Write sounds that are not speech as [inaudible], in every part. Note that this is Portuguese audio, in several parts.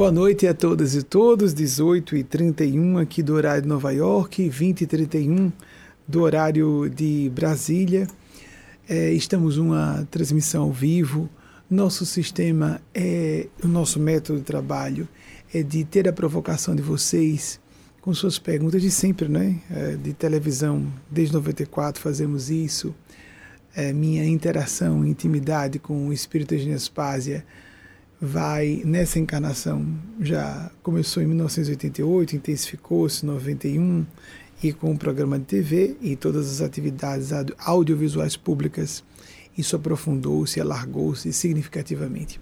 Boa noite a todas e todos, 18 e 31 aqui do horário de Nova York, 20 e 31 do horário de Brasília. É, estamos numa transmissão ao vivo. Nosso sistema é, o nosso método de trabalho é de ter a provocação de vocês com suas perguntas de sempre, né? É, de televisão, desde 94 fazemos isso. É, minha interação, intimidade com o Espírito de Genespásia vai nessa encarnação já começou em 1988, intensificou-se em 91 e com o programa de TV e todas as atividades audiovisuais públicas isso aprofundou-se, alargou-se significativamente.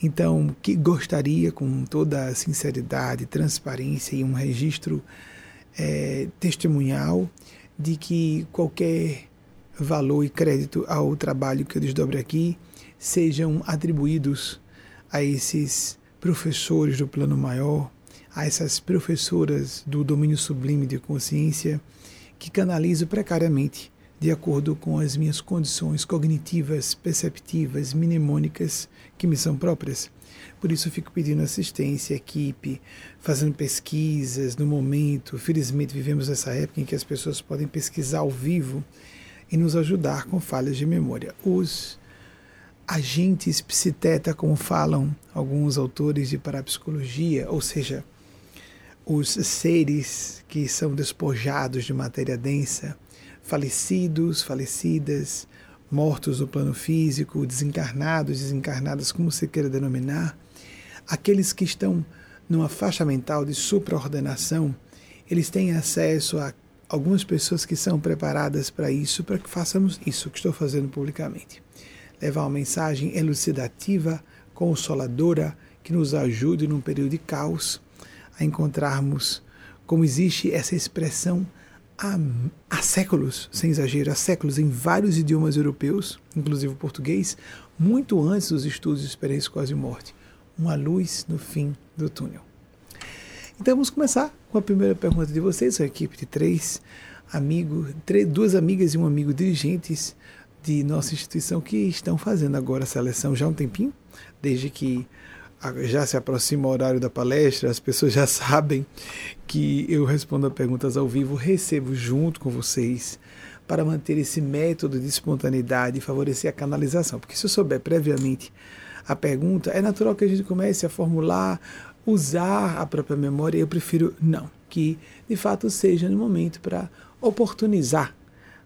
Então, que gostaria com toda a sinceridade, transparência e um registro é, testemunhal de que qualquer valor e crédito ao trabalho que eu desdobre aqui sejam atribuídos a esses professores do plano maior, a essas professoras do domínio sublime de consciência que canalizo precariamente de acordo com as minhas condições cognitivas, perceptivas, mnemônicas que me são próprias. Por isso fico pedindo assistência, equipe, fazendo pesquisas no momento. Felizmente vivemos essa época em que as pessoas podem pesquisar ao vivo e nos ajudar com falhas de memória. Os agentes psiteta, como falam alguns autores de parapsicologia, ou seja, os seres que são despojados de matéria densa, falecidos, falecidas, mortos no plano físico, desencarnados, desencarnadas, como se queira denominar, aqueles que estão numa faixa mental de supraordenação, eles têm acesso a algumas pessoas que são preparadas para isso, para que façamos isso que estou fazendo publicamente levar uma mensagem elucidativa, consoladora, que nos ajude num período de caos a encontrarmos como existe essa expressão há, há séculos, sem exagero, há séculos em vários idiomas europeus, inclusive o português, muito antes dos estudos de experiência quase morte. Uma luz no fim do túnel. Então vamos começar com a primeira pergunta de vocês, a equipe de três amigos, três, duas amigas e um amigo dirigentes de nossa instituição que estão fazendo agora a seleção já há um tempinho, desde que já se aproxima o horário da palestra, as pessoas já [laughs] sabem que eu respondo a perguntas ao vivo, recebo junto com vocês para manter esse método de espontaneidade e favorecer a canalização. Porque se eu souber previamente a pergunta, é natural que a gente comece a formular, usar a própria memória. Eu prefiro não, que de fato seja no momento para oportunizar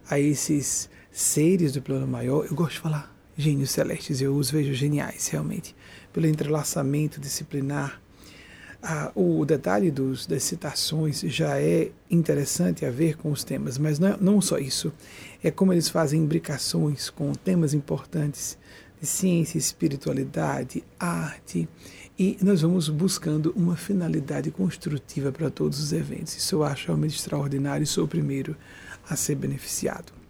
a esses seres do plano maior, eu gosto de falar gênios celestes, eu os vejo geniais realmente, pelo entrelaçamento disciplinar. Ah, o detalhe dos, das citações já é interessante a ver com os temas, mas não, é, não só isso, é como eles fazem imbricações com temas importantes de ciência, espiritualidade, arte, e nós vamos buscando uma finalidade construtiva para todos os eventos. Isso eu acho realmente extraordinário e sou o primeiro a ser beneficiado.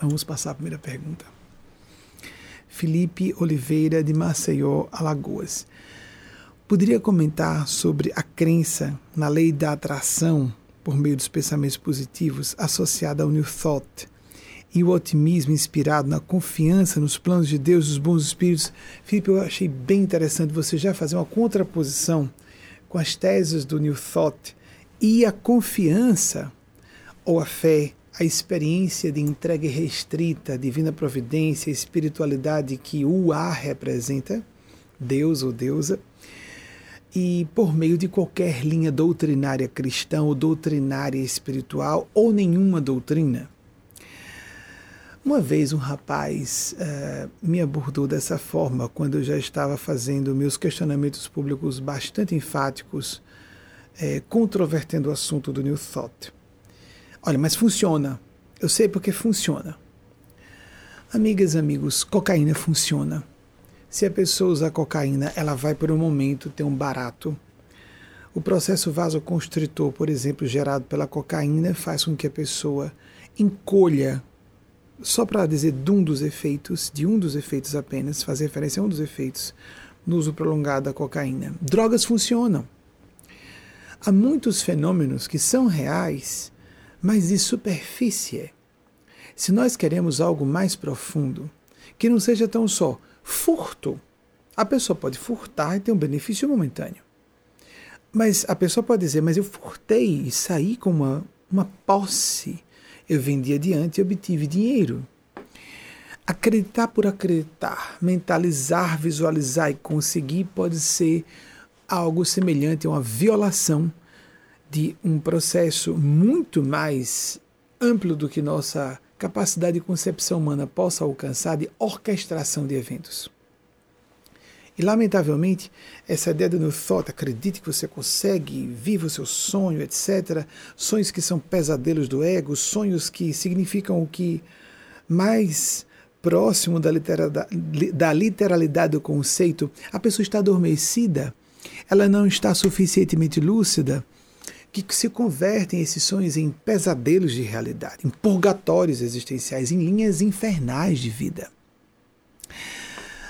Vamos passar a primeira pergunta. Felipe Oliveira, de Maceió, Alagoas. Poderia comentar sobre a crença na lei da atração por meio dos pensamentos positivos associada ao New Thought e o otimismo inspirado na confiança nos planos de Deus, dos bons espíritos? Felipe, eu achei bem interessante você já fazer uma contraposição com as teses do New Thought e a confiança ou a fé a experiência de entrega restrita, divina providência, espiritualidade que o A representa, Deus ou deusa, e por meio de qualquer linha doutrinária cristã ou doutrinária espiritual ou nenhuma doutrina. Uma vez um rapaz uh, me abordou dessa forma quando eu já estava fazendo meus questionamentos públicos bastante enfáticos, uh, controvertendo o assunto do New Thought. Olha, mas funciona. Eu sei porque funciona. Amigas, amigos, cocaína funciona. Se a pessoa usar cocaína, ela vai por um momento ter um barato. O processo vasoconstritor, por exemplo, gerado pela cocaína, faz com que a pessoa encolha, só para dizer de um dos efeitos, de um dos efeitos apenas, fazer referência a um dos efeitos no uso prolongado da cocaína. Drogas funcionam. Há muitos fenômenos que são reais mas de superfície. Se nós queremos algo mais profundo, que não seja tão só furto, a pessoa pode furtar e ter um benefício momentâneo. Mas a pessoa pode dizer, mas eu furtei e saí com uma, uma posse. Eu vendi adiante e obtive dinheiro. Acreditar por acreditar, mentalizar, visualizar e conseguir pode ser algo semelhante a uma violação de um processo muito mais amplo do que nossa capacidade de concepção humana possa alcançar de orquestração de eventos. E, lamentavelmente, essa ideia do no thought, acredite que você consegue, viva o seu sonho, etc. Sonhos que são pesadelos do ego, sonhos que significam o que mais próximo da, da literalidade do conceito, a pessoa está adormecida, ela não está suficientemente lúcida, que se convertem esses sonhos em pesadelos de realidade, em purgatórios existenciais, em linhas infernais de vida.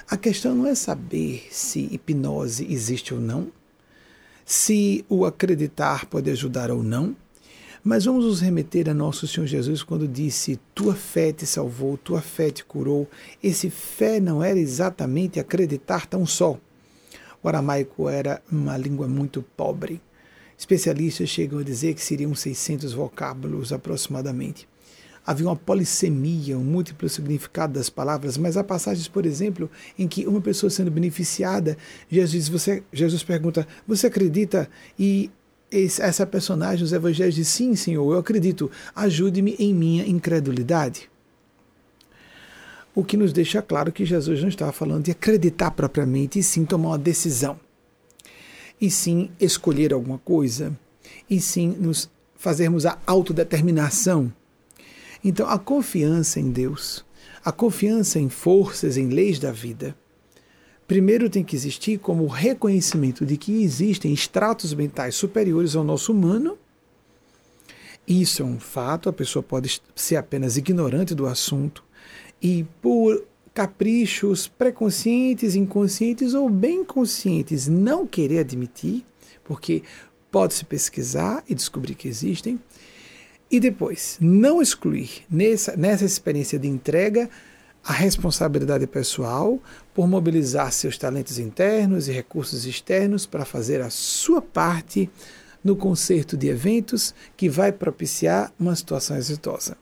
A questão não é saber se hipnose existe ou não, se o acreditar pode ajudar ou não, mas vamos nos remeter a nosso Senhor Jesus quando disse: Tua fé te salvou, tua fé te curou. Esse fé não era exatamente acreditar tão só. O aramaico era uma língua muito pobre. Especialistas chegam a dizer que seriam 600 vocábulos aproximadamente havia uma polissemia, um múltiplo significado das palavras, mas há passagens, por exemplo, em que uma pessoa sendo beneficiada, Jesus, você, Jesus pergunta: Você acredita? E essa personagem, os evangelhos, diz: Sim, Senhor, eu acredito, ajude-me em minha incredulidade. O que nos deixa claro que Jesus não estava falando de acreditar propriamente, e sim tomar uma decisão, e sim escolher alguma coisa, e sim nos fazermos a autodeterminação. Então, a confiança em Deus, a confiança em forças, em leis da vida, primeiro tem que existir como reconhecimento de que existem estratos mentais superiores ao nosso humano. Isso é um fato, a pessoa pode ser apenas ignorante do assunto. E por caprichos pré-conscientes, inconscientes ou bem conscientes não querer admitir, porque pode-se pesquisar e descobrir que existem, e depois, não excluir nessa, nessa experiência de entrega a responsabilidade pessoal por mobilizar seus talentos internos e recursos externos para fazer a sua parte no concerto de eventos que vai propiciar uma situação exitosa.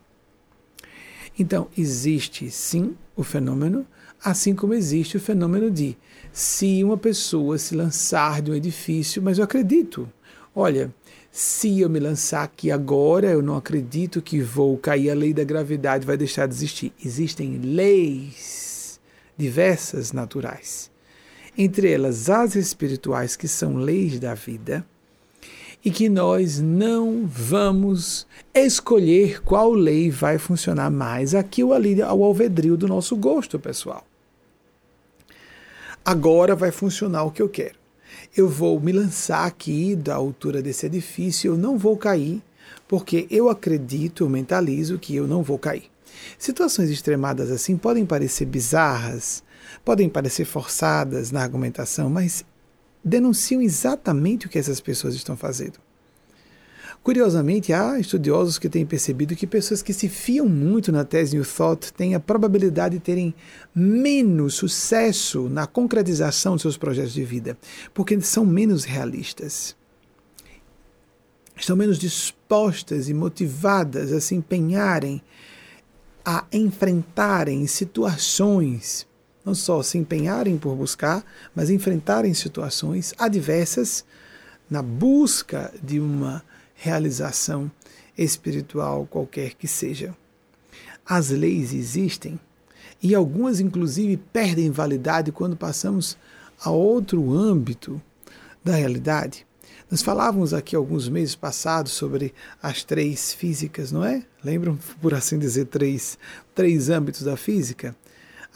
Então, existe sim o fenômeno, assim como existe o fenômeno de se uma pessoa se lançar de um edifício, mas eu acredito, olha, se eu me lançar aqui agora, eu não acredito que vou cair, a lei da gravidade vai deixar de existir. Existem leis diversas naturais. Entre elas, as espirituais, que são leis da vida, e que nós não vamos escolher qual lei vai funcionar mais aqui ou ali ao alvedrio do nosso gosto, pessoal. Agora vai funcionar o que eu quero eu vou me lançar aqui da altura desse edifício, eu não vou cair, porque eu acredito, eu mentalizo que eu não vou cair. Situações extremadas assim podem parecer bizarras, podem parecer forçadas na argumentação, mas denunciam exatamente o que essas pessoas estão fazendo. Curiosamente, há estudiosos que têm percebido que pessoas que se fiam muito na tese New Thought têm a probabilidade de terem menos sucesso na concretização de seus projetos de vida, porque são menos realistas. Estão menos dispostas e motivadas a se empenharem, a enfrentarem situações, não só se empenharem por buscar, mas enfrentarem situações adversas na busca de uma realização espiritual qualquer que seja. As leis existem e algumas, inclusive, perdem validade quando passamos a outro âmbito da realidade. Nós falávamos aqui alguns meses passados sobre as três físicas, não é? Lembram, por assim dizer, três, três âmbitos da física?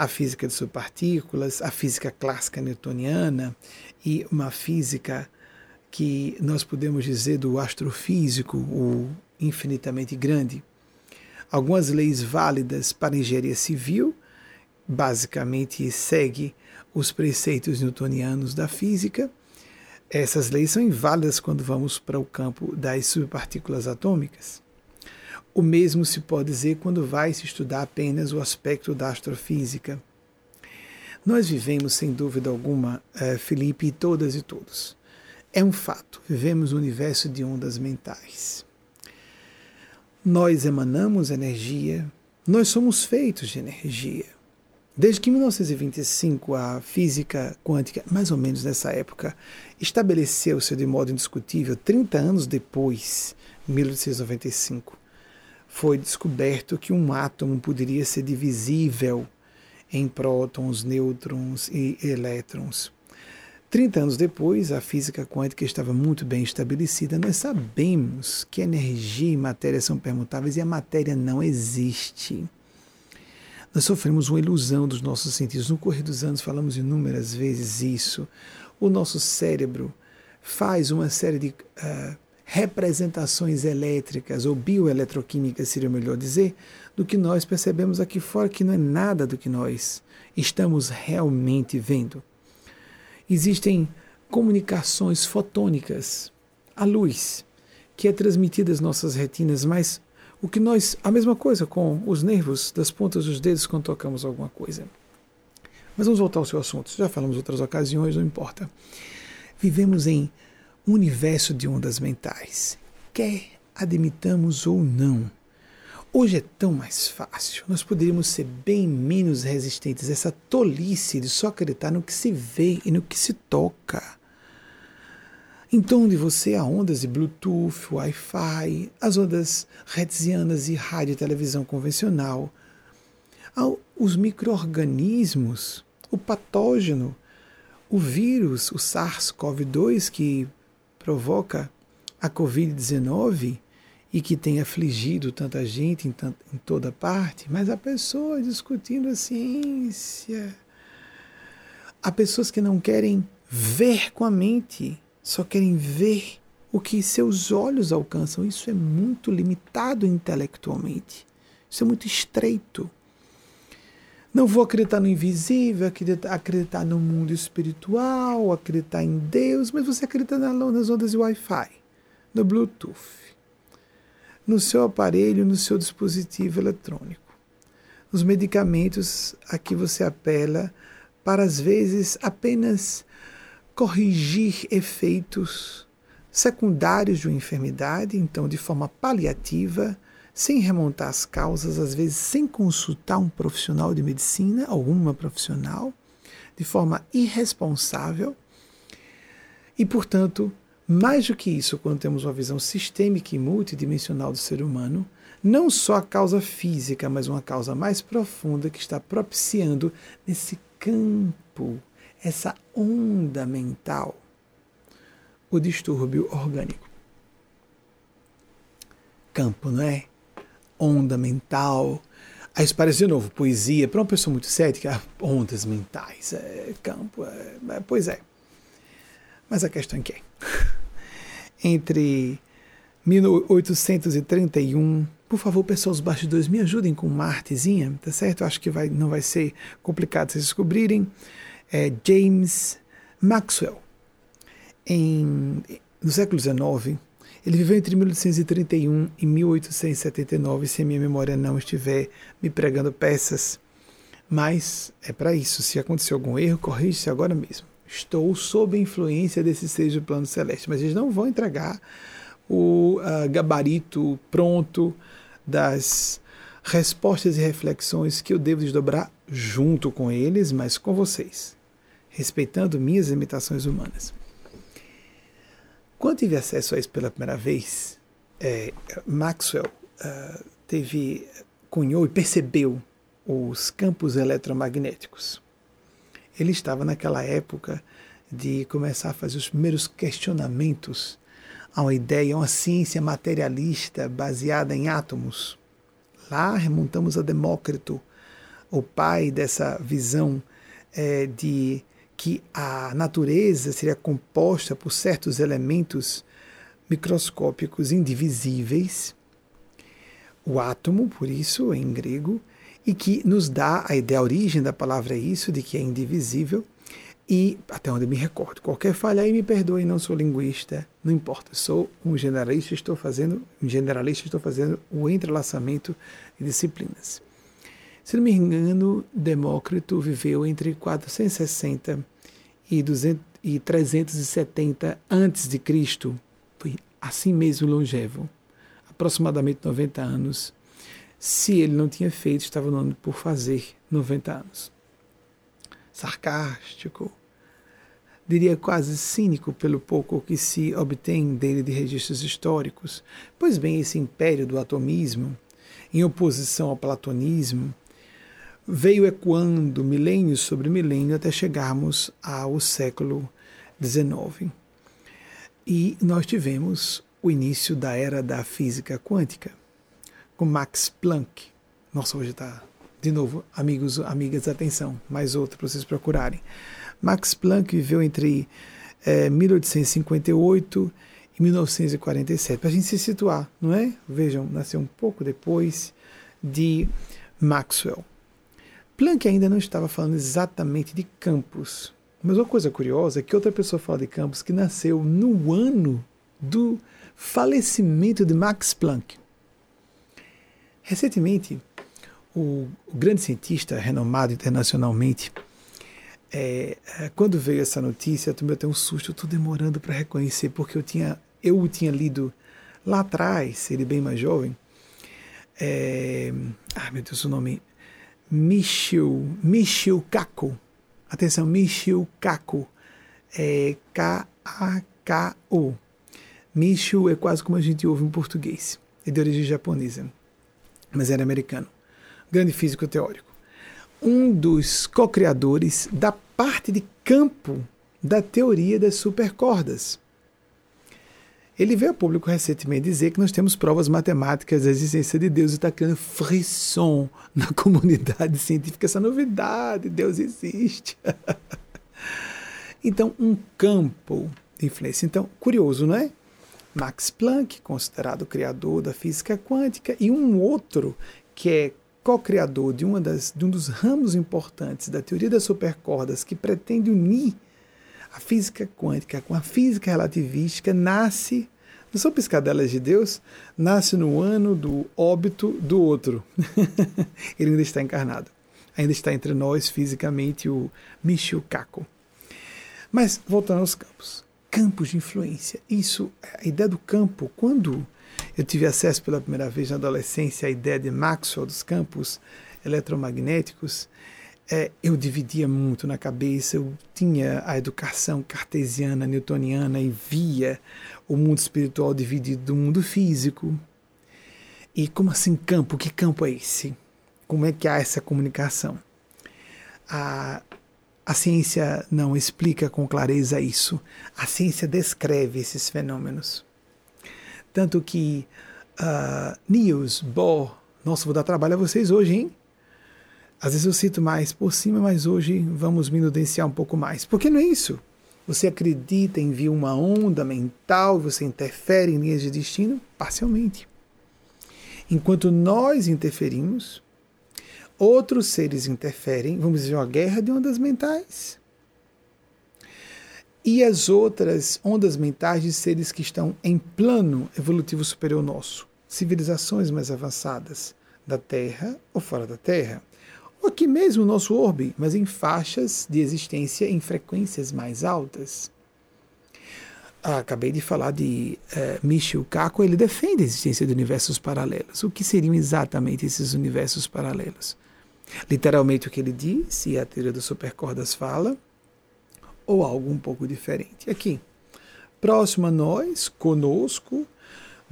A física de subpartículas, a física clássica newtoniana e uma física que nós podemos dizer do astrofísico, o infinitamente grande. Algumas leis válidas para a engenharia civil, basicamente segue os preceitos newtonianos da física. Essas leis são inválidas quando vamos para o campo das subpartículas atômicas. O mesmo se pode dizer quando vai se estudar apenas o aspecto da astrofísica. Nós vivemos, sem dúvida alguma, eh, Felipe, todas e todos, É um fato, vivemos um universo de ondas mentais. Nós emanamos energia, nós somos feitos de energia. Desde que em 1925 a física quântica, mais ou menos nessa época, estabeleceu-se de modo indiscutível, 30 anos depois, 1895, foi descoberto que um átomo poderia ser divisível em prótons, nêutrons e elétrons. 30 anos depois, a física quântica estava muito bem estabelecida. Nós sabemos que energia e matéria são permutáveis e a matéria não existe. Nós sofremos uma ilusão dos nossos sentidos. No correr dos anos, falamos inúmeras vezes isso. O nosso cérebro faz uma série de uh, representações elétricas ou bioeletroquímicas, seria melhor dizer, do que nós percebemos aqui fora, que não é nada do que nós estamos realmente vendo. Existem comunicações fotônicas, a luz, que é transmitida às nossas retinas, mas o que nós. A mesma coisa com os nervos das pontas dos dedos quando tocamos alguma coisa. Mas vamos voltar ao seu assunto. Já falamos outras ocasiões, não importa. Vivemos em universo de ondas mentais, quer admitamos ou não. Hoje é tão mais fácil, nós poderíamos ser bem menos resistentes a essa tolice de só acreditar no que se vê e no que se toca. Torno de você há ondas de Bluetooth, Wi-Fi, as ondas hertzianas e rádio e televisão convencional, os micro-organismos, o patógeno, o vírus, o SARS-CoV-2 que provoca a Covid-19 e que tem afligido tanta gente em, em toda parte, mas há pessoas discutindo a ciência. Há pessoas que não querem ver com a mente, só querem ver o que seus olhos alcançam. Isso é muito limitado intelectualmente. Isso é muito estreito. Não vou acreditar no invisível, acreditar, acreditar no mundo espiritual, acreditar em Deus, mas você acredita nas ondas de Wi-Fi, no Bluetooth, no seu aparelho, no seu dispositivo eletrônico. Os medicamentos a que você apela para, às vezes, apenas corrigir efeitos secundários de uma enfermidade, então, de forma paliativa, sem remontar as causas, às vezes sem consultar um profissional de medicina, alguma profissional, de forma irresponsável. E, portanto, mais do que isso, quando temos uma visão sistêmica e multidimensional do ser humano, não só a causa física, mas uma causa mais profunda que está propiciando nesse campo, essa onda mental, o distúrbio orgânico. Campo, não é? Onda mental. Aí isso parece de novo, poesia, para uma pessoa muito cética, ondas mentais, é, campo, é, é, pois é. Mas a questão é que é. [laughs] Entre 1831, por favor, pessoal, os bastidores, me ajudem com uma artezinha, tá certo? Acho que vai, não vai ser complicado vocês descobrirem. É James Maxwell, em, no século XIX, ele viveu entre 1831 e 1879, se a minha memória não estiver me pregando peças. Mas é para isso. Se aconteceu algum erro, corrija-se agora mesmo. Estou sob a influência desse seres do plano celeste, mas eles não vão entregar o uh, gabarito pronto das respostas e reflexões que eu devo desdobrar junto com eles, mas com vocês, respeitando minhas limitações humanas. Quando tive acesso a isso pela primeira vez, é, Maxwell uh, teve, cunhou e percebeu os campos eletromagnéticos. Ele estava naquela época de começar a fazer os primeiros questionamentos a uma ideia, a uma ciência materialista baseada em átomos. Lá remontamos a Demócrito, o pai dessa visão é, de que a natureza seria composta por certos elementos microscópicos indivisíveis, o átomo, por isso, em grego, e que nos dá a ideia, a origem da palavra é isso, de que é indivisível, e até onde me recordo. Qualquer falha aí me perdoe, não sou linguista, não importa. Sou um generalista, estou fazendo, um generalista, estou fazendo o entrelaçamento de disciplinas. Se não me engano, Demócrito viveu entre 460 e, 200, e 370 antes de Cristo. Foi assim mesmo longevo, aproximadamente 90 anos. Se ele não tinha feito, estava no ano por fazer 90 anos. Sarcástico, diria quase cínico pelo pouco que se obtém dele de registros históricos. Pois bem, esse império do atomismo, em oposição ao platonismo, veio ecoando milênio sobre milênio até chegarmos ao século XIX. E nós tivemos o início da era da física quântica, com Max Planck. Nossa, hoje está. De novo, amigos, amigas, atenção, mais outro para vocês procurarem. Max Planck viveu entre é, 1858 e 1947, para a gente se situar, não é? Vejam, nasceu um pouco depois de Maxwell. Planck ainda não estava falando exatamente de campos, mas uma coisa curiosa é que outra pessoa fala de campos que nasceu no ano do falecimento de Max Planck. Recentemente, o, grande cientista renomado internacionalmente, é, é, quando veio essa notícia, eu tomei até um susto, eu estou demorando para reconhecer, porque eu tinha eu o tinha lido lá atrás, ele bem mais jovem. É, ah, meu Deus, o nome Michio, Michio Kaku. Atenção, Michio Kaku. É K-A-K-O. Michio é quase como a gente ouve em português. É de origem japonesa, mas era americano. Grande físico teórico. Um dos co-criadores da parte de campo da teoria das supercordas. Ele veio ao público recentemente dizer que nós temos provas matemáticas da existência de Deus e está criando frisson [laughs] na comunidade científica. Essa novidade, Deus existe. [laughs] então, um campo de influência. Então, curioso, não é? Max Planck, considerado criador da física quântica, e um outro que é co-criador de, das, de um dos ramos importantes da teoria das supercordas, que pretende unir a física quântica com a física relativística nasce, não são piscadelas de Deus, nasce no ano do óbito do outro. [laughs] Ele ainda está encarnado. Ainda está entre nós fisicamente o Michio Kaku. Mas voltando aos campos. Campos de influência. Isso, a ideia do campo, quando eu tive acesso pela primeira vez na adolescência à ideia de Maxwell dos campos eletromagnéticos, é, eu dividia muito na cabeça, eu tinha a educação cartesiana, newtoniana e via o mundo espiritual dividido do mundo físico. E como assim campo? Que campo é esse? Como é que há essa comunicação? A, a ciência não explica com clareza isso. A ciência descreve esses fenômenos. Tanto que uh, Niels Bohr, nossa, vou dar trabalho a vocês hoje, hein? Às vezes eu cito mais por cima, mas hoje vamos minudenciar um pouco mais. Porque não é isso. Você acredita, envia uma onda mental, você interfere em linhas de destino parcialmente. Enquanto nós interferimos, outros seres interferem, vamos dizer, uma guerra de ondas mentais. E as outras ondas mentais de seres que estão em plano evolutivo superior nosso, civilizações mais avançadas da Terra ou fora da Terra aqui mesmo no nosso orbe, mas em faixas de existência em frequências mais altas. Ah, acabei de falar de uh, Michio Kaku, ele defende a existência de universos paralelos. O que seriam exatamente esses universos paralelos? Literalmente o que ele diz, e a teoria das supercordas fala, ou algo um pouco diferente. Aqui, próximo a nós, conosco,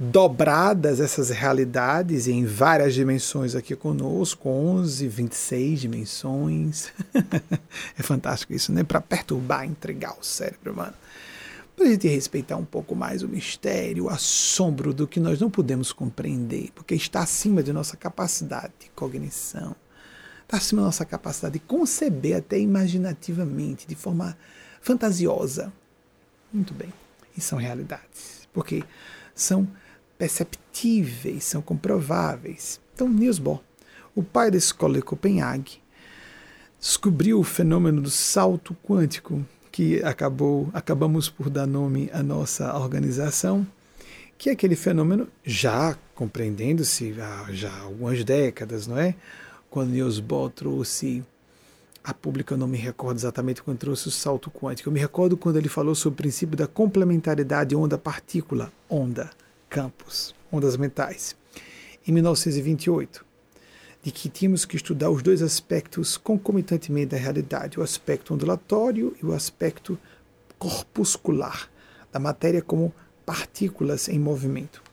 dobradas essas realidades em várias dimensões aqui conosco 11, 26 dimensões. [laughs] é fantástico isso, né? Para perturbar, entregar o cérebro humano. Para a gente respeitar um pouco mais o mistério, o assombro do que nós não podemos compreender, porque está acima de nossa capacidade de cognição, está acima da nossa capacidade de conceber até imaginativamente, de forma fantasiosa. Muito bem. E são realidades. Porque são perceptíveis, são comprováveis. Então, Niels Bohr, o pai da escola de Copenhague, descobriu o fenômeno do salto quântico, que acabou, acabamos por dar nome à nossa organização, que é aquele fenômeno já compreendendo-se há já algumas décadas, não é? Quando Niels Bohr trouxe a pública eu não me recordo exatamente quando trouxe o salto quântico. Eu me recordo quando ele falou sobre o princípio da complementariedade onda-partícula, onda, campos, ondas mentais. Em 1928, de que tínhamos que estudar os dois aspectos concomitantemente da realidade, o aspecto ondulatório e o aspecto corpuscular, da matéria como partículas em movimento.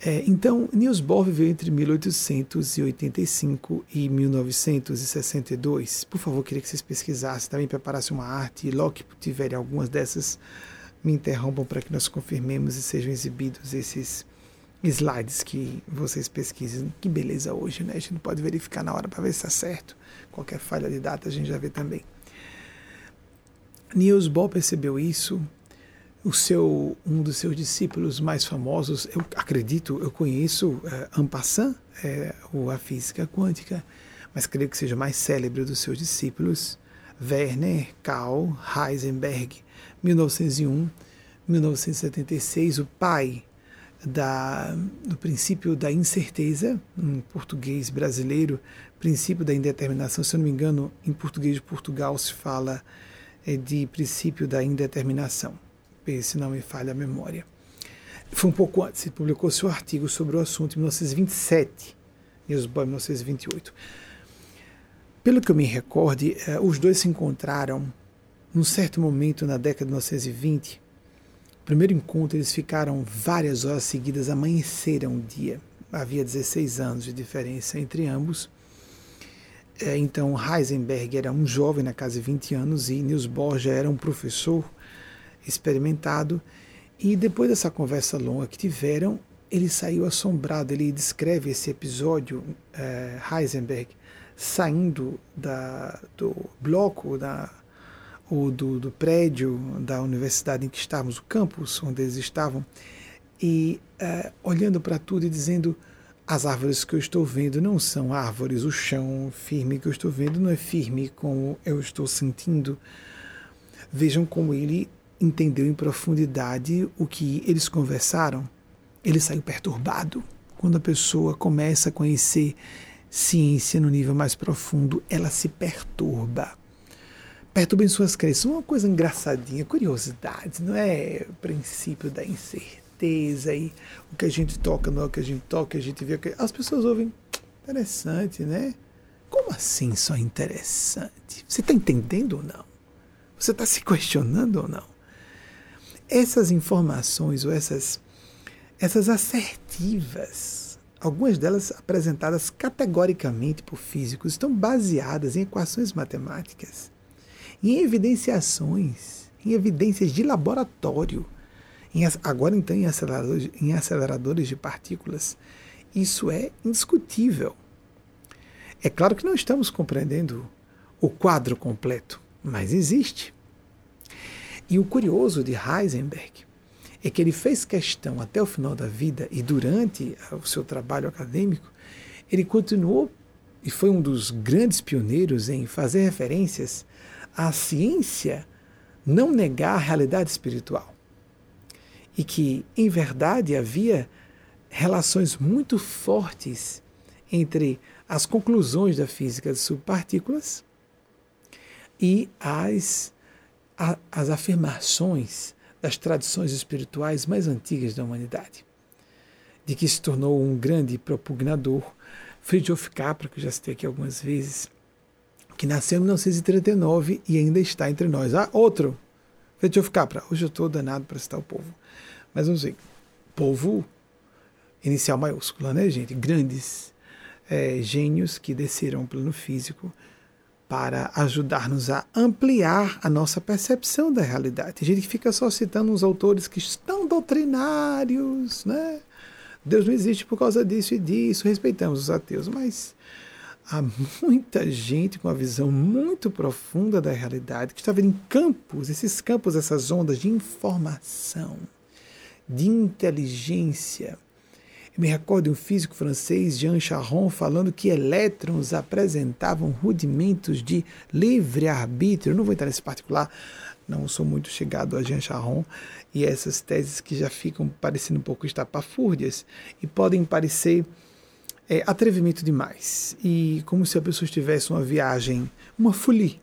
É, então, Niels Bohr viveu entre 1885 e 1962. Por favor, queria que vocês pesquisassem, também preparassem uma arte e logo que tiverem algumas dessas, me interrompam para que nós confirmemos e sejam exibidos esses slides que vocês pesquisem. Que beleza hoje, né? A gente não pode verificar na hora para ver se está certo. Qualquer falha de data a gente já vê também. Niels Bohr percebeu isso, o seu um dos seus discípulos mais famosos, eu acredito, eu conheço é, Ampassan, é, a física quântica, mas creio que seja mais célebre dos seus discípulos, Werner Karl Heisenberg, 1901, 1976, o pai da, do princípio da incerteza, em português brasileiro, princípio da indeterminação, se eu não me engano, em português de Portugal se fala é, de princípio da indeterminação se não me falha a memória. Foi um pouco antes, ele publicou seu artigo sobre o assunto em 1927, Newsboy em 1928. Pelo que eu me recorde, eh, os dois se encontraram num certo momento na década de 1920. No primeiro encontro, eles ficaram várias horas seguidas, amanheceram um dia. Havia 16 anos de diferença entre ambos. Eh, então, Heisenberg era um jovem na casa de 20 anos e Niels Bohr já era um professor experimentado. E depois dessa conversa longa que tiveram, ele saiu assombrado. Ele descreve esse episódio, é, Heisenberg, saindo da, do bloco da, ou do, do, prédio da universidade em que estávamos, o campus onde eles estavam, e é, olhando para tudo e dizendo: as árvores que eu estou vendo não são árvores, o chão firme que eu estou vendo não é firme como eu estou sentindo. Vejam como ele entendeu em profundidade o que eles conversaram, ele saiu perturbado. Quando a pessoa começa a conhecer ciência no nível mais profundo, ela se perturba. Perturba em suas crenças. Uma coisa engraçadinha, curiosidade, não é o princípio da incerteza e o que a gente toca não é o que a gente toca, a gente vê. As pessoas ouvem, interessante, né? Como assim só interessante? Você está entendendo ou não? Você está se questionando ou não? essas informações ou essas, essas assertivas, algumas delas apresentadas categoricamente por físicos, estão baseadas em equações matemáticas, em evidenciações, em evidências de laboratório, em, agora então em aceleradores, em aceleradores de partículas. Isso é indiscutível. É claro que não estamos compreendendo o quadro completo, mas existe. E o curioso de Heisenberg é que ele fez questão até o final da vida e durante o seu trabalho acadêmico, ele continuou e foi um dos grandes pioneiros em fazer referências à ciência não negar a realidade espiritual. E que, em verdade, havia relações muito fortes entre as conclusões da física de subpartículas e as a, as afirmações das tradições espirituais mais antigas da humanidade, de que se tornou um grande propugnador, Friedrich Capra, que já citei aqui algumas vezes, que nasceu em 1939 e ainda está entre nós. Ah, outro, Friedrich Capra. Hoje eu estou danado para citar o povo. Mas vamos ver. Povo, inicial maiúscula, né, gente? Grandes é, gênios que desceram o plano físico para ajudar-nos a ampliar a nossa percepção da realidade. Tem gente que fica só citando uns autores que estão doutrinários, né? Deus não existe por causa disso e disso, respeitamos os ateus, mas há muita gente com uma visão muito profunda da realidade que está vendo em campos, esses campos, essas ondas de informação, de inteligência, me recordo de um físico francês, Jean Charron, falando que elétrons apresentavam rudimentos de livre-arbítrio. Não vou entrar nesse particular, não sou muito chegado a Jean Charron e essas teses que já ficam parecendo um pouco estapafúrdias e podem parecer é, atrevimento demais. E como se a pessoa estivesse uma viagem uma folie,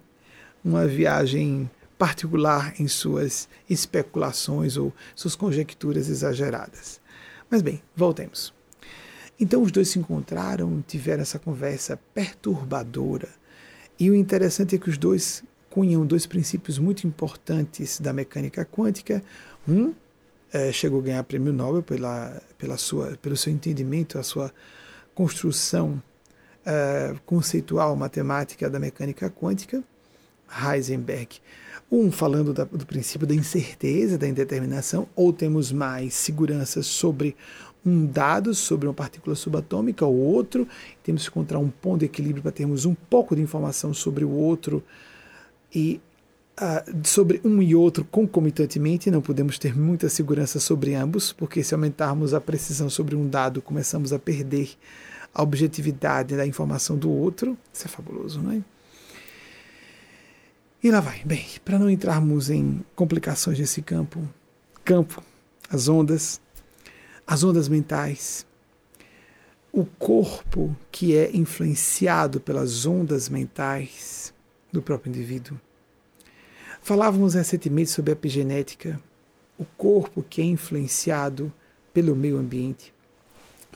uma viagem particular em suas especulações ou suas conjecturas exageradas. Mas bem, voltemos. Então os dois se encontraram, tiveram essa conversa perturbadora. E o interessante é que os dois cunham dois princípios muito importantes da mecânica quântica. Um é, chegou a ganhar prêmio Nobel pela, pela sua, pelo seu entendimento, a sua construção é, conceitual matemática da mecânica quântica, Heisenberg. Um falando da, do princípio da incerteza, da indeterminação, ou temos mais segurança sobre um dado, sobre uma partícula subatômica, ou outro, temos que encontrar um ponto de equilíbrio para termos um pouco de informação sobre o outro e uh, sobre um e outro concomitantemente, não podemos ter muita segurança sobre ambos, porque se aumentarmos a precisão sobre um dado, começamos a perder a objetividade da informação do outro. Isso é fabuloso, não é? E lá vai. Bem, para não entrarmos em complicações nesse campo, campo, as ondas, as ondas mentais, o corpo que é influenciado pelas ondas mentais, do próprio indivíduo. Falávamos recentemente sobre a epigenética, o corpo que é influenciado pelo meio ambiente.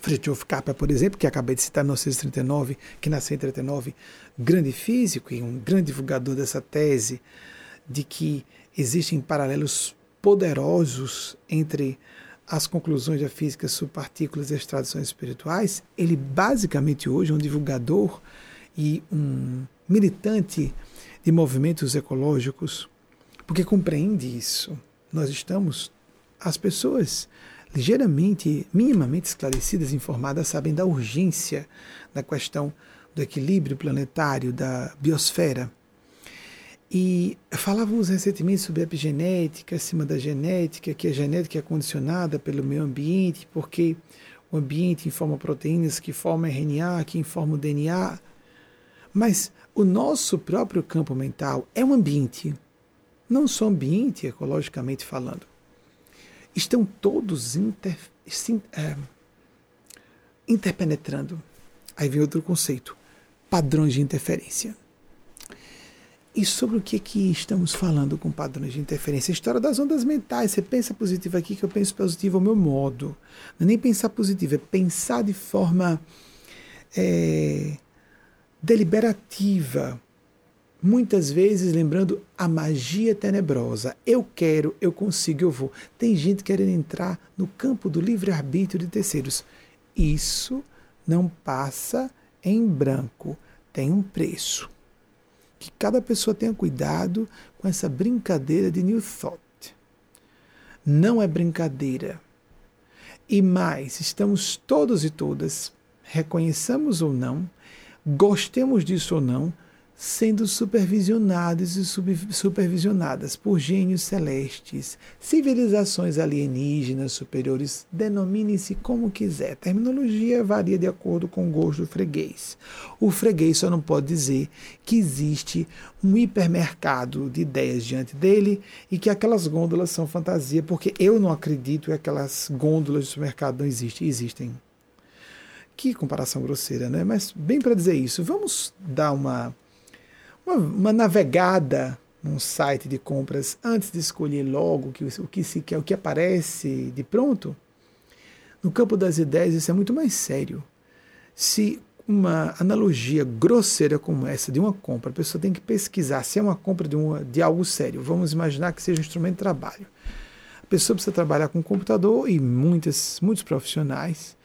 Fritjof Capra, por exemplo, que acabei de citar em 1939, que nasceu em 39, grande físico e um grande divulgador dessa tese de que existem paralelos poderosos entre as conclusões da física subpartículas e as tradições espirituais, ele basicamente hoje é um divulgador e um militante de movimentos ecológicos, porque compreende isso. Nós estamos, as pessoas ligeiramente, minimamente esclarecidas, informadas, sabem da urgência da questão do equilíbrio planetário, da biosfera. E falávamos recentemente sobre epigenética, acima da genética, que a genética é condicionada pelo meio ambiente, porque o ambiente informa proteínas que formam RNA, que informam o DNA. Mas o nosso próprio campo mental é um ambiente, não só ambiente ecologicamente falando. Estão todos inter, é, interpenetrando. Aí vem outro conceito: padrões de interferência. E sobre o que, que estamos falando com padrões de interferência? A história das ondas mentais. Você pensa positivo aqui, que eu penso positivo ao meu modo. Não é nem pensar positivo, é pensar de forma. É, deliberativa, muitas vezes lembrando a magia tenebrosa. Eu quero, eu consigo, eu vou. Tem gente querendo entrar no campo do livre-arbítrio de terceiros. Isso não passa em branco, tem um preço. Que cada pessoa tenha cuidado com essa brincadeira de New Thought. Não é brincadeira. E mais, estamos todos e todas, reconheçamos ou não, gostemos disso ou não, sendo supervisionados e supervisionadas por gênios celestes, civilizações alienígenas superiores, denomine-se como quiser. A terminologia varia de acordo com o gosto do freguês. O freguês só não pode dizer que existe um hipermercado de ideias diante dele e que aquelas gôndolas são fantasia, porque eu não acredito que aquelas gôndolas de supermercado não existem. Existem que comparação grosseira, né? Mas bem para dizer isso, vamos dar uma, uma, uma, navegada num site de compras antes de escolher logo o que, o que se quer, o que aparece de pronto. No campo das ideias, isso é muito mais sério. Se uma analogia grosseira como essa de uma compra, a pessoa tem que pesquisar se é uma compra de, uma, de algo sério. Vamos imaginar que seja um instrumento de trabalho. A pessoa precisa trabalhar com computador e muitas, muitos profissionais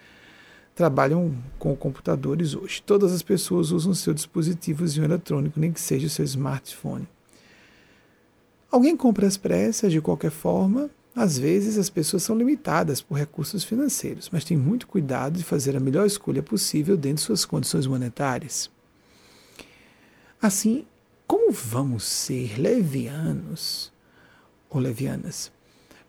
trabalham com computadores hoje. Todas as pessoas usam seu dispositivo eletrônico, nem que seja o seu smartphone. Alguém compra as pressas de qualquer forma. Às vezes as pessoas são limitadas por recursos financeiros, mas tem muito cuidado de fazer a melhor escolha possível dentro de suas condições monetárias. Assim, como vamos ser levianos ou levianas?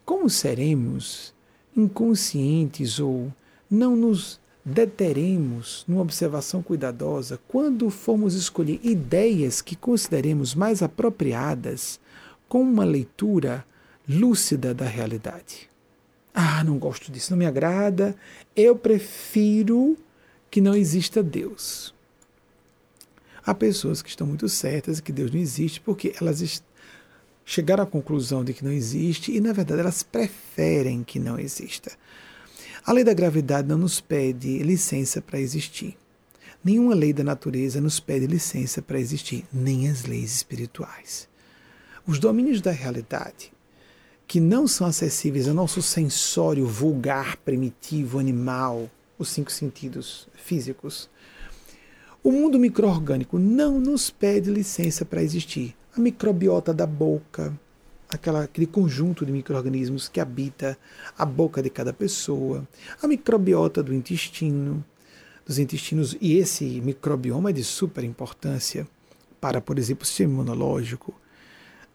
Como seremos inconscientes ou não nos deteremos numa observação cuidadosa quando formos escolher ideias que consideremos mais apropriadas com uma leitura lúcida da realidade. Ah, não gosto disso, não me agrada, eu prefiro que não exista Deus. Há pessoas que estão muito certas que Deus não existe porque elas chegaram à conclusão de que não existe e, na verdade, elas preferem que não exista. A lei da gravidade não nos pede licença para existir. Nenhuma lei da natureza nos pede licença para existir, nem as leis espirituais. Os domínios da realidade, que não são acessíveis ao nosso sensório vulgar, primitivo, animal, os cinco sentidos físicos, o mundo microorgânico não nos pede licença para existir. A microbiota da boca, aquela, aquele conjunto de micro-organismos que habita a boca de cada pessoa, a microbiota do intestino, dos intestinos, e esse microbioma é de super importância para, por exemplo, o sistema imunológico.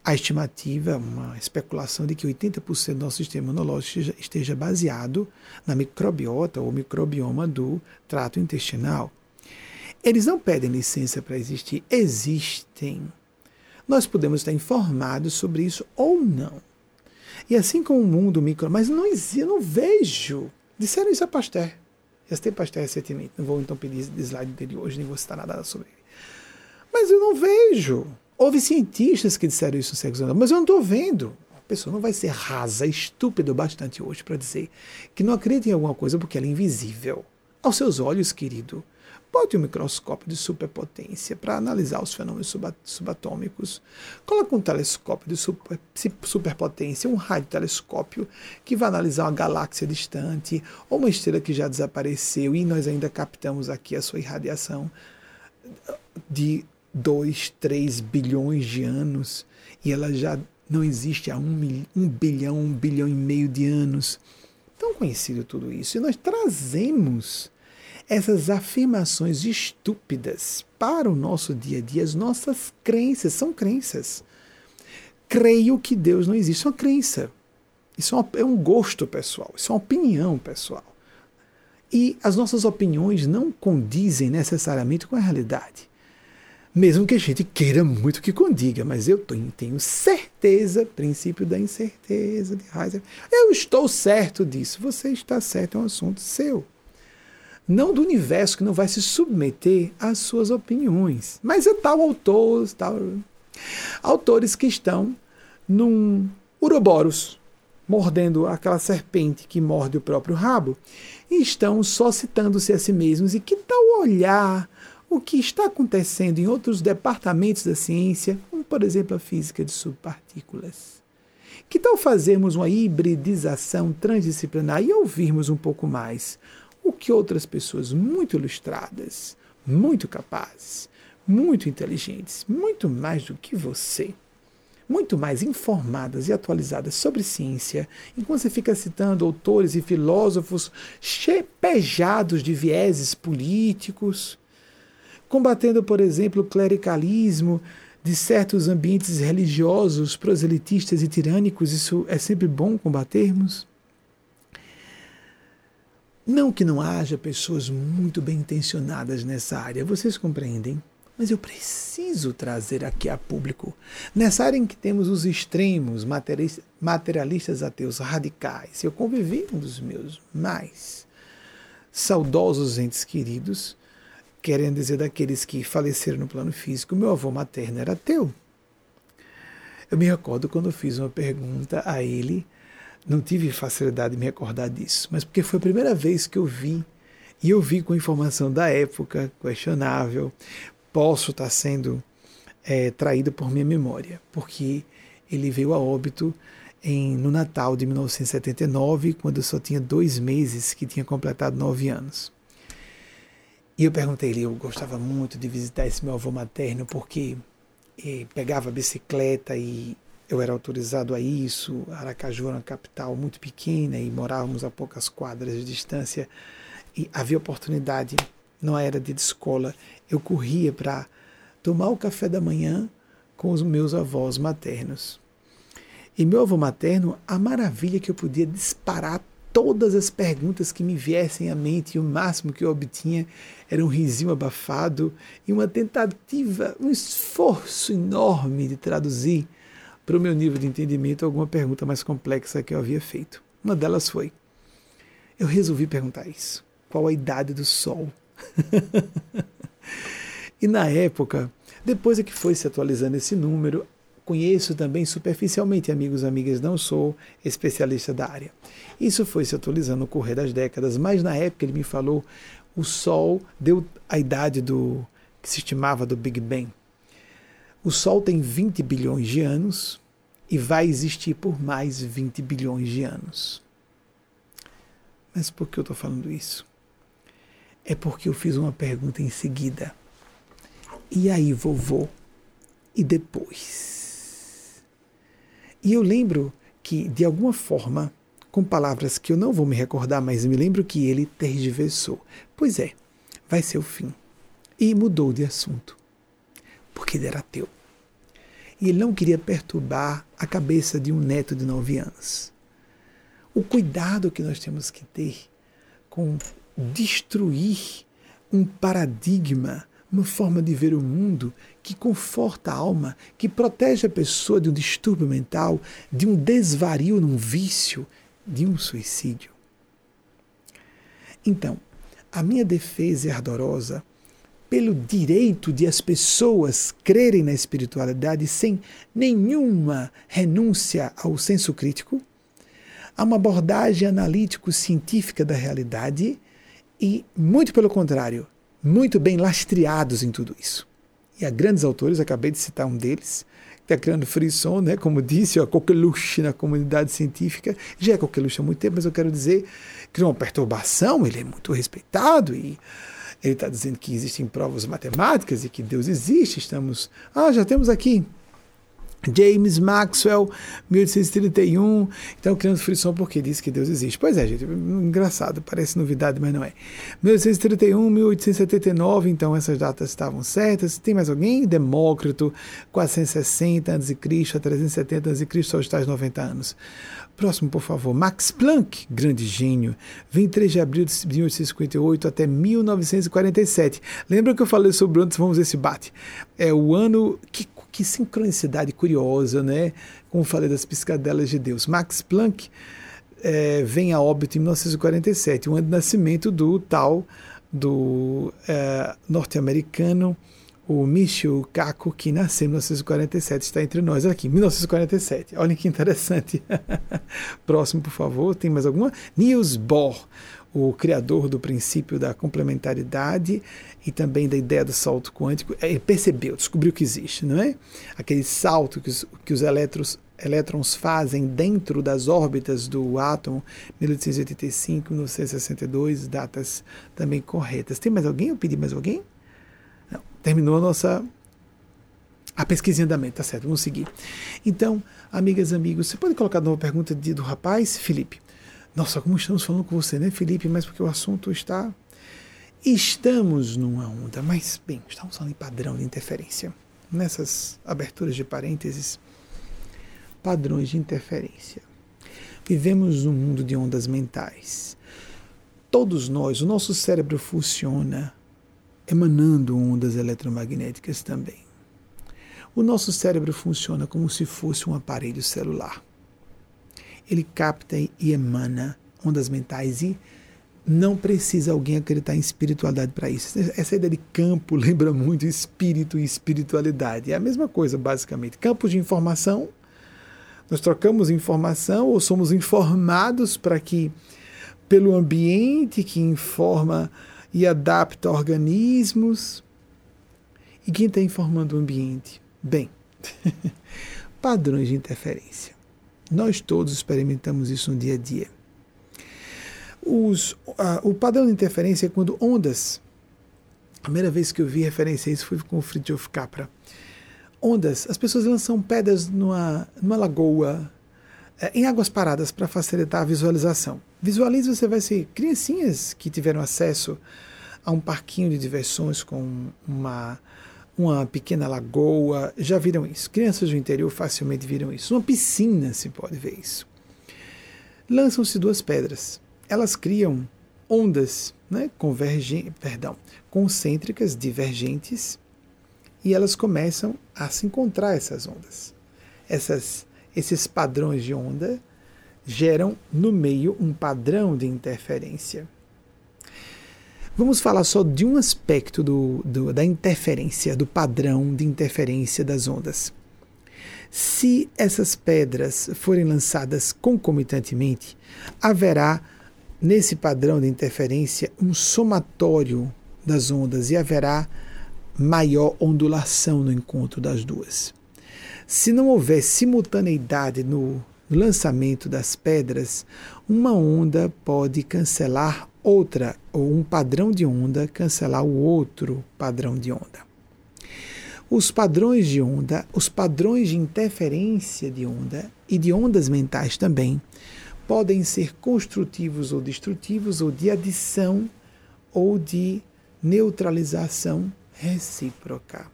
A estimativa, uma especulação de que 80% do nosso sistema imunológico esteja baseado na microbiota ou microbioma do trato intestinal. Eles não pedem licença para existir, existem. Nós podemos estar informados sobre isso ou não. E assim como o mundo micro, mas não eu não vejo. Disseram isso a Pasteur. Já tem Pasteur recentemente, não vou então pedir slide dele hoje, nem vou citar nada sobre ele. Mas eu não vejo. Houve cientistas que disseram isso no sexo anal, mas eu não estou vendo. A pessoa não vai ser rasa, estúpida bastante hoje para dizer que não acredita em alguma coisa porque ela é invisível. Aos seus olhos, querido. Bote um microscópio de superpotência para analisar os fenômenos subatômicos. Coloque um telescópio de super, superpotência, um radiotelescópio que vai analisar uma galáxia distante ou uma estrela que já desapareceu e nós ainda captamos aqui a sua irradiação de 2, 3 bilhões de anos e ela já não existe há um, um bilhão, um bilhão e meio de anos. Tão conhecido tudo isso. E nós trazemos essas afirmações estúpidas para o nosso dia a dia, as nossas crenças são crenças. Creio que Deus não existe, é uma crença. Isso é, uma, é um gosto pessoal, isso é uma opinião pessoal. E as nossas opiniões não condizem necessariamente com a realidade. Mesmo que a gente queira muito que condiga, mas eu tenho certeza, princípio da incerteza de Heisenberg, eu estou certo disso. Você está certo, é um assunto seu não do universo que não vai se submeter às suas opiniões. Mas é tal autor, tal autores que estão num uroboros, mordendo aquela serpente que morde o próprio rabo, e estão só citando-se a si mesmos. E que tal olhar o que está acontecendo em outros departamentos da ciência, como por exemplo a física de subpartículas? Que tal fazermos uma hibridização transdisciplinar e ouvirmos um pouco mais o que outras pessoas muito ilustradas, muito capazes, muito inteligentes, muito mais do que você, muito mais informadas e atualizadas sobre ciência, enquanto você fica citando autores e filósofos chepejados de vieses políticos, combatendo, por exemplo, o clericalismo de certos ambientes religiosos, proselitistas e tirânicos, isso é sempre bom combatermos. Não que não haja pessoas muito bem intencionadas nessa área, vocês compreendem? Mas eu preciso trazer aqui a público, nessa área em que temos os extremos, materialistas ateus radicais. Eu convivi com um dos meus mais saudosos entes queridos, querendo dizer daqueles que faleceram no plano físico. Meu avô materno era ateu. Eu me recordo quando fiz uma pergunta a ele não tive facilidade de me recordar disso, mas porque foi a primeira vez que eu vi, e eu vi com informação da época, questionável, posso estar sendo é, traído por minha memória, porque ele veio a óbito em, no Natal de 1979, quando eu só tinha dois meses, que tinha completado nove anos. E eu perguntei ele, eu gostava muito de visitar esse meu avô materno, porque eh, pegava a bicicleta e eu era autorizado a isso. Aracaju era uma capital muito pequena e morávamos a poucas quadras de distância e havia oportunidade, não era de escola. Eu corria para tomar o café da manhã com os meus avós maternos. E meu avô materno, a maravilha que eu podia disparar todas as perguntas que me viessem à mente, e o máximo que eu obtinha era um risinho abafado e uma tentativa, um esforço enorme de traduzir para o meu nível de entendimento alguma pergunta mais complexa que eu havia feito. Uma delas foi: eu resolvi perguntar isso. Qual a idade do Sol? [laughs] E na época, depois é que foi se atualizando esse número, conheço também superficialmente, amigos e amigas, não sou especialista da área. Isso foi se atualizando no correr das décadas, mas na época ele me falou o Sol deu a idade do que se estimava do Big Bang. O Sol tem 20 bilhões de anos e vai existir por mais 20 bilhões de anos. Mas por que eu estou falando isso? É porque eu fiz uma pergunta em seguida. E aí, vovô? E depois? E eu lembro que, de alguma forma, com palavras que eu não vou me recordar, mas me lembro que ele tergiversou. Pois é, vai ser o fim. E mudou de assunto, porque ele era ateu. E ele não queria perturbar a cabeça de um neto de nove anos. O cuidado que nós temos que ter com destruir um paradigma, uma forma de ver o mundo que conforta a alma, que protege a pessoa de um distúrbio mental, de um desvario num vício, de um suicídio. Então, a minha defesa é ardorosa pelo direito de as pessoas crerem na espiritualidade sem nenhuma renúncia ao senso crítico, a uma abordagem analítico-científica da realidade e, muito pelo contrário, muito bem lastreados em tudo isso. E há grandes autores, acabei de citar um deles, está criando frisson, né? como disse, a coqueluche na comunidade científica. Já é coqueluche há muito tempo, mas eu quero dizer que uma perturbação, ele é muito respeitado e ele está dizendo que existem provas matemáticas e que Deus existe. Estamos. Ah, já temos aqui James Maxwell, 1831. Então, criando frição porque disse que Deus existe. Pois é, gente, engraçado, parece novidade, mas não é. 1831, 1879, então essas datas estavam certas. Tem mais alguém? Demócrito, 460 a.C., a 370 a.C., aos tais 90 anos. Próximo, por favor. Max Planck, grande gênio, 23 de abril de 1858 até 1947. Lembra que eu falei sobre antes, vamos ver se bate. É o ano que que sincronicidade curiosa, né? Como falei das piscadelas de Deus. Max Planck é, vem a óbito em 1947, um ano de nascimento do tal, do é, norte-americano, o Michio Kaku, que nasceu em 1947, está entre nós aqui, 1947. Olha que interessante. [laughs] Próximo, por favor, tem mais alguma? Niels Bohr, o criador do princípio da complementaridade e também da ideia do salto quântico, ele percebeu, descobriu que existe, não é? Aquele salto que os, que os elétrons, elétrons fazem dentro das órbitas do átomo, 1885, 1962, datas também corretas. Tem mais alguém? Eu pedi mais alguém? Não. Terminou a nossa a pesquisa em andamento, tá certo, vamos seguir. Então, amigas, amigos, você pode colocar uma pergunta de, do rapaz, Felipe? Nossa, como estamos falando com você, né, Felipe? Mas porque o assunto está. Estamos numa onda, mas, bem, estamos falando em padrão de interferência. Nessas aberturas de parênteses, padrões de interferência. Vivemos num mundo de ondas mentais. Todos nós, o nosso cérebro funciona emanando ondas eletromagnéticas também. O nosso cérebro funciona como se fosse um aparelho celular ele capta e emana ondas mentais e não precisa alguém acreditar em espiritualidade para isso. Essa ideia de campo [laughs] lembra muito espírito e espiritualidade. É a mesma coisa, basicamente. Campos de informação, nós trocamos informação ou somos informados para que, pelo ambiente que informa e adapta organismos. E quem está informando o ambiente? Bem, [laughs] padrões de interferência. Nós todos experimentamos isso no dia a dia. Os, o padrão de interferência é quando ondas. A primeira vez que eu vi referência a isso foi com o Fritjof Capra. Ondas, as pessoas lançam pedras numa, numa lagoa, é, em águas paradas, para facilitar a visualização. Visualize, você vai ser criancinhas que tiveram acesso a um parquinho de diversões com uma uma pequena lagoa, já viram isso. Crianças do interior facilmente viram isso. Uma piscina se pode ver isso. Lançam-se duas pedras. Elas criam ondas né, convergentes, perdão, concêntricas, divergentes, e elas começam a se encontrar essas ondas. Essas, esses padrões de onda geram no meio um padrão de interferência. Vamos falar só de um aspecto do, do, da interferência, do padrão de interferência das ondas. Se essas pedras forem lançadas concomitantemente, haverá nesse padrão de interferência um somatório das ondas e haverá maior ondulação no encontro das duas. Se não houver simultaneidade no lançamento das pedras, uma onda pode cancelar outra, ou um padrão de onda cancelar o outro padrão de onda. Os padrões de onda, os padrões de interferência de onda e de ondas mentais também podem ser construtivos ou destrutivos, ou de adição ou de neutralização recíproca.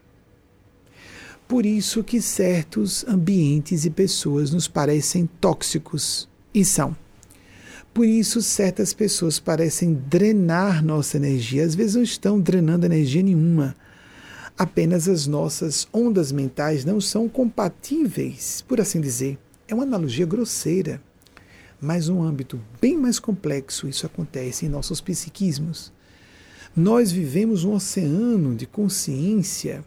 Por isso que certos ambientes e pessoas nos parecem tóxicos e são. Por isso certas pessoas parecem drenar nossa energia, às vezes não estão drenando energia nenhuma. Apenas as nossas ondas mentais não são compatíveis, por assim dizer. É uma analogia grosseira, mas um âmbito bem mais complexo isso acontece em nossos psiquismos. Nós vivemos um oceano de consciência,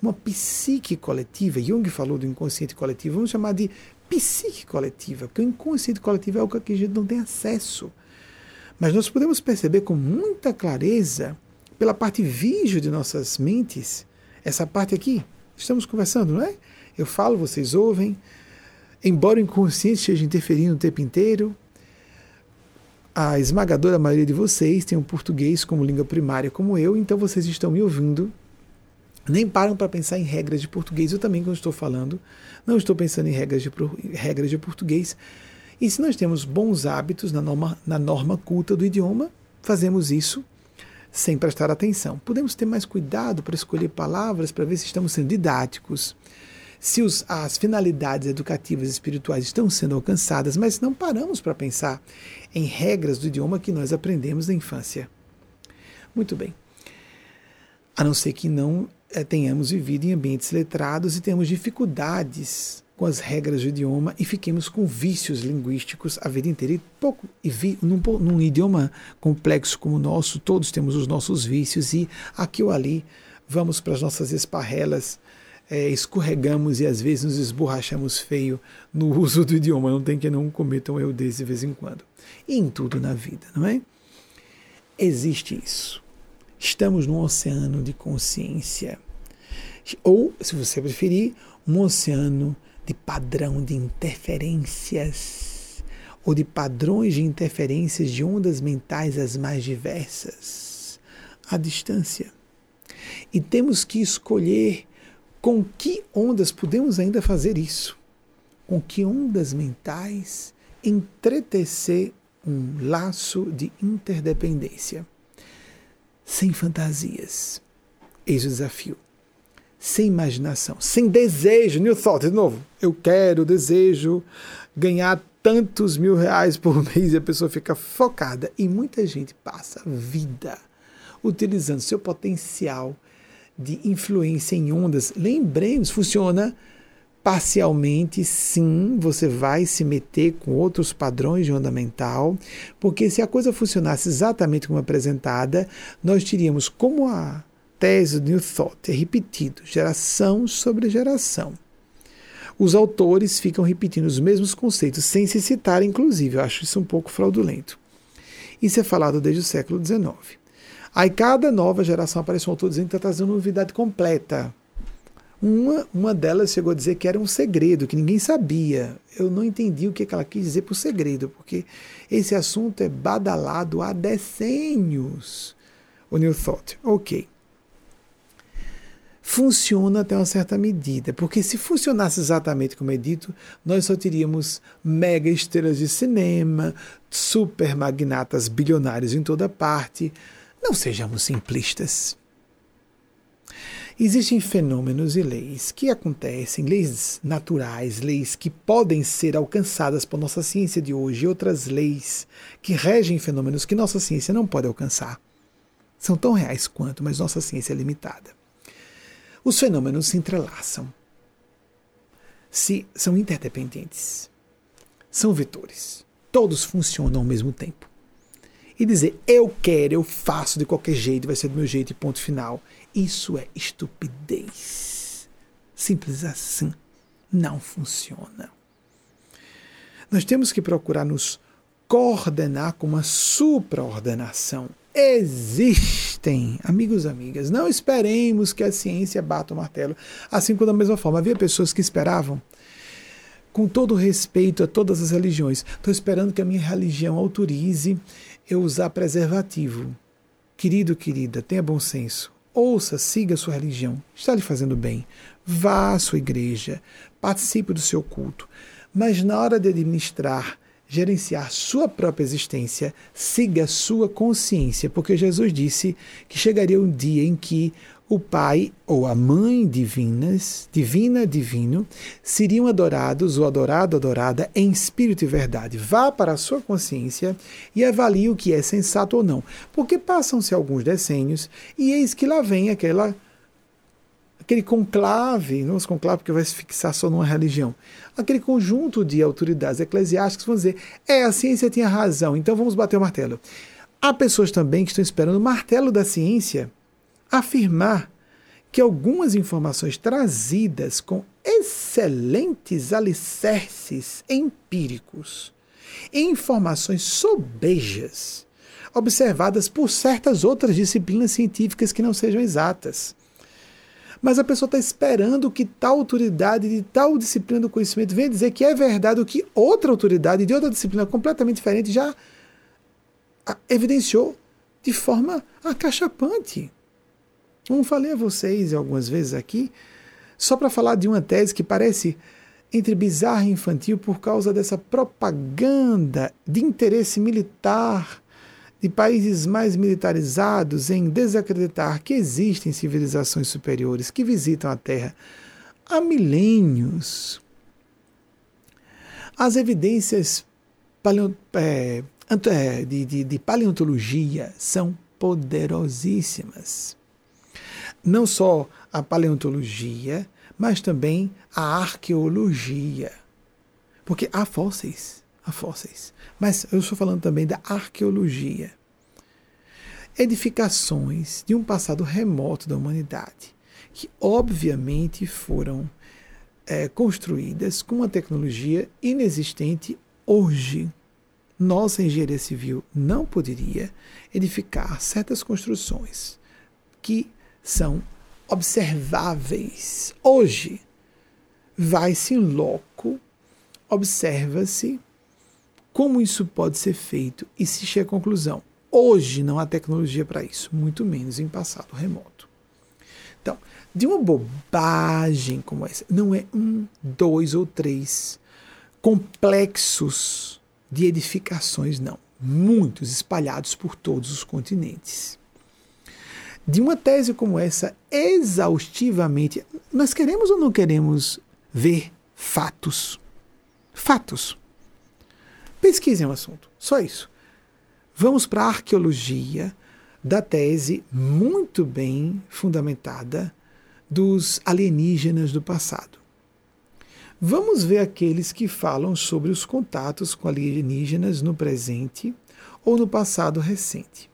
uma psique coletiva. Jung falou do inconsciente coletivo, vamos chamar de psique coletiva, porque o inconsciente coletivo é algo que a gente não tem acesso. Mas nós podemos perceber com muita clareza, pela parte vígio de nossas mentes, essa parte aqui, estamos conversando, não é? Eu falo, vocês ouvem, embora o inconsciente esteja interferindo o tempo inteiro, a esmagadora maioria de vocês tem o português como língua primária, como eu, então vocês estão me ouvindo. Nem param para pensar em regras de português. Eu também, quando estou falando, não estou pensando em regras de, regras de português. E se nós temos bons hábitos na norma, na norma culta do idioma, fazemos isso sem prestar atenção. Podemos ter mais cuidado para escolher palavras para ver se estamos sendo didáticos, se os, as finalidades educativas e espirituais estão sendo alcançadas, mas não paramos para pensar em regras do idioma que nós aprendemos na infância. Muito bem. A não ser que não é, tenhamos vivido em ambientes letrados e temos dificuldades com as regras do idioma e fiquemos com vícios linguísticos a vida inteira. E pouco e vi, num, num idioma complexo como o nosso, todos temos os nossos vícios e aqui ou ali vamos para as nossas esparrelas é, escorregamos e às vezes nos esborrachamos feio no [laughs] uso do idioma. Não tem que não cometa um erro desse de vez em quando. E em tudo na vida, não é? Existe isso. Estamos num oceano de consciência. Ou, se você preferir, um oceano de padrão de interferências ou de padrões de interferências de ondas mentais as mais diversas, à distância. E temos que escolher com que ondas podemos ainda fazer isso? Com que ondas mentais entretecer um laço de interdependência? Sem fantasias. Eis o desafio. Sem imaginação, sem desejo, new thought, de novo. Eu quero, desejo ganhar tantos mil reais por [laughs] mês e a pessoa fica focada. E muita gente passa vida utilizando seu potencial de influência em ondas. Lembremos, funciona parcialmente, sim, você vai se meter com outros padrões de onda mental, porque se a coisa funcionasse exatamente como apresentada, nós teríamos como a tese do New Thought é repetido, geração sobre geração. Os autores ficam repetindo os mesmos conceitos sem se citar, inclusive. Eu acho isso um pouco fraudulento. Isso é falado desde o século XIX. Aí cada nova geração aparece um autor dizendo que está trazendo novidade completa. Uma, uma delas chegou a dizer que era um segredo, que ninguém sabia. Eu não entendi o que, que ela quis dizer por segredo, porque esse assunto é badalado há decênios. O New Thought. Ok. Funciona até uma certa medida, porque se funcionasse exatamente como é dito, nós só teríamos mega estrelas de cinema, super magnatas bilionários em toda parte não sejamos simplistas. Existem fenômenos e leis que acontecem, leis naturais, leis que podem ser alcançadas por nossa ciência de hoje e outras leis que regem fenômenos que nossa ciência não pode alcançar. São tão reais quanto, mas nossa ciência é limitada. Os fenômenos se entrelaçam. Se são interdependentes. São vetores. Todos funcionam ao mesmo tempo. e dizer eu quero, eu faço de qualquer jeito, vai ser do meu jeito e ponto final. Isso é estupidez. Simples assim. Não funciona. Nós temos que procurar nos coordenar com uma supraordenação. Existem, amigos e amigas, não esperemos que a ciência bata o martelo. Assim como da mesma forma, havia pessoas que esperavam com todo respeito a todas as religiões, estou esperando que a minha religião autorize eu usar preservativo. Querido, querida, tenha bom senso. Ouça, siga a sua religião. Está lhe fazendo bem. Vá à sua igreja. Participe do seu culto. Mas na hora de administrar, gerenciar sua própria existência, siga sua consciência, porque Jesus disse que chegaria um dia em que o Pai ou a Mãe divinas, divina, divino, seriam adorados ou adorado, adorada em espírito e verdade. Vá para a sua consciência e avalie o que é sensato ou não. Porque passam-se alguns decênios e eis que lá vem aquela aquele conclave, não os conclave porque vai se fixar só numa religião, aquele conjunto de autoridades eclesiásticas vão dizer, é, a ciência tinha razão, então vamos bater o martelo. Há pessoas também que estão esperando o martelo da ciência afirmar que algumas informações trazidas com excelentes alicerces empíricos, informações sobejas, observadas por certas outras disciplinas científicas que não sejam exatas. Mas a pessoa está esperando que tal autoridade de tal disciplina do conhecimento venha dizer que é verdade o que outra autoridade de outra disciplina completamente diferente já evidenciou de forma acachapante. Como falei a vocês algumas vezes aqui, só para falar de uma tese que parece entre bizarra e infantil por causa dessa propaganda de interesse militar de países mais militarizados em desacreditar que existem civilizações superiores que visitam a Terra há milênios. As evidências é, é, de, de, de paleontologia são poderosíssimas. Não só a paleontologia, mas também a arqueologia. Porque há fósseis a fósseis. Mas eu estou falando também da arqueologia. Edificações de um passado remoto da humanidade, que obviamente foram é, construídas com uma tecnologia inexistente hoje. Nossa engenharia civil não poderia edificar certas construções que são observáveis. Hoje, vai-se em loco, observa-se como isso pode ser feito e se chega à conclusão? Hoje não há tecnologia para isso, muito menos em passado remoto. Então, de uma bobagem como essa, não é um, dois ou três complexos de edificações, não. Muitos espalhados por todos os continentes. De uma tese como essa, exaustivamente, nós queremos ou não queremos ver fatos? Fatos. Pesquisem o assunto, só isso. Vamos para a arqueologia da tese muito bem fundamentada dos alienígenas do passado. Vamos ver aqueles que falam sobre os contatos com alienígenas no presente ou no passado recente.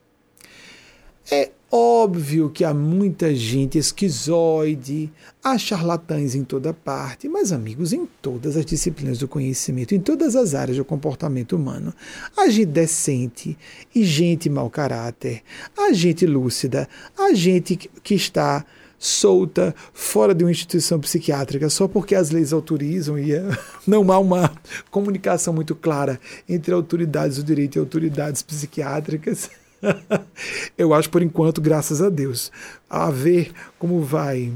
É Óbvio que há muita gente esquizoide, há charlatães em toda parte, mas amigos, em todas as disciplinas do conhecimento, em todas as áreas do comportamento humano, há gente decente e gente mau caráter, há gente lúcida, há gente que está solta fora de uma instituição psiquiátrica só porque as leis autorizam e [laughs] não há uma comunicação muito clara entre autoridades do direito e autoridades psiquiátricas. [laughs] [laughs] Eu acho, por enquanto, graças a Deus. A ver como vai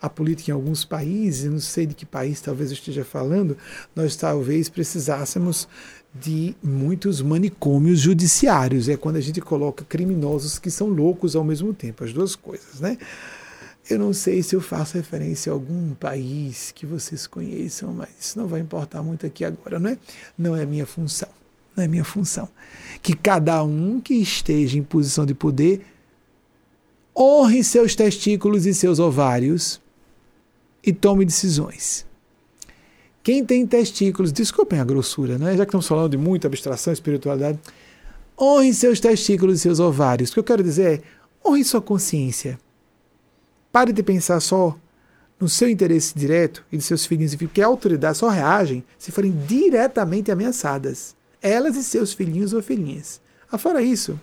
a política em alguns países, não sei de que país talvez eu esteja falando, nós talvez precisássemos de muitos manicômios judiciários. É quando a gente coloca criminosos que são loucos ao mesmo tempo, as duas coisas, né? Eu não sei se eu faço referência a algum país que vocês conheçam, mas isso não vai importar muito aqui agora, não é? Não é minha função não é minha função. Que cada um que esteja em posição de poder honre seus testículos e seus ovários e tome decisões. Quem tem testículos, desculpem a grossura, né? já que estamos falando de muita abstração, espiritualidade, Honre seus testículos e seus ovários. O que eu quero dizer é honre sua consciência. Pare de pensar só no seu interesse direto e de seus filhos, porque a autoridade só reagem se forem diretamente ameaçadas. Elas e seus filhinhos ou filhinhas. Afora isso,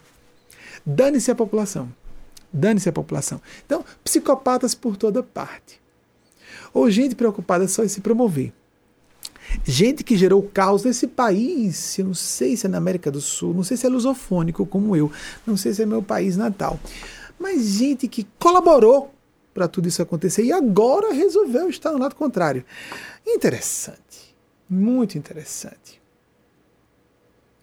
dane-se a população. Dane-se a população. Então, psicopatas por toda parte. Ou gente preocupada só em se promover. Gente que gerou caos nesse país, eu não sei se é na América do Sul, não sei se é lusofônico como eu, não sei se é meu país natal, mas gente que colaborou para tudo isso acontecer e agora resolveu estar no lado contrário. Interessante, muito interessante.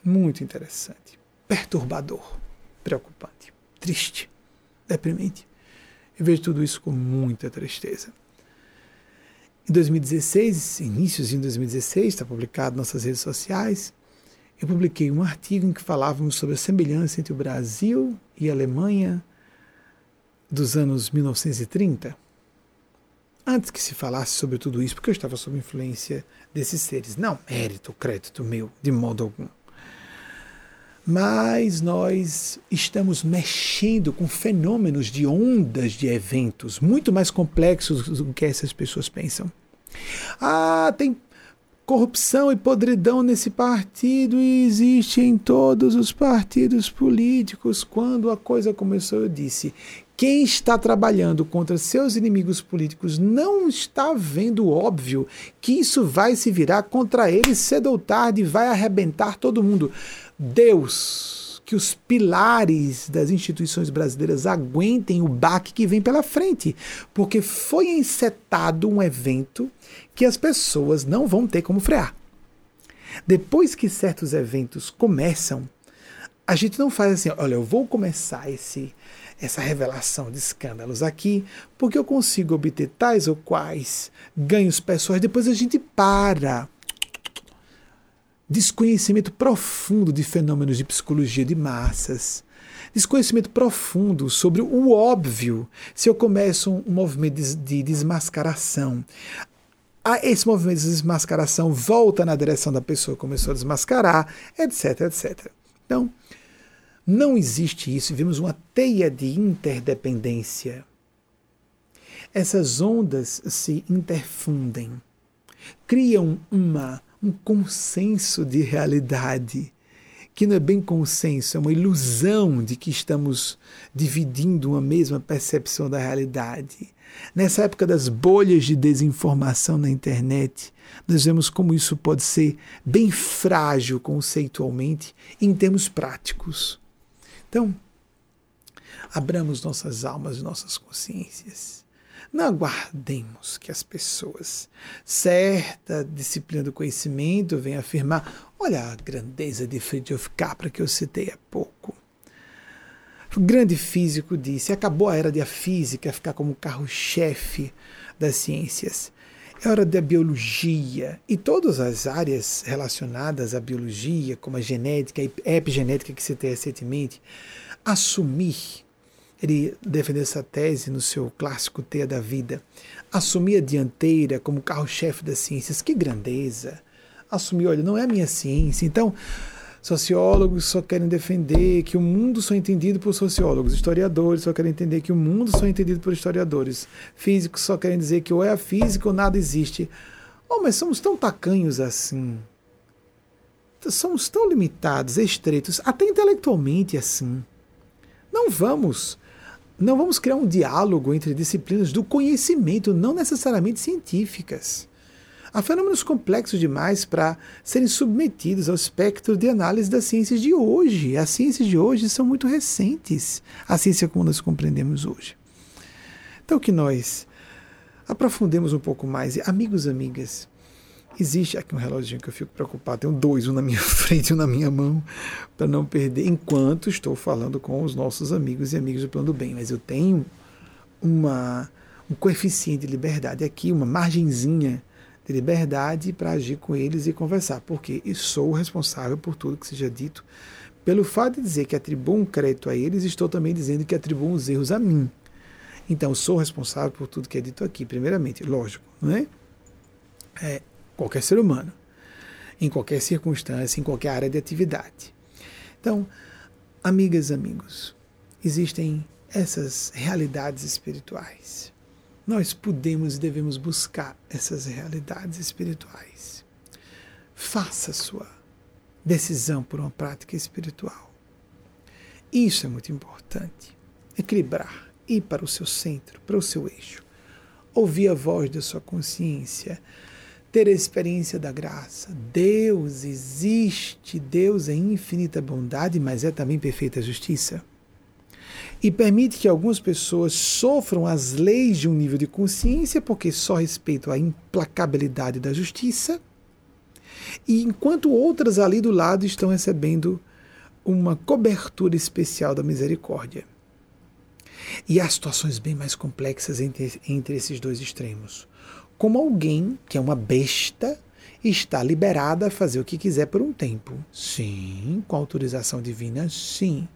Muito interessante. Perturbador, preocupante, triste, deprimente. Eu vejo tudo isso com muita tristeza. Em 2016, inícios de 2016, está publicado nas nossas redes sociais, eu publiquei um artigo em que falávamos sobre a semelhança entre o Brasil e a Alemanha dos anos 1930. Antes que se falasse sobre tudo isso, porque eu estava sob influência desses seres. Não mérito, crédito meu, de modo algum. Mas nós estamos mexendo com fenômenos de ondas de eventos muito mais complexos do que essas pessoas pensam. Ah, tem corrupção e podridão nesse partido e existe em todos os partidos políticos. Quando a coisa começou, eu disse: quem está trabalhando contra seus inimigos políticos não está vendo óbvio que isso vai se virar contra eles cedo ou tarde, vai arrebentar todo mundo. Deus que os pilares das instituições brasileiras aguentem o baque que vem pela frente, porque foi encetado um evento que as pessoas não vão ter como frear. Depois que certos eventos começam, a gente não faz assim, olha, eu vou começar esse essa revelação de escândalos aqui, porque eu consigo obter tais ou quais ganhos pessoais, depois a gente para desconhecimento profundo de fenômenos de psicologia de massas, desconhecimento profundo sobre o óbvio. Se eu começo um, movimento de, desmascaração, esse movimento de desmascaração volta na direção da pessoa que começou a desmascarar, etc, etc. Então, não existe isso, vemos uma teia de interdependência. Essas ondas se interfundem, criam uma um consenso de realidade, que não é bem consenso, é uma ilusão de que estamos dividindo uma mesma percepção da realidade. Nessa época das bolhas de desinformação na internet, nós vemos como isso pode ser bem frágil conceitualmente em termos práticos. Então, abramos nossas almas e nossas consciências não aguardemos que as pessoas, certa disciplina do conhecimento, venham afirmar: olha a grandeza de Friedrich Capra que eu citei há pouco. O grande físico disse: acabou a era da física ficar como carro-chefe das ciências. É hora da biologia e todas as áreas relacionadas à biologia, como a genética e epigenética que citei recentemente, assumir ele defendeu essa tese no seu clássico Teia da Vida. Assumir a dianteira como carro-chefe das ciências. Que grandeza! Assumir, olha, não é a minha ciência. Então, sociólogos só querem defender que o mundo só é entendido por sociólogos. Historiadores só querem entender que o mundo só é entendido por historiadores. Físicos só querem dizer que ou é a física ou nada existe. Oh, mas somos tão tacanhos assim. Somos tão limitados, estreitos, até intelectualmente assim. Não vamos não vamos criar um diálogo entre disciplinas do conhecimento, não necessariamente científicas. Há fenômenos complexos demais para serem submetidos ao espectro de análise das ciências de hoje. As ciências de hoje são muito recentes, a ciência como nós compreendemos hoje. Então, que nós aprofundemos um pouco mais. Amigos, amigas, Existe aqui um relógio que eu fico preocupado, tenho dois, um na minha [laughs] frente e um na minha mão, para não perder, enquanto estou falando com os nossos amigos e amigas do plano do bem. Mas eu tenho uma, um coeficiente de liberdade aqui, uma margenzinha de liberdade para agir com eles e conversar, porque sou responsável por tudo que seja dito. Pelo fato de dizer que atribuo um crédito a eles, estou também dizendo que atribuo os erros a mim. Então, sou responsável por tudo que é dito aqui, primeiramente, lógico, não é? é qualquer ser humano, em qualquer circunstância, em qualquer área de atividade. Então, amigas, amigos, existem essas realidades espirituais. Nós podemos e devemos buscar essas realidades espirituais. Faça sua decisão por uma prática espiritual. Isso é muito importante. Equilibrar, ir para o seu centro, para o seu eixo. Ouvir a voz da sua consciência, ter a experiência da graça. Deus existe, Deus é infinita bondade, mas é também perfeita justiça. E permite que algumas pessoas sofram as leis de um nível de consciência porque só respeitam a implacabilidade da justiça, e enquanto outras ali do lado estão recebendo uma cobertura especial da misericórdia. E há situações bem mais complexas entre, entre esses dois extremos como alguém que é uma besta está liberada a fazer o que quiser por um tempo. Sim, com autorização divina, sim.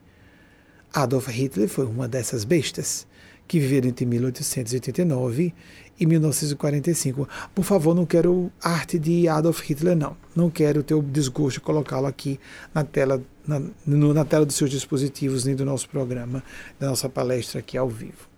Adolf Hitler foi uma dessas bestas que viveram entre 1889 e 1945. Por favor, não quero arte de Adolf Hitler, não. Não quero ter o desgosto de colocá-lo aqui na tela, na, no, na tela dos seus dispositivos, nem do nosso programa, da nossa palestra aqui ao vivo.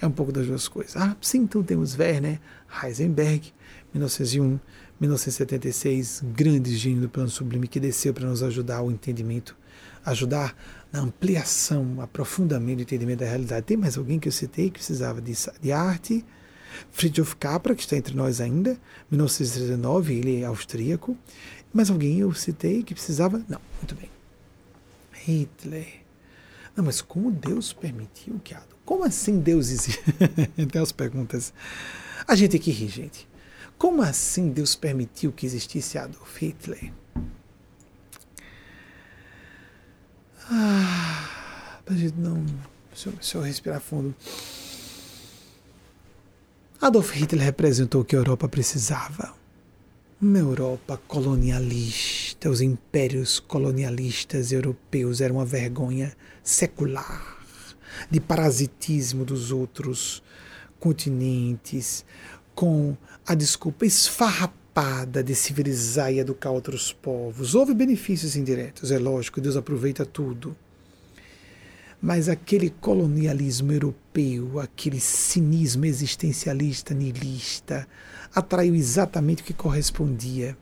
É um pouco das duas coisas. Ah, sim, então temos Werner Heisenberg, 1901, 1976, grande gênio do plano sublime que desceu para nos ajudar ao entendimento, ajudar na ampliação, aprofundamento do entendimento da realidade. Tem mais alguém que eu citei que precisava de, de arte? Friedrich Capra, que está entre nós ainda, 1939, ele é austríaco. Mais alguém eu citei que precisava? Não, muito bem. Hitler. Não, mas como Deus permitiu que Adolf como assim Deus existe? [laughs] Tem as perguntas. A gente tem que rir, gente. Como assim Deus permitiu que existisse Adolf Hitler? Ah, pra gente não. Deixa eu, deixa eu respirar fundo. Adolf Hitler representou o que a Europa precisava. Uma Europa colonialista. Os impérios colonialistas europeus eram uma vergonha secular de parasitismo dos outros continentes, com a desculpa esfarrapada de civilizar e educar outros povos. Houve benefícios indiretos, é lógico, Deus aproveita tudo. Mas aquele colonialismo europeu, aquele cinismo existencialista, nihilista, atraiu exatamente o que correspondia.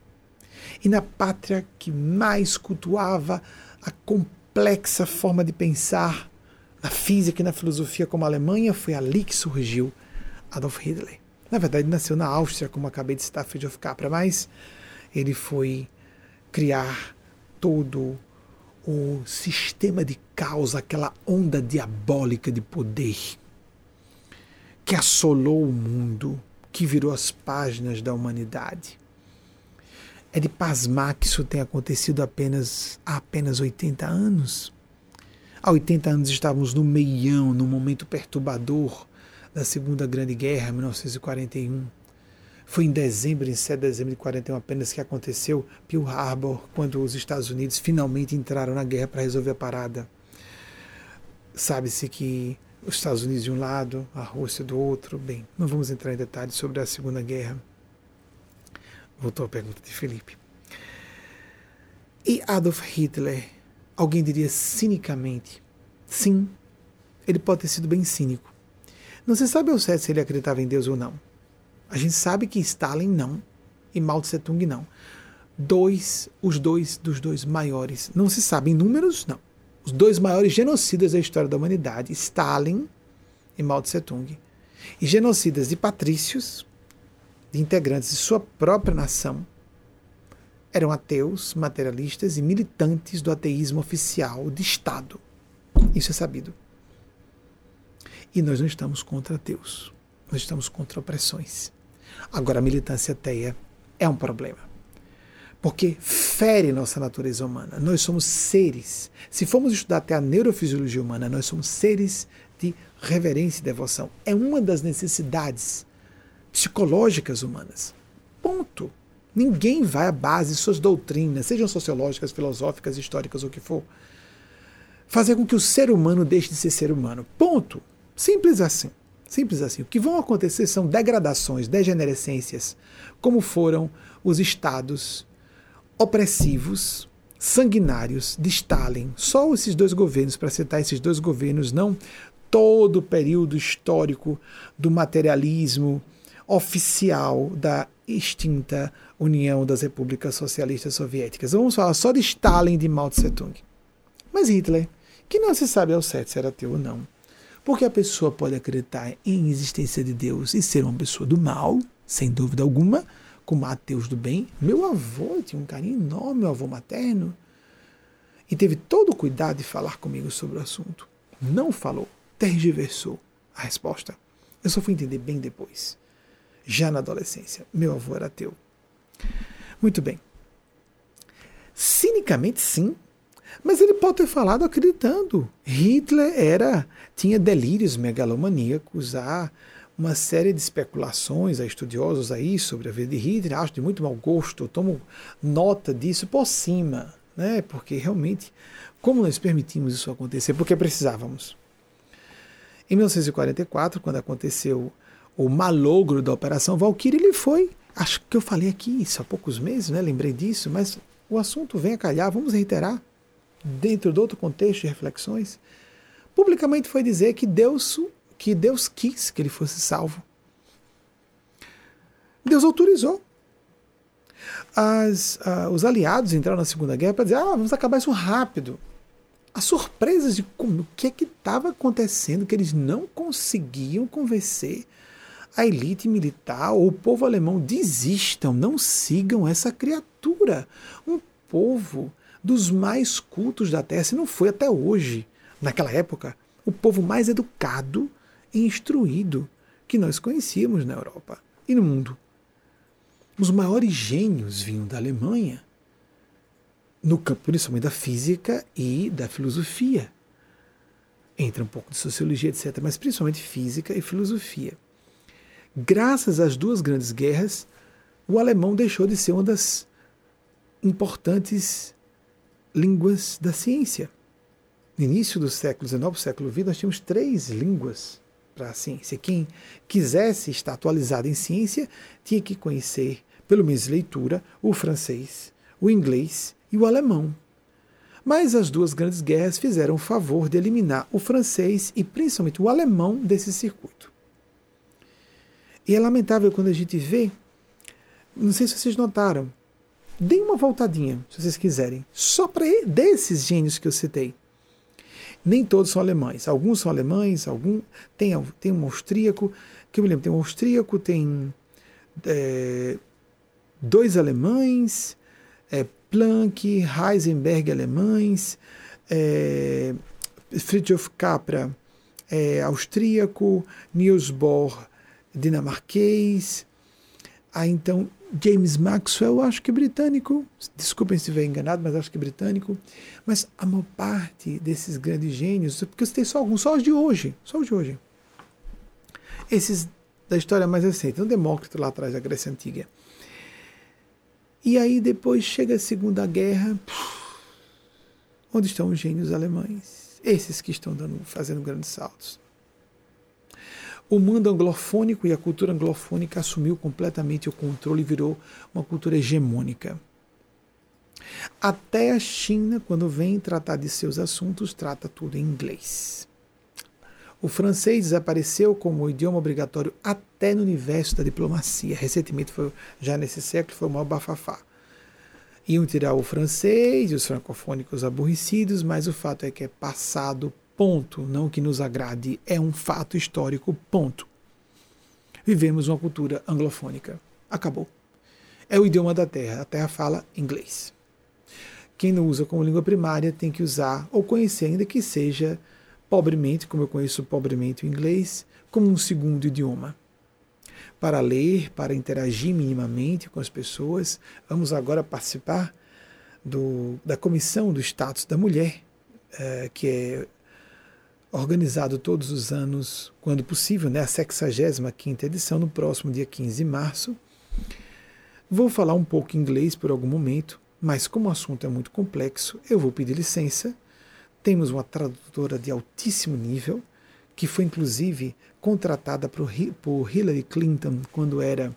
E na pátria que mais cultuava a complexa forma de pensar, na física e na filosofia como a Alemanha, foi ali que surgiu Adolf Hitler. Na verdade, nasceu na Áustria, como acabei de citar Friedrich Capra, mas ele foi criar todo o sistema de caos, aquela onda diabólica de poder que assolou o mundo, que virou as páginas da humanidade. É de pasmar que isso tenha acontecido apenas há apenas 80 anos. Há 80 anos estávamos no meião, no momento perturbador da Segunda Grande Guerra, 1941. Foi em dezembro, em 7 de dezembro de 41 apenas que aconteceu Pearl Harbor, quando os Estados Unidos finalmente entraram na guerra para resolver a parada. Sabe-se que os Estados Unidos de um lado, a Rússia do outro. Bem, não vamos entrar em detalhes sobre a Segunda Guerra. Voltou a pergunta de Felipe. E Adolf Hitler alguém diria cinicamente. Sim, ele pode ter sido bem cínico. Não se sabe ao certo se ele acreditava em Deus ou não. A gente sabe que Stalin não e Mao Tse Tung não. Dois, os dois dos dois maiores, não se sabe em números, não. Os dois maiores genocidas da história da humanidade, Stalin e Mao Tse Tung. E genocidas de patrícios, de integrantes de sua própria nação, eram ateus, materialistas e militantes do ateísmo oficial de Estado. Isso é sabido. E nós não estamos contra ateus, nós estamos contra opressões. Agora, a militância ateia é um problema. Porque fere nossa natureza humana. Nós somos seres. Se formos estudar até a neurofisiologia humana, nós somos seres de reverência e devoção. É uma das necessidades psicológicas humanas. Ponto. Ninguém vai à base de suas doutrinas, sejam sociológicas, filosóficas, históricas o que for, fazer com que o ser humano deixe de ser ser humano. Ponto. Simples assim. Simples assim. O que vão acontecer são degradações, degenerescências, como foram os estados opressivos sanguinários de Stalin, só esses dois governos, para citar esses dois governos, não todo o período histórico do materialismo oficial da extinta União das Repúblicas Socialistas Soviéticas. Vamos falar só de Stalin e de Mao Tse Tung. Mas Hitler, que não se sabe ao certo se era ateu ou não, porque a pessoa pode acreditar em existência de Deus e ser uma pessoa do mal, sem dúvida alguma, como ateus do bem. Meu avô tinha um carinho enorme, meu avô materno, e teve todo o cuidado de falar comigo sobre o assunto. Não falou, tergiversou a resposta. Eu só fui entender bem depois, já na adolescência. Meu avô era ateu. Muito bem. Cinicamente, sim, mas ele pode ter falado acreditando. Hitler era tinha delírios megalomaníacos, há uma série de especulações, há estudiosos aí sobre a vida de Hitler, acho de muito mau gosto, tomo nota disso por cima, né? porque realmente, como nós permitimos isso acontecer? Porque precisávamos. Em 1944, quando aconteceu o malogro da Operação Valkyrie, ele foi, acho que eu falei aqui isso há poucos meses, né? lembrei disso, mas o assunto vem a calhar, vamos reiterar dentro de outro contexto de reflexões, publicamente foi dizer que Deus, que Deus quis que ele fosse salvo. Deus autorizou. As, uh, os aliados entraram na Segunda Guerra para dizer: ah, vamos acabar isso rápido. As surpresas de como, o que é que estava acontecendo, que eles não conseguiam convencer a elite militar ou o povo alemão desistam, não sigam essa criatura. Um povo dos mais cultos da terra, se não foi até hoje, naquela época, o povo mais educado e instruído que nós conhecíamos na Europa e no mundo. Os maiores gênios vinham da Alemanha, no campo principalmente da física e da filosofia. Entra um pouco de sociologia, etc., mas principalmente física e filosofia. Graças às duas grandes guerras, o alemão deixou de ser uma das importantes línguas da ciência. No início do século XIX, século XX, nós tínhamos três línguas para a ciência. Quem quisesse estar atualizado em ciência tinha que conhecer, pelo menos leitura, o francês, o inglês e o alemão. Mas as duas grandes guerras fizeram o favor de eliminar o francês e principalmente o alemão desse circuito. E é lamentável quando a gente vê, não sei se vocês notaram, Deem uma voltadinha, se vocês quiserem, só para desses gênios que eu citei. Nem todos são alemães. Alguns são alemães, algum tem, tem um austríaco, que eu me lembro, tem um austríaco, tem é, dois alemães, é, Planck, Heisenberg alemães, é, Friedrich Capra é, austríaco, Niels Bohr dinamarquês. Ah, então James Maxwell, acho que é britânico, desculpem se estiver enganado, mas acho que é britânico. Mas a maior parte desses grandes gênios, porque eu citei só alguns, só os de hoje, só os de hoje. Esses da história mais recente, um Demócrito lá atrás da Grécia Antiga. E aí depois chega a Segunda Guerra, onde estão os gênios alemães? Esses que estão dando, fazendo grandes saltos o mundo anglofônico e a cultura anglofônica assumiu completamente o controle e virou uma cultura hegemônica. Até a China, quando vem tratar de seus assuntos, trata tudo em inglês. O francês desapareceu como idioma obrigatório até no universo da diplomacia. Recentemente, foi, já nesse século, foi o maior bafafá. Iam tirar o francês os francofônicos aborrecidos, mas o fato é que é passado Ponto. Não que nos agrade, é um fato histórico. Ponto. Vivemos uma cultura anglofônica. Acabou. É o idioma da Terra. A Terra fala inglês. Quem não usa como língua primária tem que usar ou conhecer, ainda que seja pobremente, como eu conheço pobremente o inglês, como um segundo idioma. Para ler, para interagir minimamente com as pessoas, vamos agora participar do, da Comissão do Status da Mulher, eh, que é organizado todos os anos, quando possível, né, a 65ª edição, no próximo dia 15 de março. Vou falar um pouco inglês por algum momento, mas como o assunto é muito complexo, eu vou pedir licença. Temos uma tradutora de altíssimo nível, que foi inclusive contratada por Hillary Clinton quando era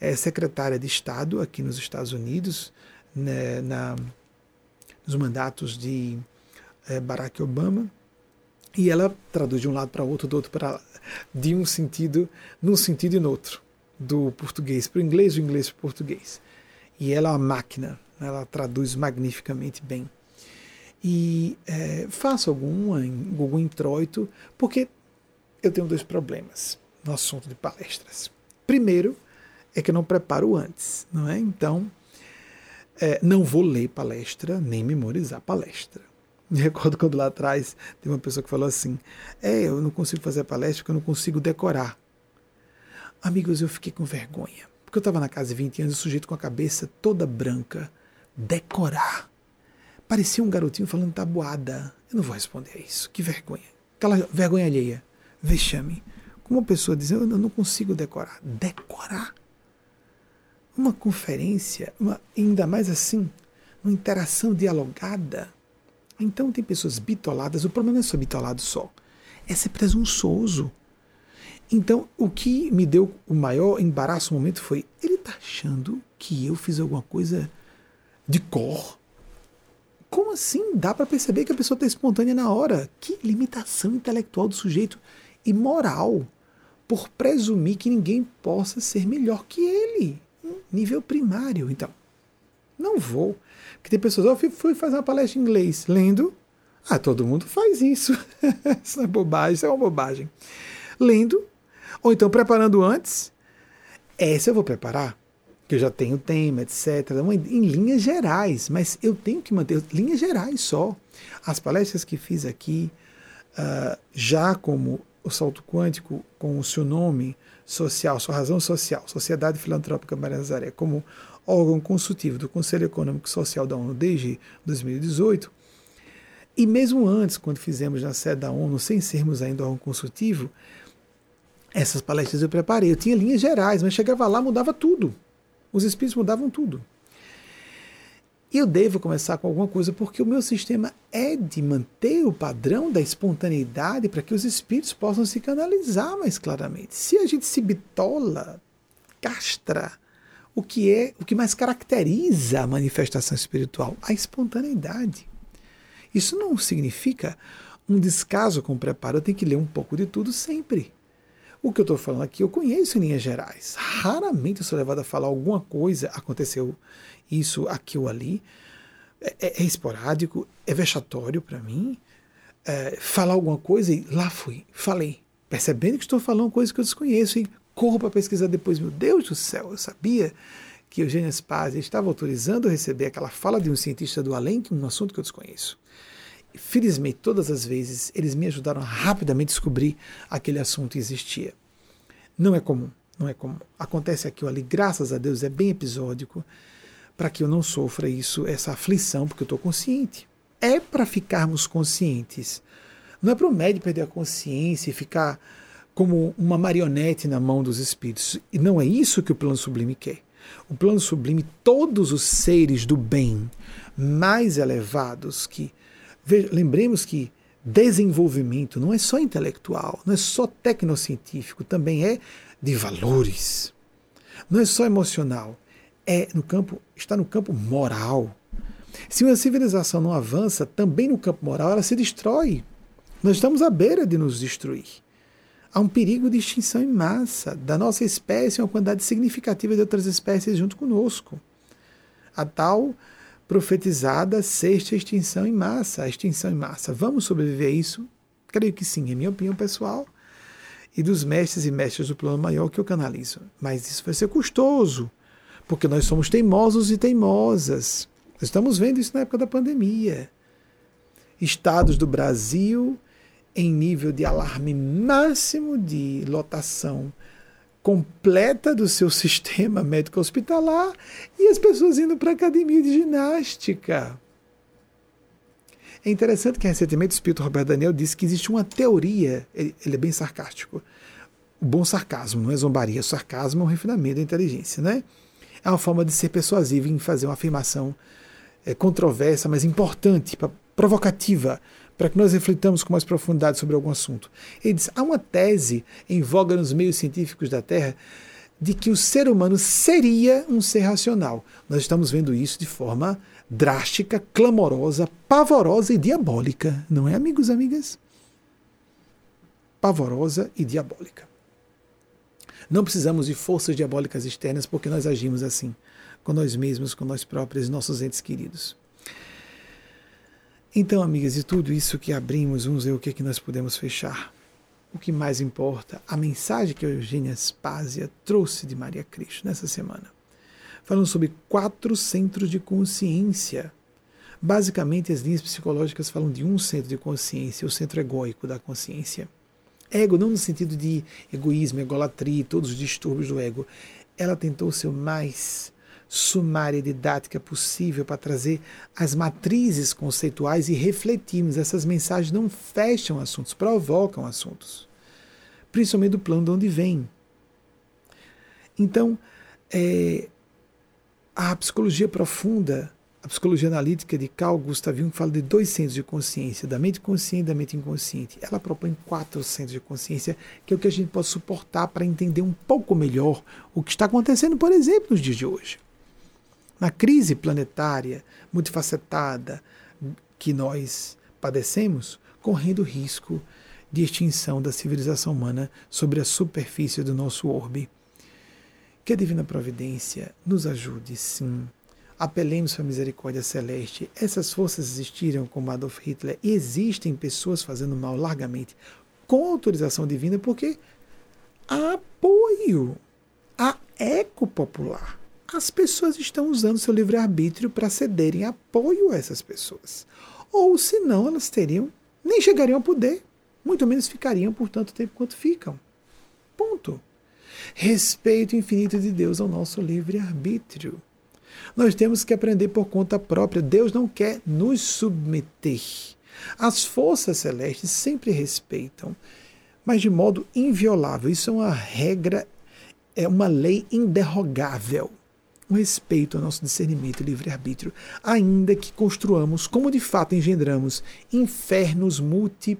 é, secretária de Estado aqui nos Estados Unidos, né, na nos mandatos de é, Barack Obama. E ela traduz de um lado para outro, do outro para de um sentido, num sentido e no outro, do português para o inglês, do inglês para o português. E ela é uma máquina, ela traduz magnificamente bem. E é, faço algum, algum introito, porque eu tenho dois problemas no assunto de palestras. Primeiro, é que eu não preparo antes, não é? Então, é, não vou ler palestra nem memorizar palestra. [laughs] Me recordo quando lá atrás tem uma pessoa que falou assim: É, eu não consigo fazer palestra porque eu não consigo decorar. Amigos, eu fiquei com vergonha. Porque eu estava na casa de 20 anos, o sujeito com a cabeça toda branca. Decorar. Parecia um garotinho falando tabuada. Eu não vou responder a isso. Que vergonha. Aquela vergonha alheia. Vexame. Como uma pessoa diz, eu não consigo decorar. Decorar? Uma conferência, uma, ainda mais assim, uma interação dialogada então tem pessoas bitoladas, o problema não é ser bitolado só, é ser presunçoso. Então, o que me deu o maior embaraço no momento foi: ele está achando que eu fiz alguma coisa de cor? Como assim? Dá para perceber que a pessoa está espontânea na hora. Que limitação intelectual do sujeito e moral por presumir que ninguém possa ser melhor que ele, nível primário. Então, não vou. Porque tem pessoas, eu fui fazer uma palestra em inglês, lendo. Ah, todo mundo faz isso. [laughs] isso não é bobagem, isso é uma bobagem. Lendo, ou então preparando antes. Essa eu vou preparar, que eu já tenho tema, etc. Em linhas gerais, mas eu tenho que manter linhas gerais só. As palestras que fiz aqui, uh, já como o salto quântico, com o seu nome social, sua razão social, Sociedade Filantrópica Maria Nazaré, como órgão consultivo do Conselho Econômico e Social da ONU desde 2018, e mesmo antes, quando fizemos na sede da ONU, sem sermos ainda órgão consultivo, essas palestras eu preparei. Eu tinha linhas gerais, mas chegava lá, mudava tudo. Os espíritos mudavam tudo. Eu devo começar com alguma coisa, porque o meu sistema é de manter o padrão da espontaneidade para que os espíritos possam se canalizar mais claramente. Se a gente se bitola, castra, o que é o que mais caracteriza a manifestação espiritual, a espontaneidade. Isso não significa um descaso com o preparo, eu tenho que ler um pouco de tudo sempre. O que eu estou falando aqui eu conheço em linhas gerais. Raramente eu sou levado a falar alguma coisa, aconteceu isso aqui ou ali. É, é, é esporádico, é vexatório para mim. É, falar alguma coisa e lá fui, falei, percebendo que estou falando coisas que eu desconheço e corro para pesquisar depois. Meu Deus do céu, eu sabia que Eugênio Spazia estava autorizando receber aquela fala de um cientista do além, que é assunto que eu desconheço. Felizmente, todas as vezes, eles me ajudaram a rapidamente descobrir aquele assunto existia. Não é comum, não é comum. Acontece aqui ou ali, graças a Deus, é bem episódico, para que eu não sofra isso, essa aflição, porque eu estou consciente. É para ficarmos conscientes. Não é para o médico perder a consciência e ficar como uma marionete na mão dos espíritos. E não é isso que o plano sublime quer. O plano sublime, todos os seres do bem mais elevados que. Lembremos que desenvolvimento não é só intelectual, não é só tecnocientífico, também é de valores. Não é só emocional, é no campo, está no campo moral. Se uma civilização não avança também no campo moral, ela se destrói. Nós estamos à beira de nos destruir há um perigo de extinção em massa da nossa espécie e uma quantidade significativa de outras espécies junto conosco. A tal profetizada sexta extinção em massa, a extinção em massa. Vamos sobreviver a isso? Creio que sim, é minha opinião pessoal e dos mestres e mestres do plano maior que eu canalizo. Mas isso vai ser custoso, porque nós somos teimosos e teimosas. Estamos vendo isso na época da pandemia. Estados do Brasil em nível de alarme máximo de lotação completa do seu [laughs] sistema médico hospitalar e as pessoas indo para a academia de ginástica. É interessante que recentemente o espírito Roberto Daniel disse que existe uma teoria, ele, ele é bem sarcástico, o bom sarcasmo, não é zombaria, sarcasmo é um refinamento da inteligência, né? É uma forma de ser persuasivo em fazer uma afirmação é, controversa, mas importante, provocativa, para que nós reflitamos com mais profundidade sobre algum assunto. Ele diz: há uma tese em voga nos meios científicos da Terra de que o ser humano seria um ser racional. Nós estamos vendo isso de forma drástica, clamorosa, pavorosa e diabólica, não é, amigos e amigas? Pavorosa e diabólica. Não precisamos de forças diabólicas externas porque nós agimos assim, com nós mesmos, com nós próprios, nossos entes queridos. Então, amigas, e tudo isso que abrimos, vamos ver o que, é que nós podemos fechar. O que mais importa, a mensagem que a Eugênia Spásia trouxe de Maria Cristo nessa semana. Falando sobre quatro centros de consciência. Basicamente, as linhas psicológicas falam de um centro de consciência, o centro egóico da consciência. Ego, não no sentido de egoísmo, egolatria, todos os distúrbios do ego. Ela tentou ser o mais sumária didática possível para trazer as matrizes conceituais e refletirmos. Essas mensagens não fecham assuntos, provocam assuntos, principalmente do plano de onde vem. Então, é, a psicologia profunda, a psicologia analítica de Carl Gustav Jung fala de dois centros de consciência, da mente consciente e da mente inconsciente. Ela propõe quatro centros de consciência, que é o que a gente pode suportar para entender um pouco melhor o que está acontecendo, por exemplo, nos dias de hoje na crise planetária multifacetada que nós padecemos, correndo risco de extinção da civilização humana sobre a superfície do nosso orbe. Que a Divina Providência nos ajude, sim. Apelemos para a misericórdia celeste. Essas forças existiram como Adolf Hitler e existem pessoas fazendo mal largamente com autorização divina porque há apoio, há eco popular as pessoas estão usando seu livre-arbítrio para cederem apoio a essas pessoas. Ou senão elas teriam, nem chegariam ao poder, muito menos ficariam por tanto tempo quanto ficam. Ponto. Respeito infinito de Deus ao nosso livre-arbítrio. Nós temos que aprender por conta própria. Deus não quer nos submeter. As forças celestes sempre respeitam, mas de modo inviolável. Isso é uma regra, é uma lei inderrogável um respeito ao nosso discernimento e livre-arbítrio, ainda que construamos, como de fato engendramos, infernos multi,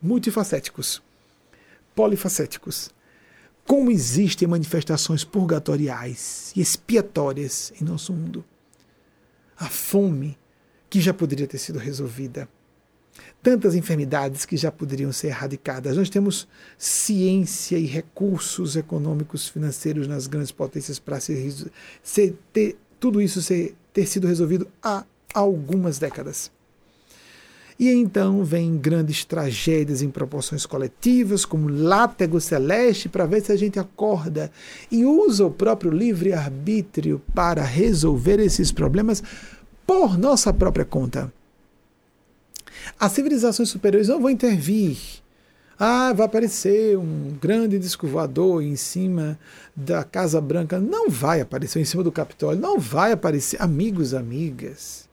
multifacéticos, polifacéticos. Como existem manifestações purgatoriais e expiatórias em nosso mundo. A fome, que já poderia ter sido resolvida tantas enfermidades que já poderiam ser erradicadas. Nós temos ciência e recursos econômicos, financeiros nas grandes potências para ser, ser, ter, tudo isso ser, ter sido resolvido há algumas décadas. E então vem grandes tragédias em proporções coletivas, como látego celeste, para ver se a gente acorda e usa o próprio livre-arbítrio para resolver esses problemas por nossa própria conta. As civilizações superiores não vão intervir. Ah, vai aparecer um grande disco voador em cima da Casa Branca. Não vai aparecer em cima do Capitólio. Não vai aparecer. Amigos, amigas.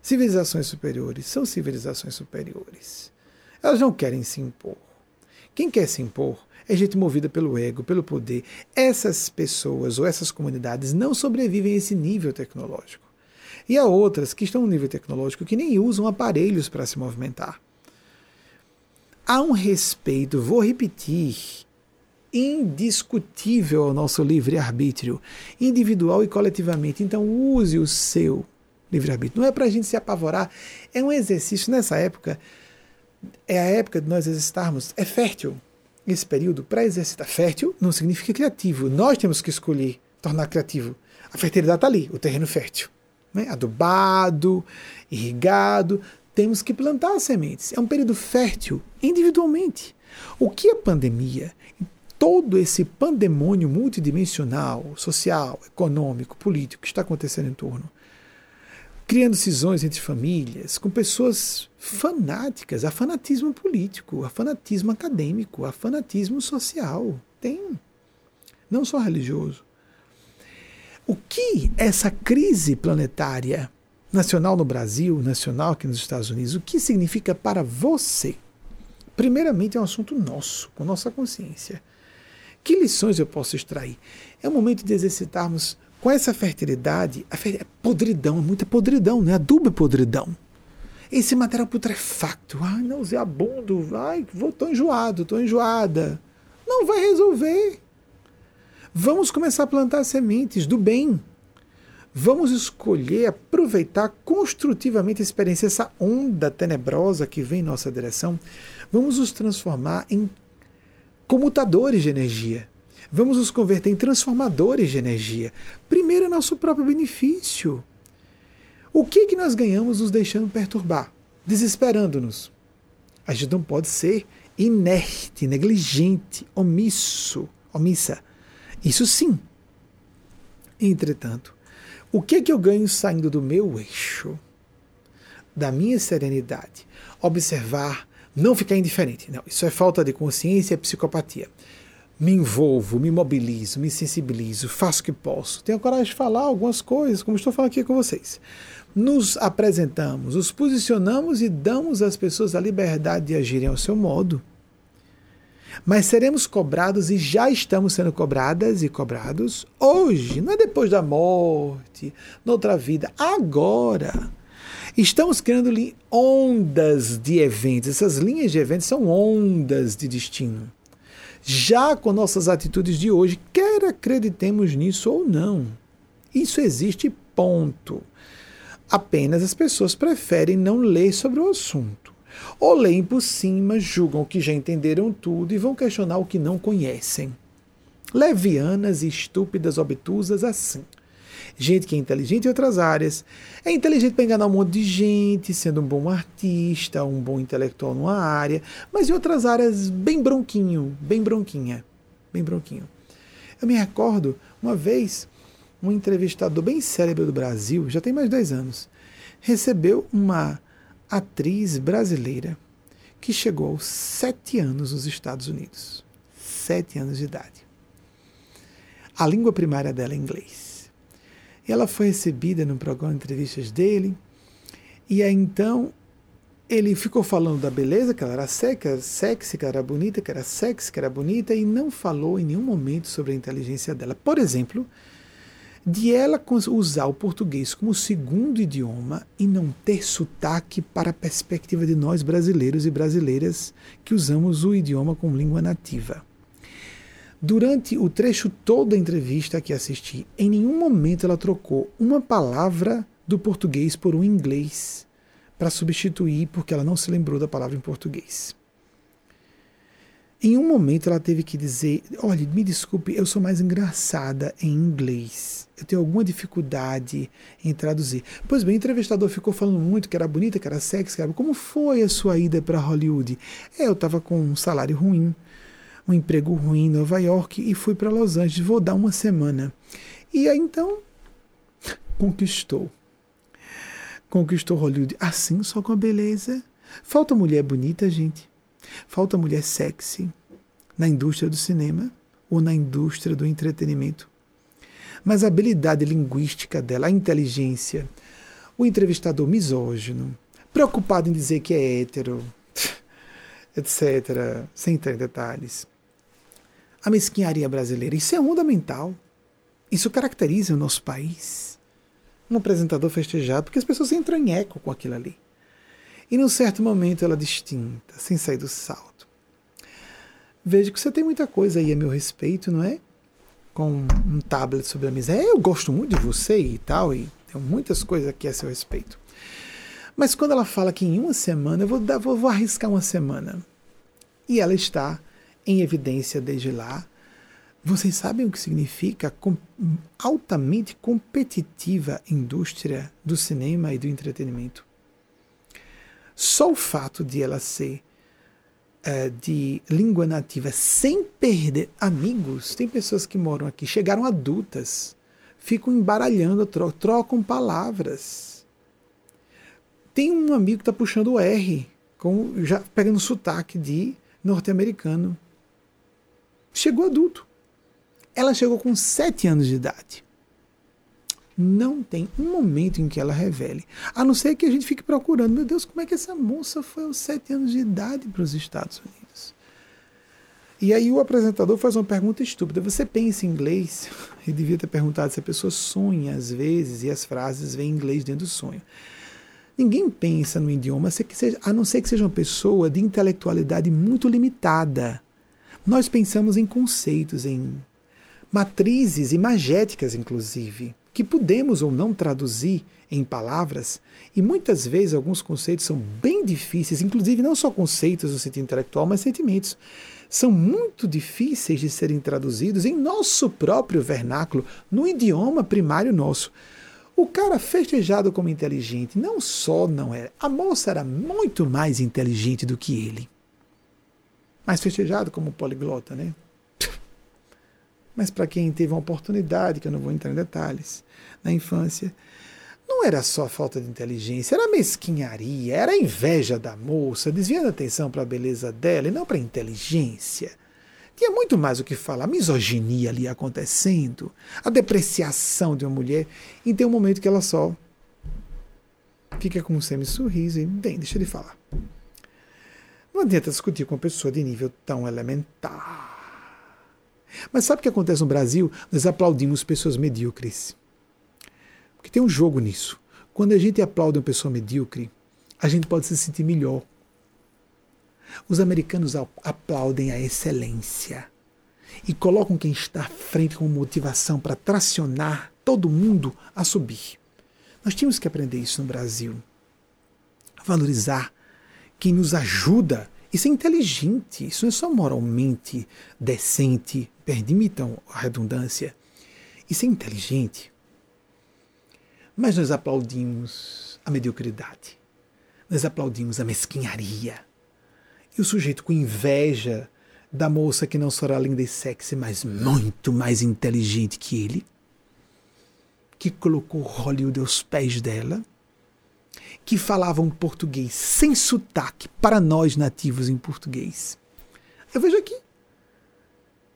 Civilizações superiores são civilizações superiores. Elas não querem se impor. Quem quer se impor é gente movida pelo ego, pelo poder. Essas pessoas ou essas comunidades não sobrevivem a esse nível tecnológico. E há outras que estão no nível tecnológico que nem usam aparelhos para se movimentar. Há um respeito, vou repetir, indiscutível ao nosso livre-arbítrio, individual e coletivamente. Então, use o seu livre-arbítrio. Não é para a gente se apavorar, é um exercício nessa época. É a época de nós exercitarmos. É fértil esse período para exercitar. Fértil não significa criativo. Nós temos que escolher tornar criativo. A fertilidade está ali, o terreno fértil né? adubado, irrigado. Temos que plantar as sementes. É um período fértil individualmente. O que a pandemia, todo esse pandemônio multidimensional, social, econômico, político que está acontecendo em torno, criando cisões entre famílias, com pessoas fanáticas, há fanatismo político, há fanatismo acadêmico, há fanatismo social. Tem. Não só religioso. O que essa crise planetária nacional no Brasil, nacional aqui nos Estados Unidos, o que significa para você? Primeiramente, é um assunto nosso, com nossa consciência. Que lições eu posso extrair? É o momento de exercitarmos com essa fertilidade. A fer... é podridão, é muita podridão, né? Adubo é podridão. Esse material putrefacto, ai, nauseabundo, ai, vou, tô enjoado, tô enjoada. Não vai resolver. Vamos começar a plantar sementes do bem. Vamos escolher aproveitar construtivamente a experiência, essa onda tenebrosa que vem em nossa direção. Vamos nos transformar em comutadores de energia. Vamos nos converter em transformadores de energia. Primeiro, é nosso próprio benefício. O que, que nós ganhamos nos deixando perturbar? Desesperando-nos. A gente não pode ser inerte, negligente, omisso, omissa. Isso sim. Entretanto, o que, que eu ganho saindo do meu eixo? Da minha serenidade. Observar, não ficar indiferente. Não, isso é falta de consciência, é psicopatia. Me envolvo, me mobilizo, me sensibilizo, faço o que posso. Tenho coragem de falar algumas coisas, como estou falando aqui com vocês. Nos apresentamos, nos posicionamos e damos às pessoas a liberdade de agirem ao seu modo. Mas seremos cobrados e já estamos sendo cobradas e cobrados hoje, não é depois da morte, noutra vida, agora. Estamos criando ondas de eventos. Essas linhas de eventos são ondas de destino. Já com nossas atitudes de hoje, quer acreditemos nisso ou não. Isso existe, ponto. Apenas as pessoas preferem não ler sobre o assunto. Ou leem por cima, julgam o que já entenderam tudo e vão questionar o que não conhecem. Levianas e estúpidas, obtusas assim. Gente que é inteligente em outras áreas. É inteligente para enganar um monte de gente, sendo um bom artista, um bom intelectual numa área, mas em outras áreas bem bronquinho, bem bronquinha, bem bronquinho. Eu me recordo, uma vez, um entrevistador bem célebre do Brasil, já tem mais de 10 anos, recebeu uma atriz brasileira que chegou aos sete anos nos Estados Unidos. Sete anos de idade. A língua primária dela é inglês. Ela foi recebida no programa de entrevistas dele. E aí então ele ficou falando da beleza, que ela era seca, sexy, que ela era bonita, que era sexy, que era bonita, e não falou em nenhum momento sobre a inteligência dela. Por exemplo, de ela usar o português como segundo idioma e não ter sotaque para a perspectiva de nós brasileiros e brasileiras que usamos o idioma como língua nativa. Durante o trecho todo da entrevista que assisti, em nenhum momento ela trocou uma palavra do português por um inglês para substituir porque ela não se lembrou da palavra em português. Em um momento ela teve que dizer: Olha, me desculpe, eu sou mais engraçada em inglês. Eu tenho alguma dificuldade em traduzir. Pois bem, o entrevistador ficou falando muito que era bonita, que era sexy. Que era... Como foi a sua ida para Hollywood? É, eu estava com um salário ruim, um emprego ruim em Nova York e fui para Los Angeles. Vou dar uma semana. E aí então, conquistou. Conquistou Hollywood. Assim, só com a beleza. Falta mulher bonita, gente. Falta mulher sexy na indústria do cinema ou na indústria do entretenimento. Mas a habilidade linguística dela, a inteligência, o entrevistador misógino, preocupado em dizer que é hétero, [laughs] etc., sem entrar em detalhes. A mesquinharia brasileira, isso é fundamental. Isso caracteriza o nosso país. Um apresentador festejado, porque as pessoas entram em eco com aquilo ali. E num certo momento ela distinta, sem sair do salto. Vejo que você tem muita coisa aí a meu respeito, não é? Com um tablet sobre a mesa. É, eu gosto muito de você e tal, e tenho muitas coisas aqui a seu respeito. Mas quando ela fala que em uma semana, eu vou, dar, vou, vou arriscar uma semana. E ela está em evidência desde lá. Vocês sabem o que significa com, altamente competitiva indústria do cinema e do entretenimento? Só o fato de ela ser uh, de língua nativa sem perder amigos, tem pessoas que moram aqui, chegaram adultas, ficam embaralhando, tro trocam palavras. Tem um amigo que está puxando o R, com, já pegando sotaque de norte-americano. Chegou adulto. Ela chegou com sete anos de idade não tem um momento em que ela revele. A não ser que a gente fique procurando, meu Deus, como é que essa moça foi aos sete anos de idade para os Estados Unidos? E aí o apresentador faz uma pergunta estúpida. Você pensa em inglês? Ele [laughs] devia ter perguntado se a pessoa sonha às vezes e as frases vêm em inglês dentro do sonho. Ninguém pensa no idioma, a não ser que seja uma pessoa de intelectualidade muito limitada. Nós pensamos em conceitos, em matrizes imagéticas, inclusive, que podemos ou não traduzir em palavras, e muitas vezes alguns conceitos são bem difíceis, inclusive não só conceitos no sentido intelectual, mas sentimentos. São muito difíceis de serem traduzidos em nosso próprio vernáculo, no idioma primário nosso. O cara festejado como inteligente não só não era, a moça era muito mais inteligente do que ele. Mas festejado como poliglota, né? [laughs] Mas para quem teve uma oportunidade, que eu não vou entrar em detalhes, na infância, não era só falta de inteligência, era mesquinharia, era inveja da moça, desviando a atenção para a beleza dela e não para a inteligência. Tinha muito mais o que falar, a misoginia ali acontecendo, a depreciação de uma mulher, e tem um momento que ela só fica com um semi-sorriso e, bem, deixa ele falar. Não adianta discutir com uma pessoa de nível tão elementar. Mas sabe o que acontece no Brasil? Nós aplaudimos pessoas medíocres. Porque tem um jogo nisso. Quando a gente aplaude uma pessoa medíocre, a gente pode se sentir melhor. Os americanos aplaudem a excelência e colocam quem está à frente com motivação para tracionar todo mundo a subir. Nós tínhamos que aprender isso no Brasil. Valorizar quem nos ajuda. Isso é inteligente, isso não é só moralmente decente, permitam a redundância. Isso é inteligente. Mas nós aplaudimos a mediocridade, nós aplaudimos a mesquinharia. E o sujeito com inveja da moça que não só era linda e sexy, mas muito mais inteligente que ele, que colocou Hollywood aos pés dela, que falava um português sem sotaque para nós nativos em português. Eu vejo aqui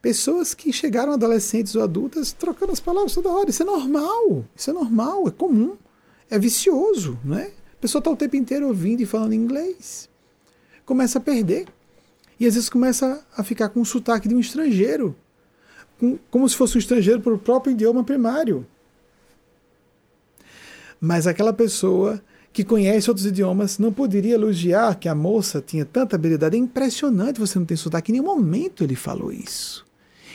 pessoas que chegaram adolescentes ou adultas trocando as palavras toda hora. Isso é normal, isso é normal, é comum, é vicioso, não é? A pessoa está o tempo inteiro ouvindo e falando inglês. Começa a perder. E às vezes começa a ficar com o sotaque de um estrangeiro, com, como se fosse um estrangeiro para o próprio idioma primário. Mas aquela pessoa que conhece outros idiomas não poderia elogiar que a moça tinha tanta habilidade. É impressionante você não ter sotaque. Em nenhum momento ele falou isso.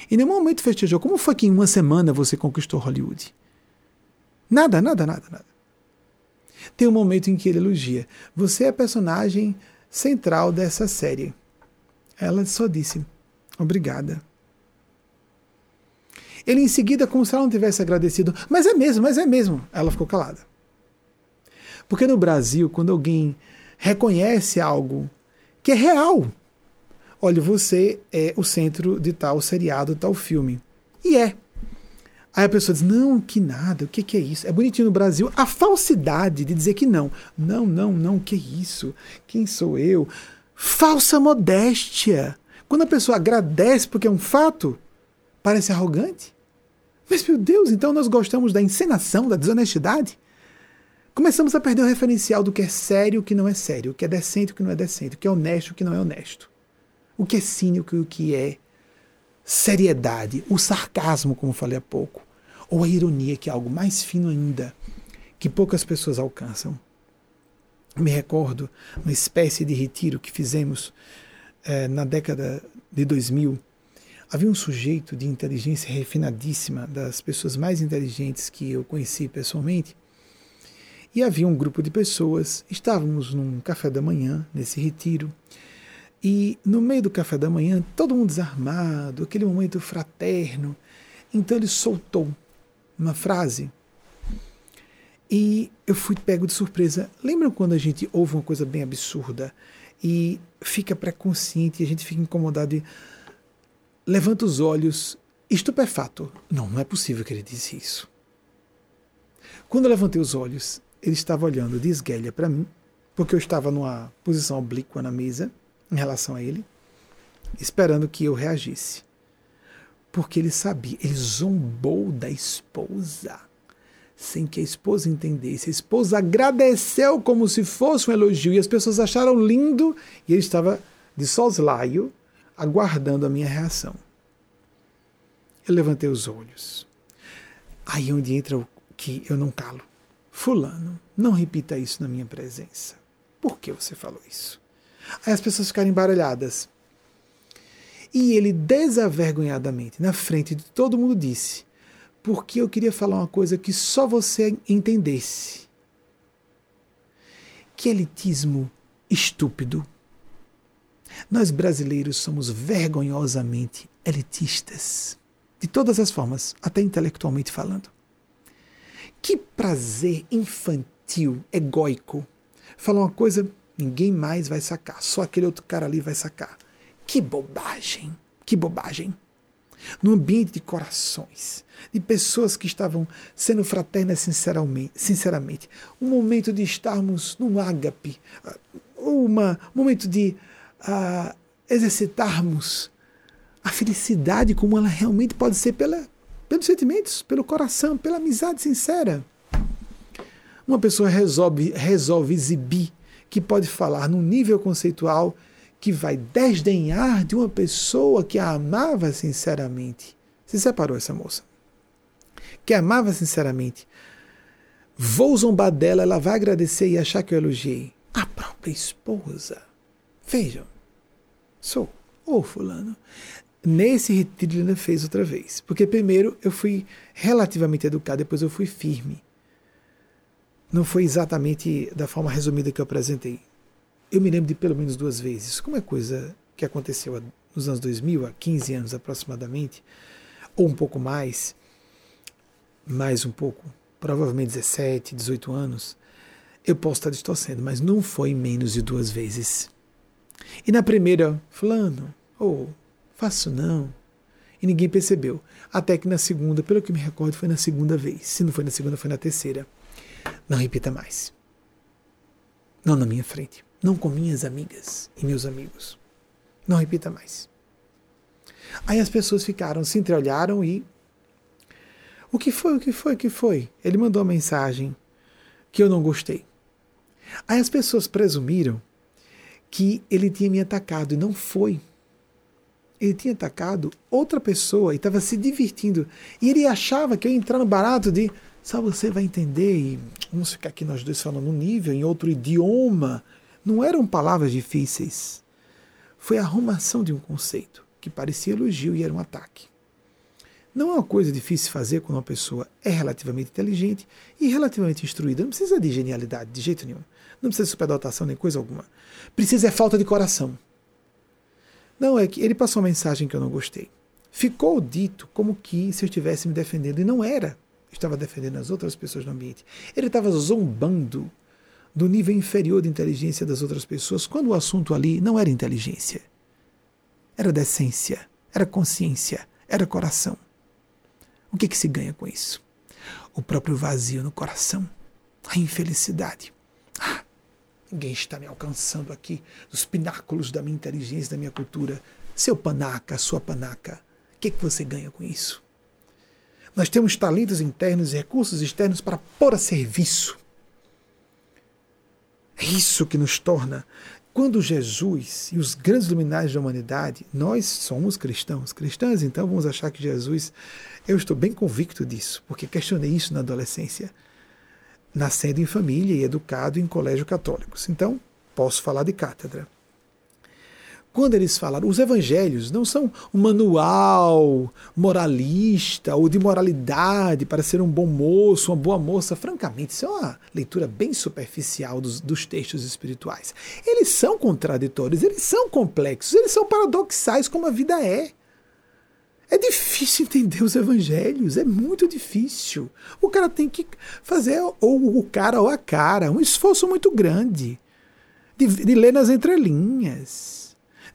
Em nenhum momento festejou. Como foi que em uma semana você conquistou Hollywood? Nada, nada, nada, nada. Tem um momento em que ele elogia. Você é a personagem central dessa série. Ela só disse: Obrigada. Ele em seguida, como se ela não tivesse agradecido, mas é mesmo, mas é mesmo. Ela ficou calada. Porque no Brasil, quando alguém reconhece algo que é real, olha, você é o centro de tal seriado, tal filme. E é. Aí a pessoa diz: não, que nada, o que, que é isso? É bonitinho no Brasil a falsidade de dizer que não. Não, não, não, que isso? Quem sou eu? Falsa modéstia. Quando a pessoa agradece porque é um fato, parece arrogante. Mas, meu Deus, então nós gostamos da encenação, da desonestidade? Começamos a perder o referencial do que é sério o que não é sério, o que é decente o que não é decente, o que é honesto o que não é honesto o que é cínico e o que é seriedade, o sarcasmo, como falei há pouco, ou a ironia, que é algo mais fino ainda, que poucas pessoas alcançam. Me recordo uma espécie de retiro que fizemos eh, na década de 2000. Havia um sujeito de inteligência refinadíssima, das pessoas mais inteligentes que eu conheci pessoalmente, e havia um grupo de pessoas. Estávamos num café da manhã, nesse retiro, e no meio do café da manhã, todo mundo desarmado, aquele momento fraterno. Então ele soltou uma frase e eu fui pego de surpresa. Lembram quando a gente ouve uma coisa bem absurda e fica pré-consciente e a gente fica incomodado e levanta os olhos estupefato? Não, não é possível que ele disse isso. Quando eu levantei os olhos, ele estava olhando de esguelha para mim, porque eu estava numa posição oblíqua na mesa em relação a ele, esperando que eu reagisse. Porque ele sabia, ele zombou da esposa, sem que a esposa entendesse. A esposa agradeceu como se fosse um elogio, e as pessoas acharam lindo, e ele estava de soslaio, aguardando a minha reação. Eu levantei os olhos. Aí é onde entra o que eu não calo. Fulano, não repita isso na minha presença. Por que você falou isso? Aí as pessoas ficaram embaralhadas. E ele desavergonhadamente, na frente de todo mundo, disse: Porque eu queria falar uma coisa que só você entendesse. Que elitismo estúpido. Nós brasileiros somos vergonhosamente elitistas, de todas as formas, até intelectualmente falando. Que prazer infantil, egóico. Falar uma coisa, ninguém mais vai sacar, só aquele outro cara ali vai sacar. Que bobagem, que bobagem. No ambiente de corações, de pessoas que estavam sendo fraternas sinceramente, sinceramente. Um momento de estarmos num ágape, um momento de uh, exercitarmos a felicidade como ela realmente pode ser pela, pelos sentimentos, pelo coração, pela amizade sincera. Uma pessoa resolve, resolve exibir que pode falar num nível conceitual que vai desdenhar de uma pessoa que a amava sinceramente. Se separou essa moça. Que amava sinceramente. Vou zombar dela, ela vai agradecer e achar que eu elogiei. A própria esposa. Vejam. Sou. Ô, oh, fulano. Nesse retiro ele fez outra vez. Porque primeiro eu fui relativamente educado, depois eu fui firme. Não foi exatamente da forma resumida que eu apresentei. Eu me lembro de pelo menos duas vezes. Como é coisa que aconteceu nos anos 2000, há 15 anos aproximadamente, ou um pouco mais, mais um pouco, provavelmente 17, 18 anos, eu posso estar distorcendo, mas não foi menos de duas vezes. E na primeira, fulano, ou oh, faço não. E ninguém percebeu. Até que na segunda, pelo que me recordo, foi na segunda vez. Se não foi na segunda, foi na terceira. Não repita mais. Não na minha frente. Não com minhas amigas e meus amigos. Não repita mais. Aí as pessoas ficaram, se entreolharam e. O que foi? O que foi? O que foi? Ele mandou uma mensagem que eu não gostei. Aí as pessoas presumiram que ele tinha me atacado e não foi. Ele tinha atacado outra pessoa e estava se divertindo. E ele achava que eu ia entrar no barato de só você vai entender e vamos ficar aqui nós dois falando um nível, em outro idioma. Não eram palavras difíceis. Foi a arrumação de um conceito que parecia elogio e era um ataque. Não é uma coisa difícil fazer quando uma pessoa é relativamente inteligente e relativamente instruída. Não precisa de genialidade, de jeito nenhum. Não precisa de superdotação nem coisa alguma. Precisa é falta de coração. Não, é que ele passou uma mensagem que eu não gostei. Ficou dito como que se eu estivesse me defendendo, e não era estava defendendo as outras pessoas no ambiente. Ele estava zombando do nível inferior de inteligência das outras pessoas, quando o assunto ali não era inteligência. Era decência, era consciência, era coração. O que, que se ganha com isso? O próprio vazio no coração, a infelicidade. Ah, ninguém está me alcançando aqui dos pináculos da minha inteligência, da minha cultura. Seu panaca, sua panaca, o que, que você ganha com isso? Nós temos talentos internos e recursos externos para pôr a serviço. É isso que nos torna. Quando Jesus e os grandes luminares da humanidade, nós somos cristãos. Cristãs, então vamos achar que Jesus. Eu estou bem convicto disso, porque questionei isso na adolescência, nascendo em família e educado em colégio católicos. Então, posso falar de cátedra. Quando eles falaram, os evangelhos não são um manual moralista ou de moralidade para ser um bom moço, uma boa moça. Francamente, isso é uma leitura bem superficial dos, dos textos espirituais. Eles são contraditórios, eles são complexos, eles são paradoxais como a vida é. É difícil entender os evangelhos, é muito difícil. O cara tem que fazer, ou o cara ou a cara, um esforço muito grande de, de ler nas entrelinhas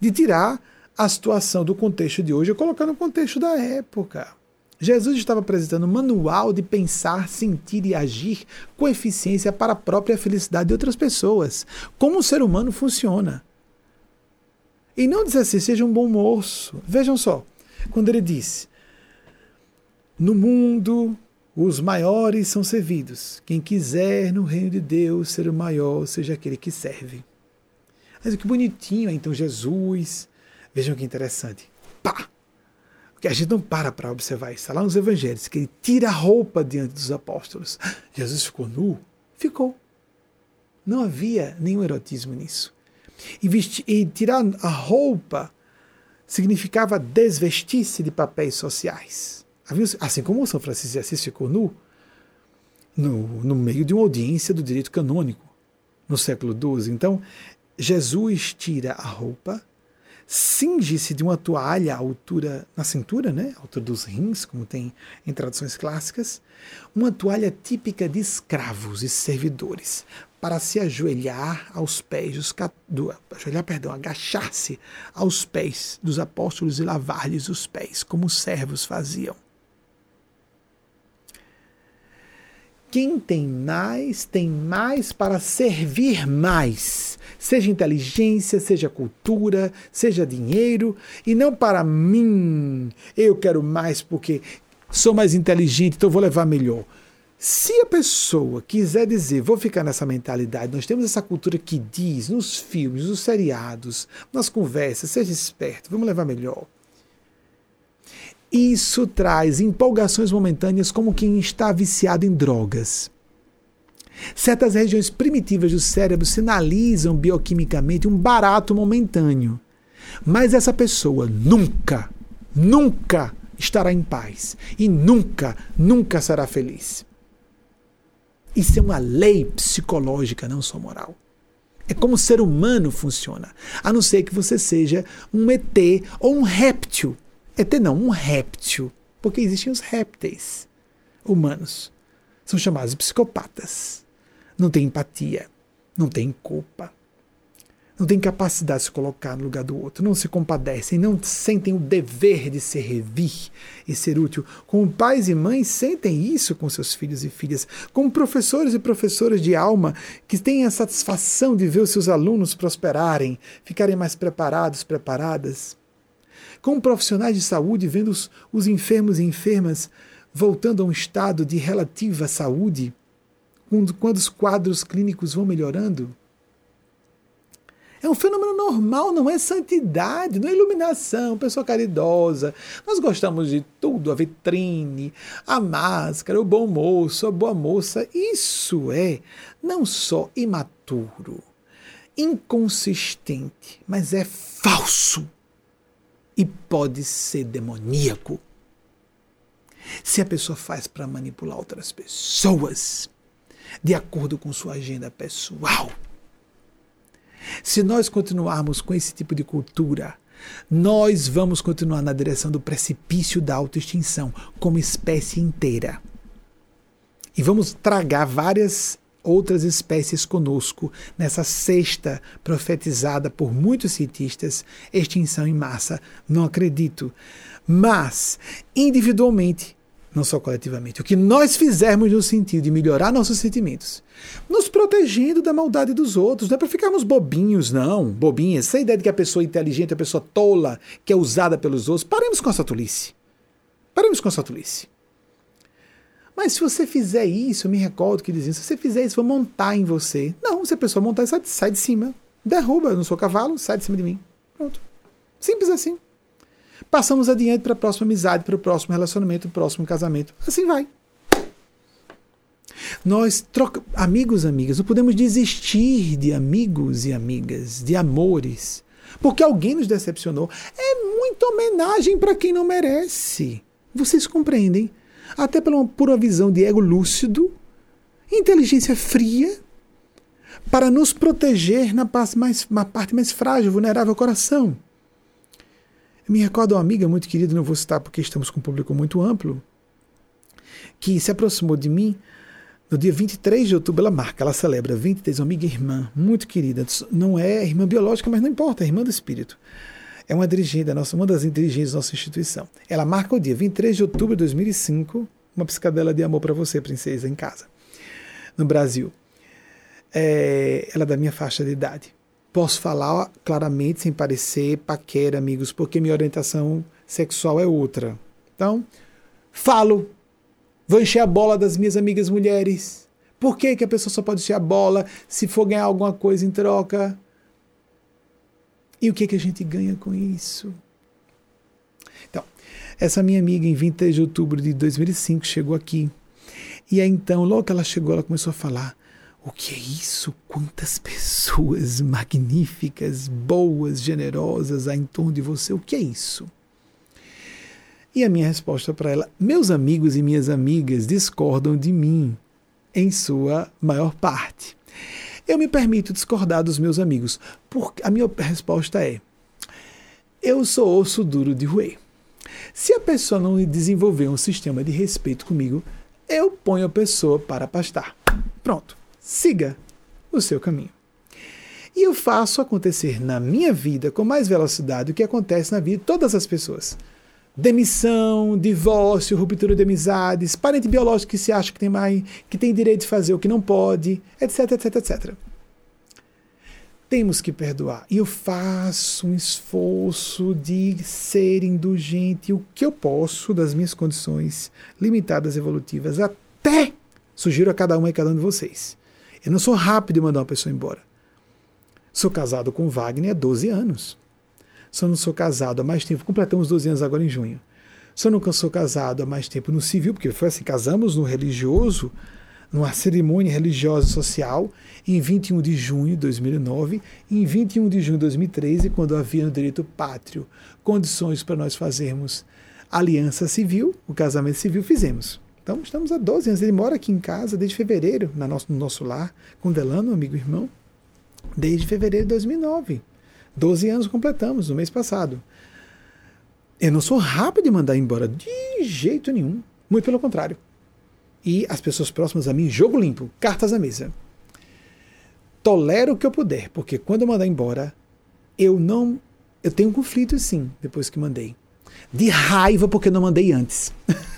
de tirar a situação do contexto de hoje e colocar no contexto da época. Jesus estava apresentando um manual de pensar, sentir e agir com eficiência para a própria felicidade de outras pessoas. Como o ser humano funciona. E não dizer assim, seja um bom moço. Vejam só, quando ele diz: No mundo os maiores são servidos. Quem quiser no reino de Deus ser o maior, seja aquele que serve. Mas que bonitinho, então Jesus. Vejam que interessante. Pá! Porque a gente não para para observar isso. Está lá nos evangelhos, que ele tira a roupa diante dos apóstolos. Jesus ficou nu? Ficou. Não havia nenhum erotismo nisso. E, vestir, e tirar a roupa significava desvestir-se de papéis sociais. Assim como São Francisco de Assis ficou nu, no, no meio de uma audiência do direito canônico no século XII. Então, Jesus tira a roupa, cinge-se de uma toalha à altura, na cintura, né, à altura dos rins, como tem em traduções clássicas, uma toalha típica de escravos e servidores, para se ajoelhar aos pés dos do, ajoelhar, perdão, agachar-se aos pés dos apóstolos e lavar-lhes os pés, como os servos faziam. Quem tem mais, tem mais para servir mais. Seja inteligência, seja cultura, seja dinheiro, e não para mim. Eu quero mais porque sou mais inteligente, então vou levar melhor. Se a pessoa quiser dizer, vou ficar nessa mentalidade, nós temos essa cultura que diz nos filmes, nos seriados, nas conversas, seja esperto, vamos levar melhor. Isso traz empolgações momentâneas como quem está viciado em drogas. Certas regiões primitivas do cérebro sinalizam bioquimicamente um barato momentâneo. Mas essa pessoa nunca, nunca estará em paz e nunca, nunca será feliz. Isso é uma lei psicológica, não só moral. É como o ser humano funciona, a não ser que você seja um ET ou um réptil ET não, um réptil, porque existem os répteis humanos. São chamados psicopatas. Não tem empatia, não tem culpa, não tem capacidade de se colocar no lugar do outro, não se compadecem, não sentem o dever de servir e ser útil. Como pais e mães sentem isso com seus filhos e filhas, como professores e professoras de alma que têm a satisfação de ver os seus alunos prosperarem, ficarem mais preparados, preparadas como profissionais de saúde, vendo os, os enfermos e enfermas voltando a um estado de relativa saúde, quando, os quadros clínicos vão melhorando. É um fenômeno normal, não é santidade, não é iluminação, pessoa caridosa. Nós gostamos de tudo, a vitrine, a máscara, o bom moço, a boa moça. Isso é não só imaturo, inconsistente, mas é falso e pode ser demoníaco. Se a pessoa faz para manipular outras pessoas, de acordo com sua agenda pessoal. Se nós continuarmos com esse tipo de cultura, nós vamos continuar na direção do precipício da autoextinção, como espécie inteira. E vamos tragar várias outras espécies conosco nessa sexta profetizada por muitos cientistas, extinção em massa. Não acredito. Mas, individualmente, não só coletivamente, o que nós fizermos no sentido de melhorar nossos sentimentos, nos protegendo da maldade dos outros, não é para ficarmos bobinhos, não, bobinhas, sem ideia de que a pessoa inteligente é a pessoa tola, que é usada pelos outros. Paremos com essa tolice. Paremos com essa tolice. Mas se você fizer isso, eu me recordo que diziam, se você fizer isso, vou montar em você. Não, se a pessoa montar, sai, sai de cima. Derruba, eu não sou cavalo, sai de cima de mim. Pronto. Simples assim. Passamos adiante para a próxima amizade, para o próximo relacionamento, o próximo casamento. Assim vai. Nós, troca... amigos, amigas, não podemos desistir de amigos e amigas, de amores, porque alguém nos decepcionou. É muita homenagem para quem não merece. Vocês compreendem? até por uma pura visão de ego lúcido, inteligência fria, para nos proteger na parte mais, na parte mais frágil, vulnerável, coração. Me recordo uma amiga muito querida, não vou citar porque estamos com um público muito amplo, que se aproximou de mim no dia 23 de outubro. Ela marca, ela celebra 23, uma amiga irmã, muito querida. Não é irmã biológica, mas não importa, é irmã do espírito é uma dirigente nossa, uma das dirigentes da nossa instituição. Ela marca o dia 23 de outubro de 2005, uma piscadela de amor para você, princesa, em casa, no Brasil. É, ela é da minha faixa de idade. Posso falar claramente, sem parecer paquera, amigos, porque minha orientação sexual é outra. Então, falo, vou encher a bola das minhas amigas mulheres. Por que, que a pessoa só pode encher a bola se for ganhar alguma coisa em troca? E o que, que a gente ganha com isso? Então, essa minha amiga, em 23 de outubro de 2005, chegou aqui. E aí, então, logo que ela chegou, ela começou a falar: O que é isso? Quantas pessoas [laughs] magníficas, boas, generosas há em torno de você? O que é isso? E a minha resposta para ela: meus amigos e minhas amigas discordam de mim, em sua maior parte. Eu me permito discordar dos meus amigos, porque a minha resposta é: eu sou osso duro de roer. Se a pessoa não desenvolver um sistema de respeito comigo, eu ponho a pessoa para pastar. Pronto, siga o seu caminho. E eu faço acontecer na minha vida com mais velocidade o que acontece na vida de todas as pessoas. Demissão, divórcio, ruptura de amizades, parente biológico que se acha que tem que tem direito de fazer o que não pode, etc, etc, etc temos que perdoar. E eu faço um esforço de ser indulgente o que eu posso das minhas condições limitadas evolutivas, até sugiro a cada um e cada um de vocês. Eu não sou rápido em mandar uma pessoa embora. Sou casado com Wagner há 12 anos. Só não sou casado há mais tempo, completamos 12 anos agora em junho. Só não sou casado há mais tempo no civil, porque foi assim, casamos no religioso numa cerimônia religiosa e social em 21 de junho de 2009 e em 21 de junho de 2013, quando havia no direito pátrio condições para nós fazermos aliança civil, o casamento civil, fizemos. Então, estamos há 12 anos. Ele mora aqui em casa desde fevereiro, na nosso, no nosso lar, com Delano, amigo e irmão, desde fevereiro de 2009. 12 anos completamos no mês passado. Eu não sou rápido de mandar embora, de jeito nenhum. Muito pelo contrário e as pessoas próximas a mim, jogo limpo, cartas à mesa. Tolero o que eu puder, porque quando eu mandar embora, eu não. Eu tenho um conflito, sim, depois que mandei. De raiva porque não mandei antes. [laughs]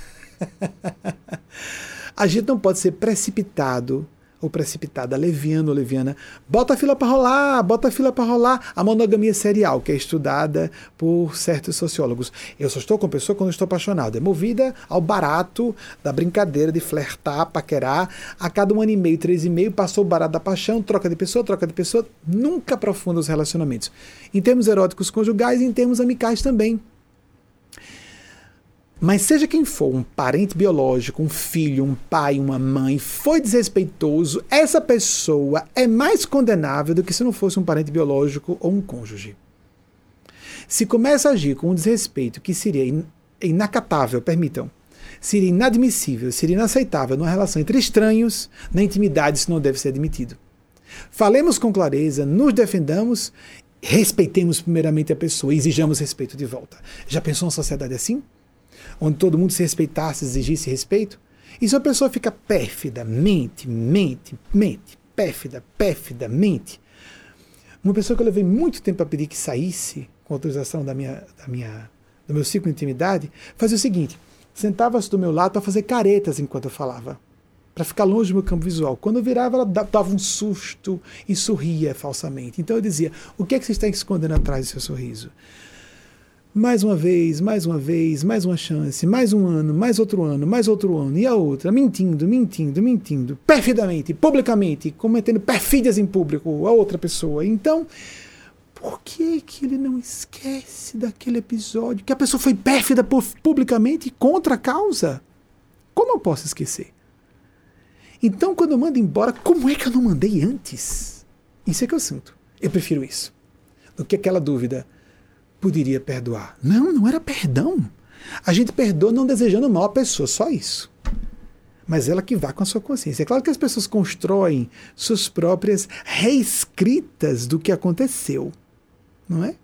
a gente não pode ser precipitado ou precipitada, leviano ou leviana, bota a fila para rolar, bota a fila para rolar. A monogamia serial, que é estudada por certos sociólogos. Eu só estou com pessoa quando estou apaixonado. É movida ao barato da brincadeira de flertar, paquerar. A cada um ano e meio, três e meio, passou o barato da paixão, troca de pessoa, troca de pessoa. Nunca aprofunda os relacionamentos. Em termos eróticos conjugais e em termos amicais também. Mas seja quem for, um parente biológico, um filho, um pai, uma mãe, foi desrespeitoso, essa pessoa é mais condenável do que se não fosse um parente biológico ou um cônjuge. Se começa a agir com um desrespeito que seria inacatável, permitam, seria inadmissível, seria inaceitável numa relação entre estranhos, na intimidade isso não deve ser admitido. Falemos com clareza, nos defendamos, respeitemos primeiramente a pessoa e exijamos respeito de volta. Já pensou uma sociedade assim? Onde todo mundo se respeitasse, exigisse respeito. E se a pessoa fica pérfida, mente, mente, mente, pérfida, pérfida, mente. Uma pessoa que eu levei muito tempo a pedir que saísse, com autorização da minha, da minha, do meu ciclo de intimidade, fazia o seguinte: sentava-se do meu lado para fazer caretas enquanto eu falava, para ficar longe do meu campo visual. Quando eu virava, ela dava um susto e sorria falsamente. Então eu dizia: o que é que você está escondendo atrás do seu sorriso? Mais uma vez, mais uma vez, mais uma chance, mais um ano, mais outro ano, mais outro ano, e a outra, mentindo, mentindo, mentindo, perfidamente, publicamente, cometendo perfídias em público a outra pessoa. Então, por que, que ele não esquece daquele episódio que a pessoa foi pérfida publicamente contra a causa? Como eu posso esquecer? Então, quando eu mando embora, como é que eu não mandei antes? Isso é que eu sinto. Eu prefiro isso do que aquela dúvida poderia perdoar. Não, não era perdão. A gente perdoa não desejando mal à pessoa, só isso. Mas ela que vá com a sua consciência. É claro que as pessoas constroem suas próprias reescritas do que aconteceu, não é?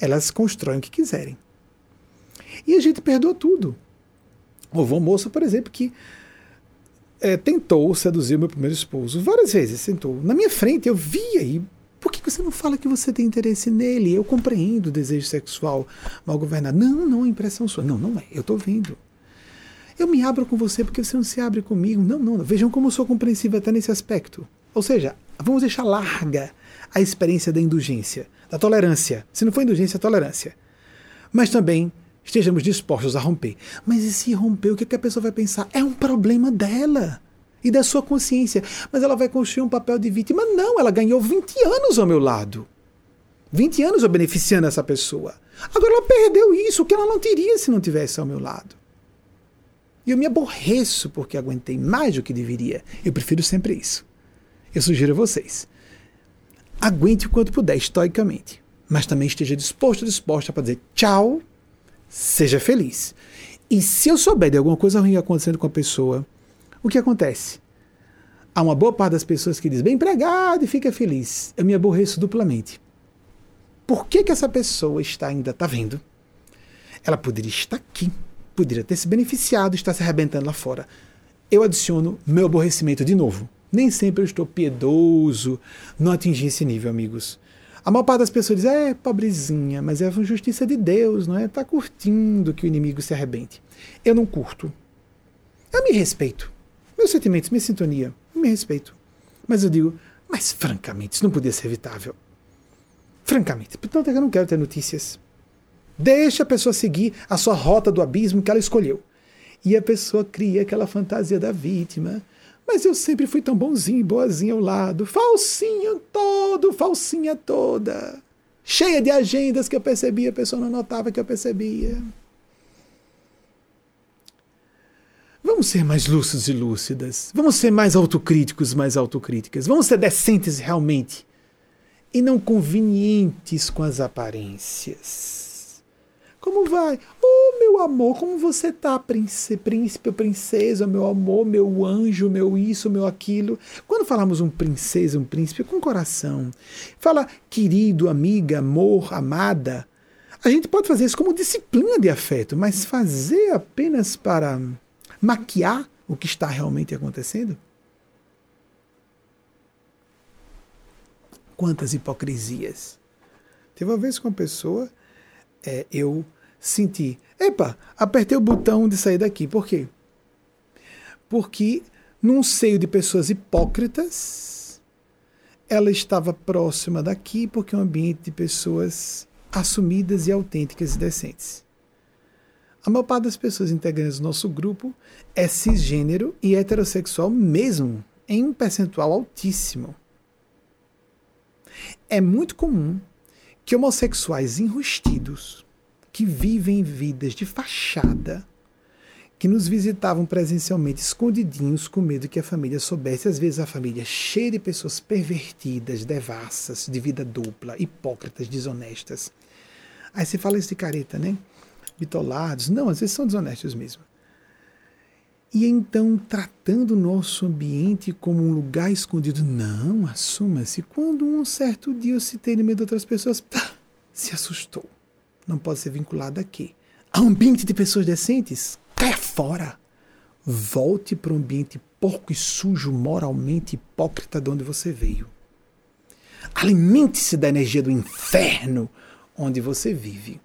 Elas constroem o que quiserem. E a gente perdoa tudo. Houve uma moça, por exemplo, que é, tentou seduzir o meu primeiro esposo várias vezes, tentou. Na minha frente, eu via e por que você não fala que você tem interesse nele? Eu compreendo o desejo sexual mal governado. Não, não, é impressão sua. Não, não é. Eu estou vendo. Eu me abro com você porque você não se abre comigo. Não, não. Vejam como eu sou compreensivo até nesse aspecto. Ou seja, vamos deixar larga a experiência da indulgência, da tolerância. Se não for indulgência, é tolerância. Mas também estejamos dispostos a romper. Mas e se romper, o que, é que a pessoa vai pensar? É um problema dela e da sua consciência. Mas ela vai construir um papel de vítima. Não, ela ganhou 20 anos ao meu lado. 20 anos eu beneficiando essa pessoa. Agora ela perdeu isso, que ela não teria se não tivesse ao meu lado. E eu me aborreço porque aguentei mais do que deveria. Eu prefiro sempre isso. Eu sugiro a vocês. Aguente o quanto puder, estoicamente. Mas também esteja disposto, disposta para dizer tchau, seja feliz. E se eu souber de alguma coisa ruim acontecendo com a pessoa, o que acontece? Há uma boa parte das pessoas que diz bem empregado e fica feliz. Eu me aborreço duplamente. Por que, que essa pessoa está ainda, está vendo? Ela poderia estar aqui, poderia ter se beneficiado, estar se arrebentando lá fora. Eu adiciono meu aborrecimento de novo. Nem sempre eu estou piedoso, não atingi esse nível, amigos. A maior parte das pessoas diz, é, pobrezinha, mas é a justiça de Deus, não é? Está curtindo que o inimigo se arrebente. Eu não curto. Eu me respeito. Meus sentimentos, minha sintonia, me respeito. Mas eu digo, mas francamente, isso não podia ser evitável. Francamente. Portanto, eu não quero ter notícias. Deixa a pessoa seguir a sua rota do abismo que ela escolheu. E a pessoa cria aquela fantasia da vítima mas eu sempre fui tão bonzinho, boazinho ao lado. Falsinho todo, falsinha toda. Cheia de agendas que eu percebia, a pessoa não notava que eu percebia. Vamos ser mais lúcidos e lúcidas. Vamos ser mais autocríticos, mais autocríticas. Vamos ser decentes realmente. E não convenientes com as aparências. Como vai? Oh, meu amor, como você tá, príncipe, príncipe, princesa, meu amor, meu anjo, meu isso, meu aquilo. Quando falamos um princesa, um príncipe, com coração. Fala querido, amiga, amor, amada. A gente pode fazer isso como disciplina de afeto, mas fazer apenas para maquiar o que está realmente acontecendo? Quantas hipocrisias. Teve uma vez com uma pessoa é, eu senti, epa, apertei o botão de sair daqui. Por quê? Porque num seio de pessoas hipócritas, ela estava próxima daqui porque é um ambiente de pessoas assumidas e autênticas e decentes. A maior parte das pessoas integrantes do nosso grupo é cisgênero e heterossexual mesmo, em um percentual altíssimo. É muito comum que homossexuais enrustidos, que vivem vidas de fachada, que nos visitavam presencialmente escondidinhos com medo que a família soubesse, às vezes a família cheia de pessoas pervertidas, devassas, de vida dupla, hipócritas, desonestas. Aí você fala isso de careta, né? Bitolados. Não, às vezes são desonestos mesmo. E então, tratando o nosso ambiente como um lugar escondido, não, assuma-se. Quando um certo dia eu citei no meio de outras pessoas, pá, se assustou. Não pode ser vinculado aqui. A ambiente de pessoas decentes, caia fora. Volte para o ambiente porco e sujo, moralmente hipócrita de onde você veio. Alimente-se da energia do inferno onde você vive.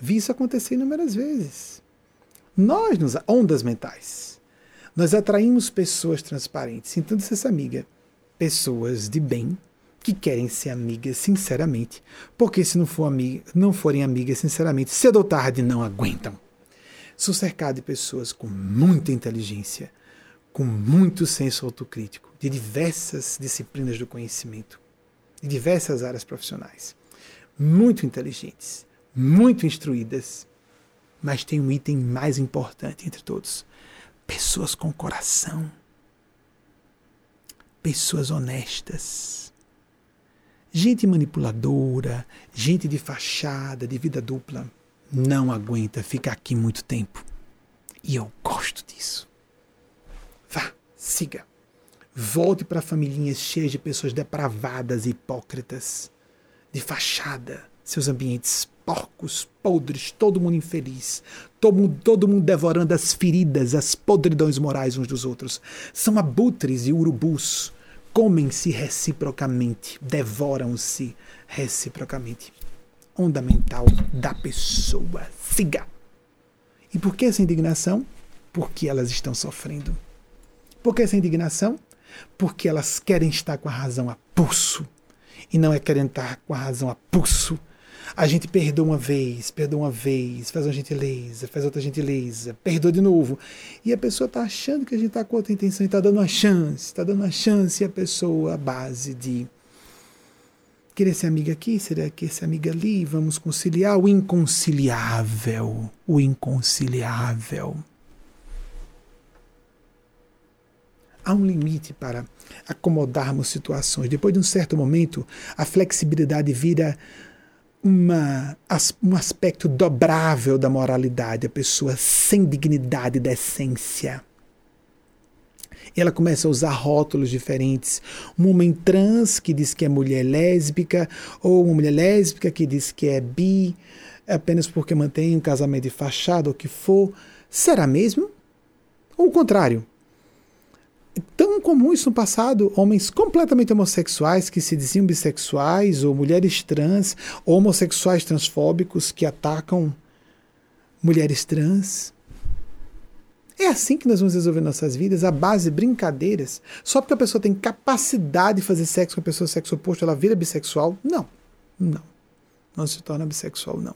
Vi isso acontecer inúmeras vezes. Nós, nos ondas mentais, nós atraímos pessoas transparentes. Então, disse essa amiga, pessoas de bem que querem ser amigas sinceramente, porque se não, for amiga, não forem amigas sinceramente, cedo ou tarde não aguentam. Sou cercado de pessoas com muita inteligência, com muito senso autocrítico, de diversas disciplinas do conhecimento, de diversas áreas profissionais, muito inteligentes, muito instruídas, mas tem um item mais importante entre todos: pessoas com coração. Pessoas honestas. Gente manipuladora, gente de fachada, de vida dupla, não aguenta ficar aqui muito tempo. E eu gosto disso. Vá, siga. Volte para famílias cheias de pessoas depravadas e hipócritas, de fachada, seus ambientes porcos, podres, todo mundo infeliz, todo mundo, todo mundo devorando as feridas, as podridões morais uns dos outros. São abutres e urubus, comem-se reciprocamente, devoram-se reciprocamente. Onda mental da pessoa. Siga. E por que essa indignação? Porque elas estão sofrendo. Por que essa indignação? Porque elas querem estar com a razão a pulso. E não é querendo estar com a razão a pulso a gente perdoa uma vez, perdoa uma vez, faz uma gentileza, faz outra gentileza, perdoa de novo. E a pessoa está achando que a gente está com outra intenção e está dando uma chance, está dando uma chance e a pessoa, a base de querer ser amiga aqui, será que ser amiga ali, vamos conciliar o inconciliável, o inconciliável. Há um limite para acomodarmos situações. Depois de um certo momento, a flexibilidade vira uma, um aspecto dobrável da moralidade, a pessoa sem dignidade e decência. Ela começa a usar rótulos diferentes. Um homem trans que diz que é mulher lésbica, ou uma mulher lésbica que diz que é bi, apenas porque mantém um casamento de fachada ou o que for. Será mesmo? Ou o contrário? Comum isso no passado, homens completamente homossexuais que se diziam bissexuais, ou mulheres trans, ou homossexuais transfóbicos que atacam mulheres trans. É assim que nós vamos resolver nossas vidas, a base de brincadeiras. Só porque a pessoa tem capacidade de fazer sexo com a pessoa sexo oposto, ela vira bissexual? Não. Não. Não se torna bissexual, não.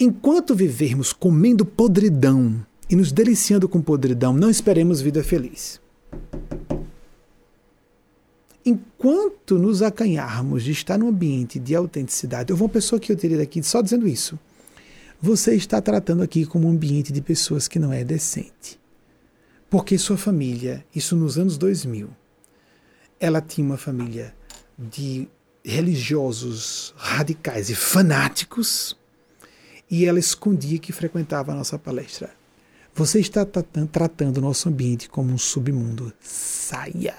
Enquanto vivermos comendo podridão e nos deliciando com podridão, não esperemos vida feliz. Enquanto nos acanharmos de estar num ambiente de autenticidade, eu vou uma pessoa que eu teria daqui só dizendo isso. Você está tratando aqui como um ambiente de pessoas que não é decente. Porque sua família, isso nos anos 2000, ela tinha uma família de religiosos radicais e fanáticos e ela escondia que frequentava a nossa palestra. Você está tratando o nosso ambiente como um submundo. Saia.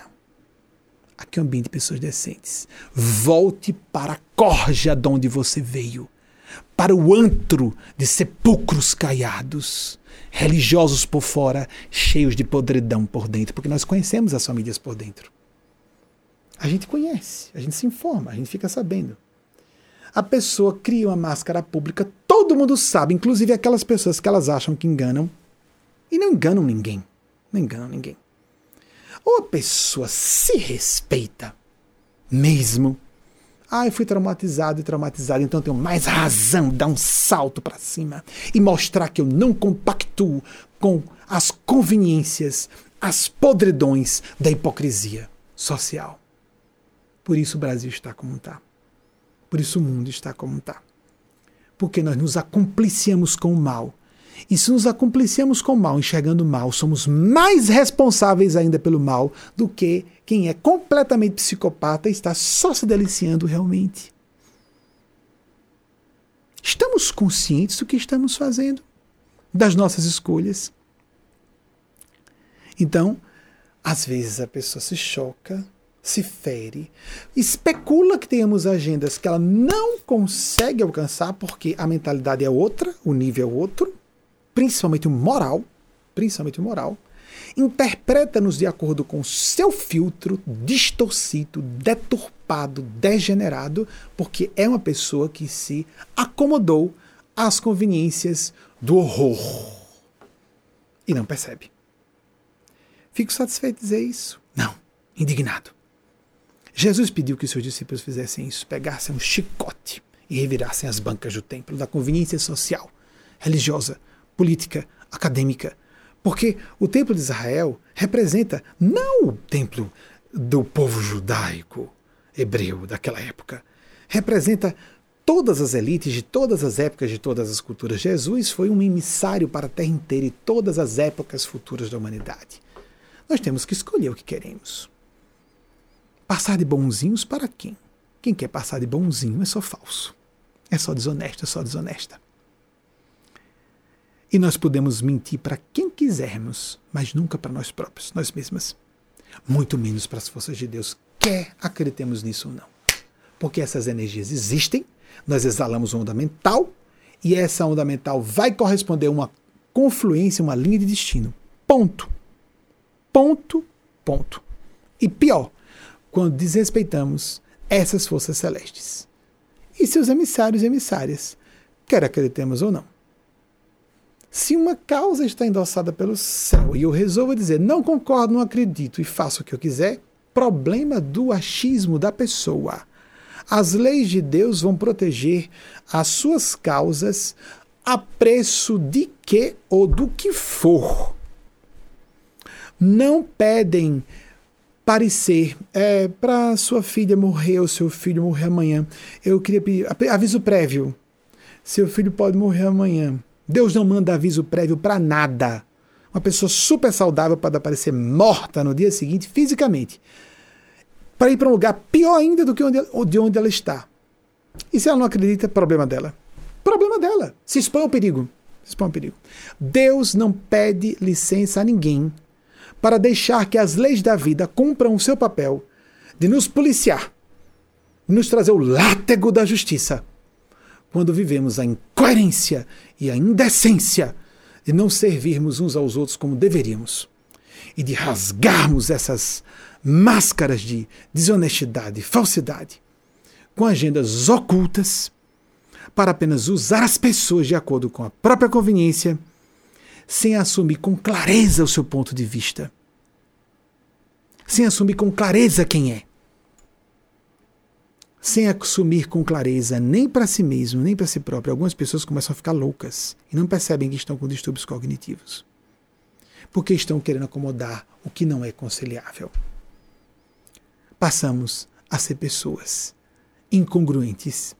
Aqui é um ambiente de pessoas decentes. Volte para a corja de onde você veio. Para o antro de sepulcros caiados. Religiosos por fora, cheios de podridão por dentro. Porque nós conhecemos as famílias por dentro. A gente conhece, a gente se informa, a gente fica sabendo. A pessoa cria uma máscara pública, todo mundo sabe, inclusive aquelas pessoas que elas acham que enganam, e não enganam ninguém. Não enganam ninguém. Ou a pessoa se respeita mesmo. Ah, eu fui traumatizado e traumatizado, então eu tenho mais razão dar um salto para cima e mostrar que eu não compactuo com as conveniências, as podridões da hipocrisia social. Por isso o Brasil está como está. Por isso o mundo está como está. Porque nós nos acompliciamos com o mal e se nos acompliciamos com o mal, enxergando o mal, somos mais responsáveis ainda pelo mal do que quem é completamente psicopata e está só se deliciando realmente. Estamos conscientes do que estamos fazendo, das nossas escolhas. Então, às vezes a pessoa se choca, se fere, especula que tenhamos agendas que ela não consegue alcançar porque a mentalidade é outra, o nível é outro principalmente o moral, principalmente o moral, interpreta-nos de acordo com seu filtro distorcido, deturpado, degenerado, porque é uma pessoa que se acomodou às conveniências do horror e não percebe. Fico satisfeito de dizer isso? Não, indignado. Jesus pediu que seus discípulos fizessem isso, pegassem um chicote e revirassem as bancas do templo da conveniência social, religiosa, política, acadêmica. Porque o templo de Israel representa não o templo do povo judaico, hebreu daquela época. Representa todas as elites de todas as épocas, de todas as culturas. Jesus foi um emissário para a terra inteira e todas as épocas futuras da humanidade. Nós temos que escolher o que queremos. Passar de bonzinhos para quem? Quem quer passar de bonzinho é só falso. É só desonesto, é só desonesta. E nós podemos mentir para quem quisermos, mas nunca para nós próprios, nós mesmas. Muito menos para as forças de Deus, quer acreditemos nisso ou não. Porque essas energias existem, nós exalamos onda mental, e essa onda mental vai corresponder a uma confluência, uma linha de destino. Ponto. Ponto, ponto. E pior, quando desrespeitamos essas forças celestes e seus emissários e emissárias, quer acreditemos ou não. Se uma causa está endossada pelo céu e eu resolvo dizer não concordo, não acredito e faço o que eu quiser, problema do achismo da pessoa. As leis de Deus vão proteger as suas causas a preço de que ou do que for. Não pedem parecer é, para sua filha morrer ou seu filho morrer amanhã. Eu queria pedir aviso prévio. Seu filho pode morrer amanhã. Deus não manda aviso prévio para nada. uma pessoa super saudável pode aparecer morta no dia seguinte fisicamente, para ir para um lugar pior ainda do que onde, de onde ela está. E se ela não acredita, problema dela. Problema dela. Se expõe ao perigo. Se expõe ao perigo. Deus não pede licença a ninguém para deixar que as leis da vida cumpram o seu papel de nos policiar, nos trazer o látego da justiça, quando vivemos a incoerência e a indecência de não servirmos uns aos outros como deveríamos e de rasgarmos essas máscaras de desonestidade e falsidade com agendas ocultas para apenas usar as pessoas de acordo com a própria conveniência, sem assumir com clareza o seu ponto de vista, sem assumir com clareza quem é, sem assumir com clareza nem para si mesmo, nem para si próprio. Algumas pessoas começam a ficar loucas e não percebem que estão com distúrbios cognitivos, porque estão querendo acomodar o que não é conciliável. Passamos a ser pessoas incongruentes.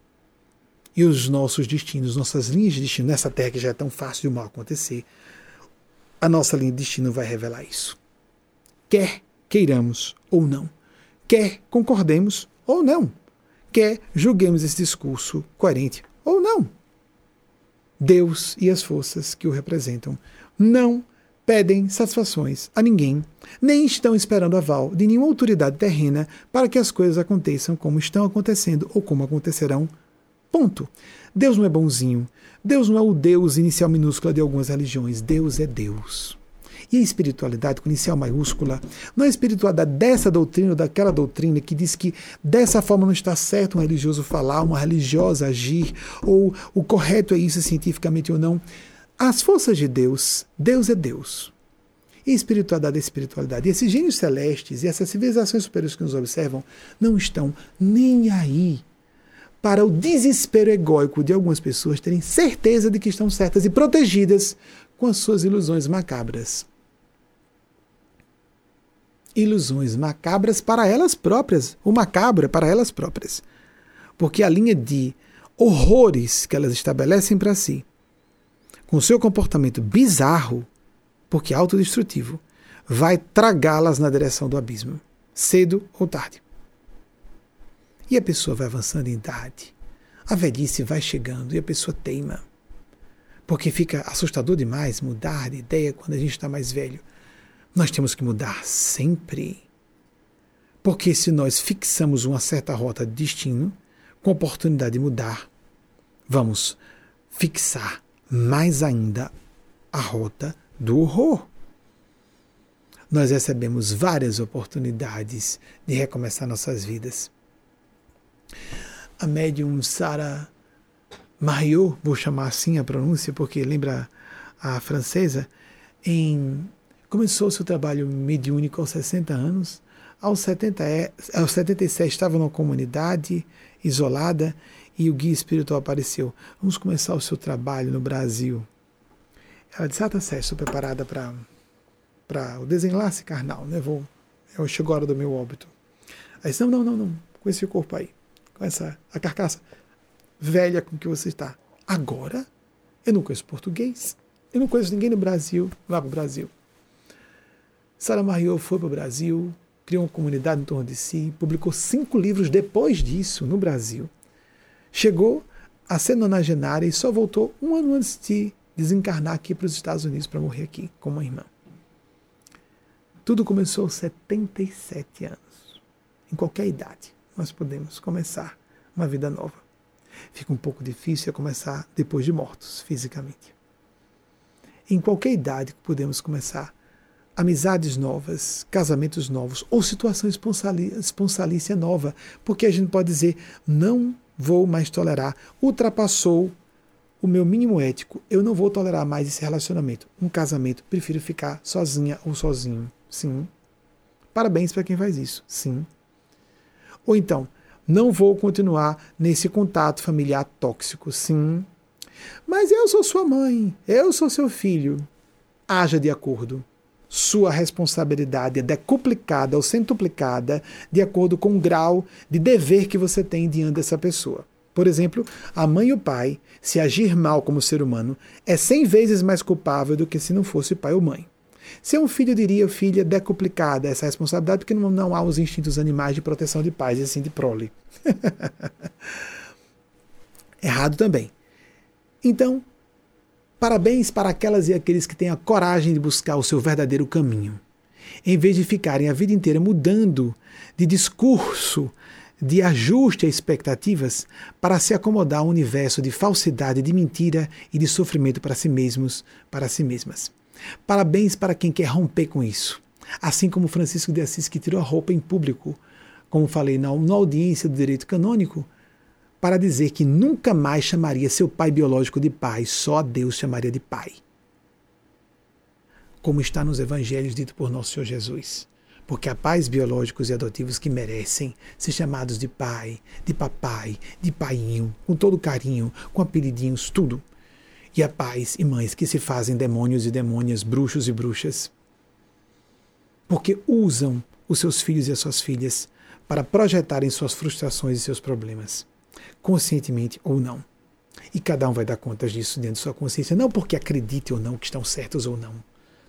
E os nossos destinos, nossas linhas de destino, nessa terra que já é tão fácil de mal acontecer, a nossa linha de destino vai revelar isso. Quer queiramos ou não, quer concordemos ou não, quer julguemos esse discurso coerente ou não. Deus e as forças que o representam não pedem satisfações a ninguém, nem estão esperando aval de nenhuma autoridade terrena para que as coisas aconteçam como estão acontecendo ou como acontecerão. Ponto. Deus não é bonzinho. Deus não é o Deus inicial minúscula de algumas religiões. Deus é Deus. E a espiritualidade com inicial maiúscula não é a espiritualidade dessa doutrina ou daquela doutrina que diz que dessa forma não está certo um religioso falar, uma religiosa agir, ou o correto é isso cientificamente ou não. As forças de Deus, Deus é Deus. E espiritualidade é espiritualidade. E esses gênios celestes e essas civilizações superiores que nos observam não estão nem aí para o desespero egóico de algumas pessoas terem certeza de que estão certas e protegidas com as suas ilusões macabras. Ilusões macabras para elas próprias, o macabro para elas próprias. Porque a linha de horrores que elas estabelecem para si com seu comportamento bizarro, porque autodestrutivo, vai tragá-las na direção do abismo, cedo ou tarde. E a pessoa vai avançando em idade. A velhice vai chegando e a pessoa teima. Porque fica assustador demais mudar de ideia quando a gente está mais velho. Nós temos que mudar sempre. Porque se nós fixamos uma certa rota de destino, com oportunidade de mudar, vamos fixar mais ainda a rota do horror. Nós recebemos várias oportunidades de recomeçar nossas vidas. A médium Sara Mariot, vou chamar assim a pronúncia porque lembra a francesa, em, começou seu trabalho mediúnico aos 60 anos. Aos, 70, é, aos 77 estava numa comunidade isolada e o guia espiritual apareceu. Vamos começar o seu trabalho no Brasil. Ela disse: Ah, tá certo, estou preparada para o desenlace carnal, né? Vou, eu chego a hora do meu óbito. Aí disse: Não, não, não, não, com esse corpo aí, com essa a carcaça velha com que você está. Agora, eu não conheço português, eu não conheço ninguém no Brasil, lá para o Brasil. Sara Mario foi para o Brasil, criou uma comunidade em torno de si, publicou cinco livros depois disso no Brasil. Chegou a ser nonagenária e só voltou um ano antes de desencarnar aqui para os Estados Unidos para morrer aqui com uma irmã. Tudo começou aos 77 anos. Em qualquer idade, nós podemos começar uma vida nova. Fica um pouco difícil começar depois de mortos, fisicamente. Em qualquer idade podemos começar amizades novas, casamentos novos ou situação esponsalícia nova, porque a gente pode dizer não vou mais tolerar. Ultrapassou o meu mínimo ético. Eu não vou tolerar mais esse relacionamento. Um casamento, prefiro ficar sozinha ou sozinho. Sim. Parabéns para quem faz isso. Sim. Ou então, não vou continuar nesse contato familiar tóxico. Sim. Mas eu sou sua mãe, eu sou seu filho. Haja de acordo sua responsabilidade é decuplicada ou centuplicada de acordo com o grau de dever que você tem diante dessa pessoa. Por exemplo, a mãe e o pai, se agir mal como ser humano, é cem vezes mais culpável do que se não fosse pai ou mãe. Se é um filho, diria, filha, decuplicada essa responsabilidade, porque não, não há os instintos animais de proteção de pais, e assim de prole. [laughs] Errado também. Então, parabéns para aquelas e aqueles que têm a coragem de buscar o seu verdadeiro caminho, em vez de ficarem a vida inteira mudando de discurso, de ajuste a expectativas para se acomodar a um universo de falsidade, de mentira e de sofrimento para si mesmos, para si mesmas. Parabéns para quem quer romper com isso. Assim como Francisco de Assis, que tirou a roupa em público, como falei na, na audiência do direito canônico, para dizer que nunca mais chamaria seu pai biológico de pai, só Deus chamaria de pai. Como está nos evangelhos dito por nosso Senhor Jesus. Porque há pais biológicos e adotivos que merecem ser chamados de pai, de papai, de painho, com todo carinho, com apelidinhos, tudo. E há pais e mães que se fazem demônios e demônias, bruxos e bruxas, porque usam os seus filhos e as suas filhas para projetarem suas frustrações e seus problemas, conscientemente ou não. E cada um vai dar contas disso dentro de sua consciência, não porque acredite ou não que estão certos ou não.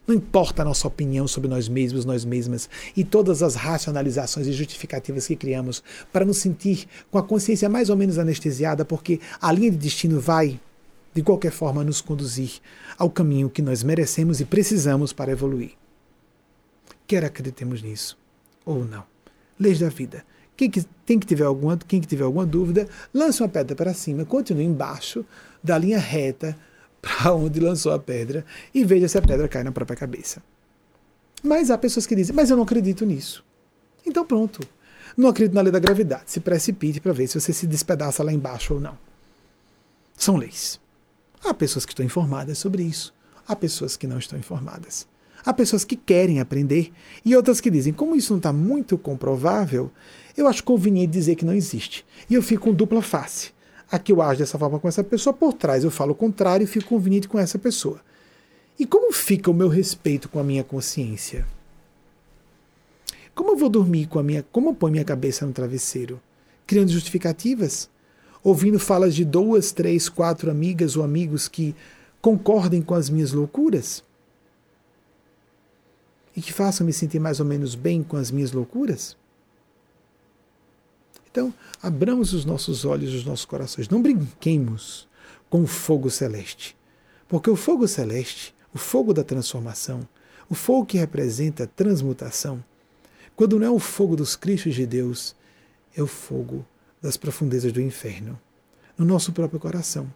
Não importa a nossa opinião sobre nós mesmos, nós mesmas e todas as racionalizações e justificativas que criamos para nos sentir com a consciência mais ou menos anestesiada, porque a linha de destino vai, de qualquer forma, nos conduzir ao caminho que nós merecemos e precisamos para evoluir. Quer acreditemos nisso ou não. Leis da vida. Quem que, tem que tiver alguma, quem que tiver alguma dúvida, lance uma pedra para cima, continue embaixo da linha reta para [laughs] onde lançou a pedra e veja se a pedra cai na própria cabeça. Mas há pessoas que dizem, mas eu não acredito nisso. Então pronto. Não acredito na lei da gravidade. Se precipite para ver se você se despedaça lá embaixo ou não. São leis. Há pessoas que estão informadas sobre isso. Há pessoas que não estão informadas. Há pessoas que querem aprender e outras que dizem, como isso não está muito comprovável, eu acho conveniente dizer que não existe. E eu fico com dupla face. Aqui eu ajo dessa forma com essa pessoa, por trás eu falo o contrário e fico conveniente com essa pessoa. E como fica o meu respeito com a minha consciência? Como eu vou dormir com a minha. Como eu ponho minha cabeça no travesseiro? Criando justificativas? Ouvindo falas de duas, três, quatro amigas ou amigos que concordem com as minhas loucuras? E que façam me sentir mais ou menos bem com as minhas loucuras? Então, abramos os nossos olhos e os nossos corações. Não brinquemos com o fogo celeste. Porque o fogo celeste, o fogo da transformação, o fogo que representa a transmutação, quando não é o fogo dos Cristos de Deus, é o fogo das profundezas do inferno, no nosso próprio coração.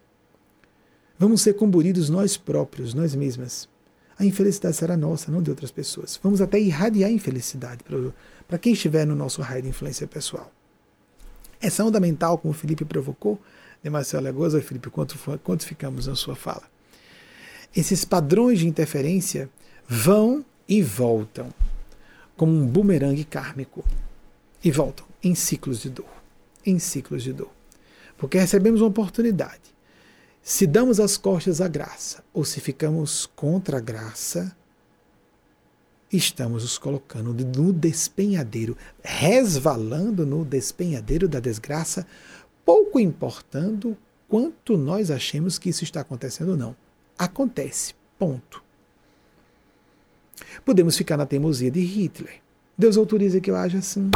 Vamos ser comburidos nós próprios, nós mesmas. A infelicidade será nossa, não de outras pessoas. Vamos até irradiar a infelicidade para quem estiver no nosso raio de influência pessoal. Essa onda mental, como o Felipe provocou, de Marcelo Legosa, Felipe, quanto, quanto ficamos na sua fala? Esses padrões de interferência vão e voltam, como um bumerangue kármico, e voltam em ciclos de dor, em ciclos de dor. Porque recebemos uma oportunidade. Se damos as costas à graça, ou se ficamos contra a graça, estamos nos colocando no despenhadeiro, resvalando no despenhadeiro da desgraça, pouco importando quanto nós achemos que isso está acontecendo ou não. Acontece. Ponto. Podemos ficar na teimosia de Hitler. Deus autoriza que eu haja assim.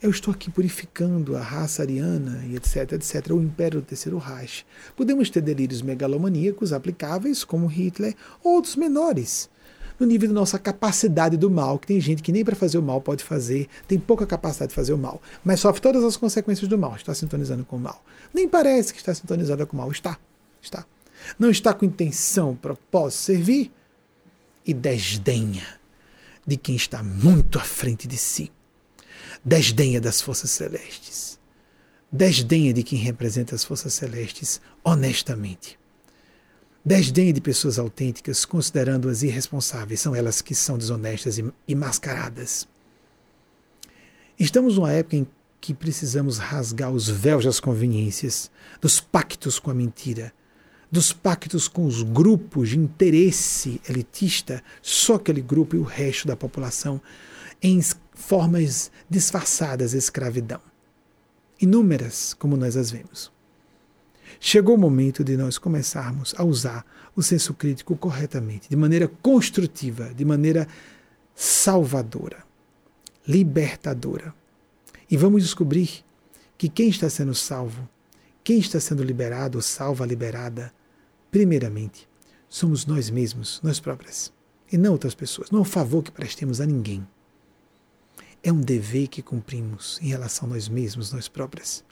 Eu estou aqui purificando a raça ariana e etc, etc, o império do terceiro Reich. Podemos ter delírios megalomaníacos aplicáveis, como Hitler, ou outros menores no nível da nossa capacidade do mal, que tem gente que nem para fazer o mal pode fazer, tem pouca capacidade de fazer o mal, mas sofre todas as consequências do mal, está sintonizando com o mal. Nem parece que está sintonizada com o mal, está. Está. Não está com intenção, propósito, servir e desdenha de quem está muito à frente de si. Desdenha das forças celestes. Desdenha de quem representa as forças celestes honestamente. Desdenhe de pessoas autênticas, considerando-as irresponsáveis, são elas que são desonestas e mascaradas. Estamos numa época em que precisamos rasgar os véus das conveniências, dos pactos com a mentira, dos pactos com os grupos de interesse elitista, só aquele grupo e o resto da população, em formas disfarçadas de escravidão. Inúmeras, como nós as vemos. Chegou o momento de nós começarmos a usar o senso crítico corretamente, de maneira construtiva, de maneira salvadora, libertadora. E vamos descobrir que quem está sendo salvo, quem está sendo liberado salva, liberada, primeiramente, somos nós mesmos, nós próprias, e não outras pessoas. Não é um favor que prestemos a ninguém. É um dever que cumprimos em relação a nós mesmos, nós próprias.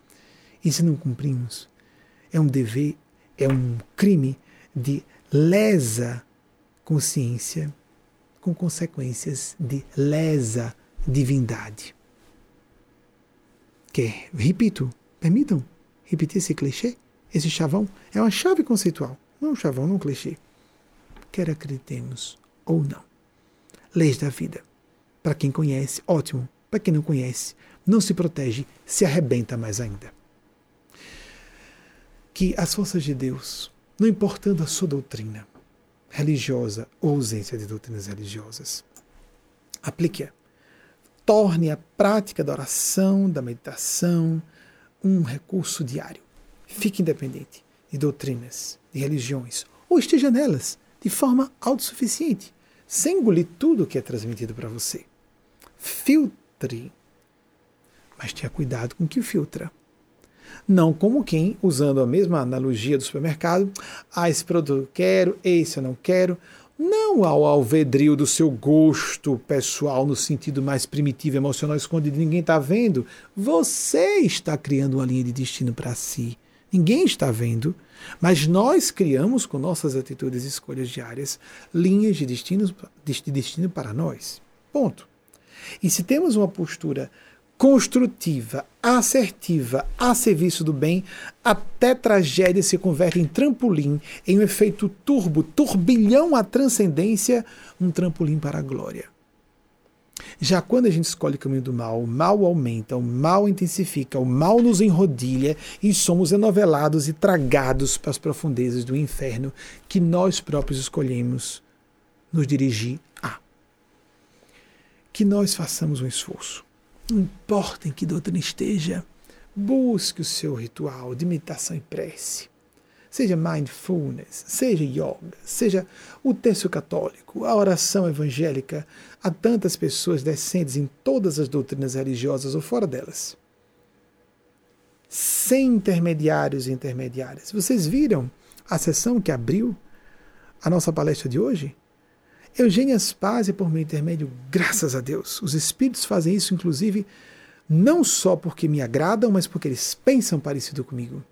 E se não cumprimos, é um dever, é um crime de lesa consciência com consequências de lesa divindade. Que, repito, permitam repetir esse clichê? Esse chavão é uma chave conceitual, não um chavão, não um clichê. Quer acreditemos ou não. Leis da vida. Para quem conhece, ótimo. Para quem não conhece, não se protege, se arrebenta mais ainda. Que as forças de Deus não importando a sua doutrina religiosa ou ausência de doutrinas religiosas. Aplique-a. Torne a prática da oração, da meditação, um recurso diário. Fique independente de doutrinas, de religiões, ou esteja nelas de forma autossuficiente, sem engolir tudo o que é transmitido para você. Filtre, mas tenha cuidado com o que filtra. Não como quem, usando a mesma analogia do supermercado, ah, esse produto eu quero, esse eu não quero. Não ao alvedrio do seu gosto pessoal no sentido mais primitivo, emocional, escondido, ninguém está vendo. Você está criando uma linha de destino para si. Ninguém está vendo, mas nós criamos com nossas atitudes e escolhas diárias linhas de destino, de destino para nós. Ponto. E se temos uma postura construtiva, assertiva, a serviço do bem, até tragédia se converte em trampolim, em um efeito turbo, turbilhão à transcendência, um trampolim para a glória. Já quando a gente escolhe o caminho do mal, o mal aumenta, o mal intensifica, o mal nos enrodilha e somos enovelados e tragados para as profundezas do inferno que nós próprios escolhemos nos dirigir a. Que nós façamos um esforço não importa em que doutrina esteja, busque o seu ritual de meditação e prece. Seja mindfulness, seja yoga, seja o terço católico, a oração evangélica, há tantas pessoas decentes em todas as doutrinas religiosas ou fora delas. Sem intermediários e intermediárias. Vocês viram a sessão que abriu a nossa palestra de hoje? Eugênia Spazia, por meu intermédio, graças a Deus. Os espíritos fazem isso, inclusive, não só porque me agradam, mas porque eles pensam parecido comigo.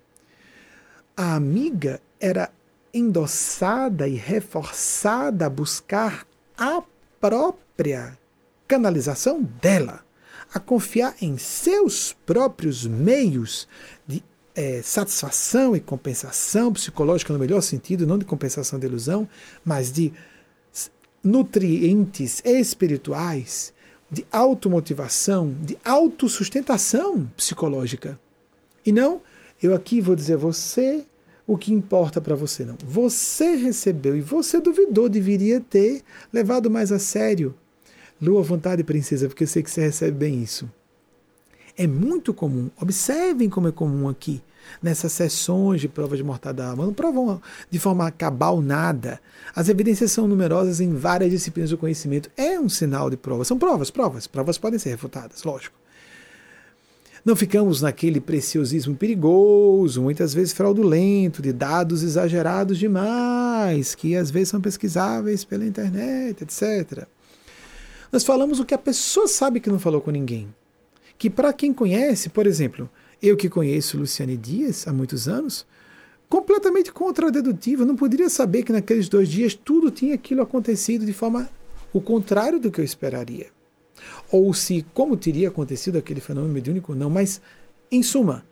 A amiga era endossada e reforçada a buscar a própria canalização dela, a confiar em seus próprios meios de é, satisfação e compensação psicológica no melhor sentido, não de compensação de ilusão, mas de nutrientes espirituais, de automotivação, de autossustentação psicológica. E não, eu aqui vou dizer você o que importa para você, não. Você recebeu e você duvidou, deveria ter levado mais a sério. Lua, vontade, princesa, porque eu sei que você recebe bem isso. É muito comum, observem como é comum aqui nessas sessões de prova de mortada não provam de forma cabal nada. As evidências são numerosas em várias disciplinas do conhecimento. É um sinal de prova. São provas, provas. Provas podem ser refutadas, lógico. Não ficamos naquele preciosismo perigoso, muitas vezes fraudulento, de dados exagerados demais, que às vezes são pesquisáveis pela internet, etc. Nós falamos o que a pessoa sabe que não falou com ninguém. Que para quem conhece, por exemplo, eu que conheço Luciane Dias há muitos anos, completamente contradedutiva, não poderia saber que naqueles dois dias tudo tinha aquilo acontecido de forma o contrário do que eu esperaria. Ou se, como teria acontecido aquele fenômeno mediúnico, não, mas, em suma,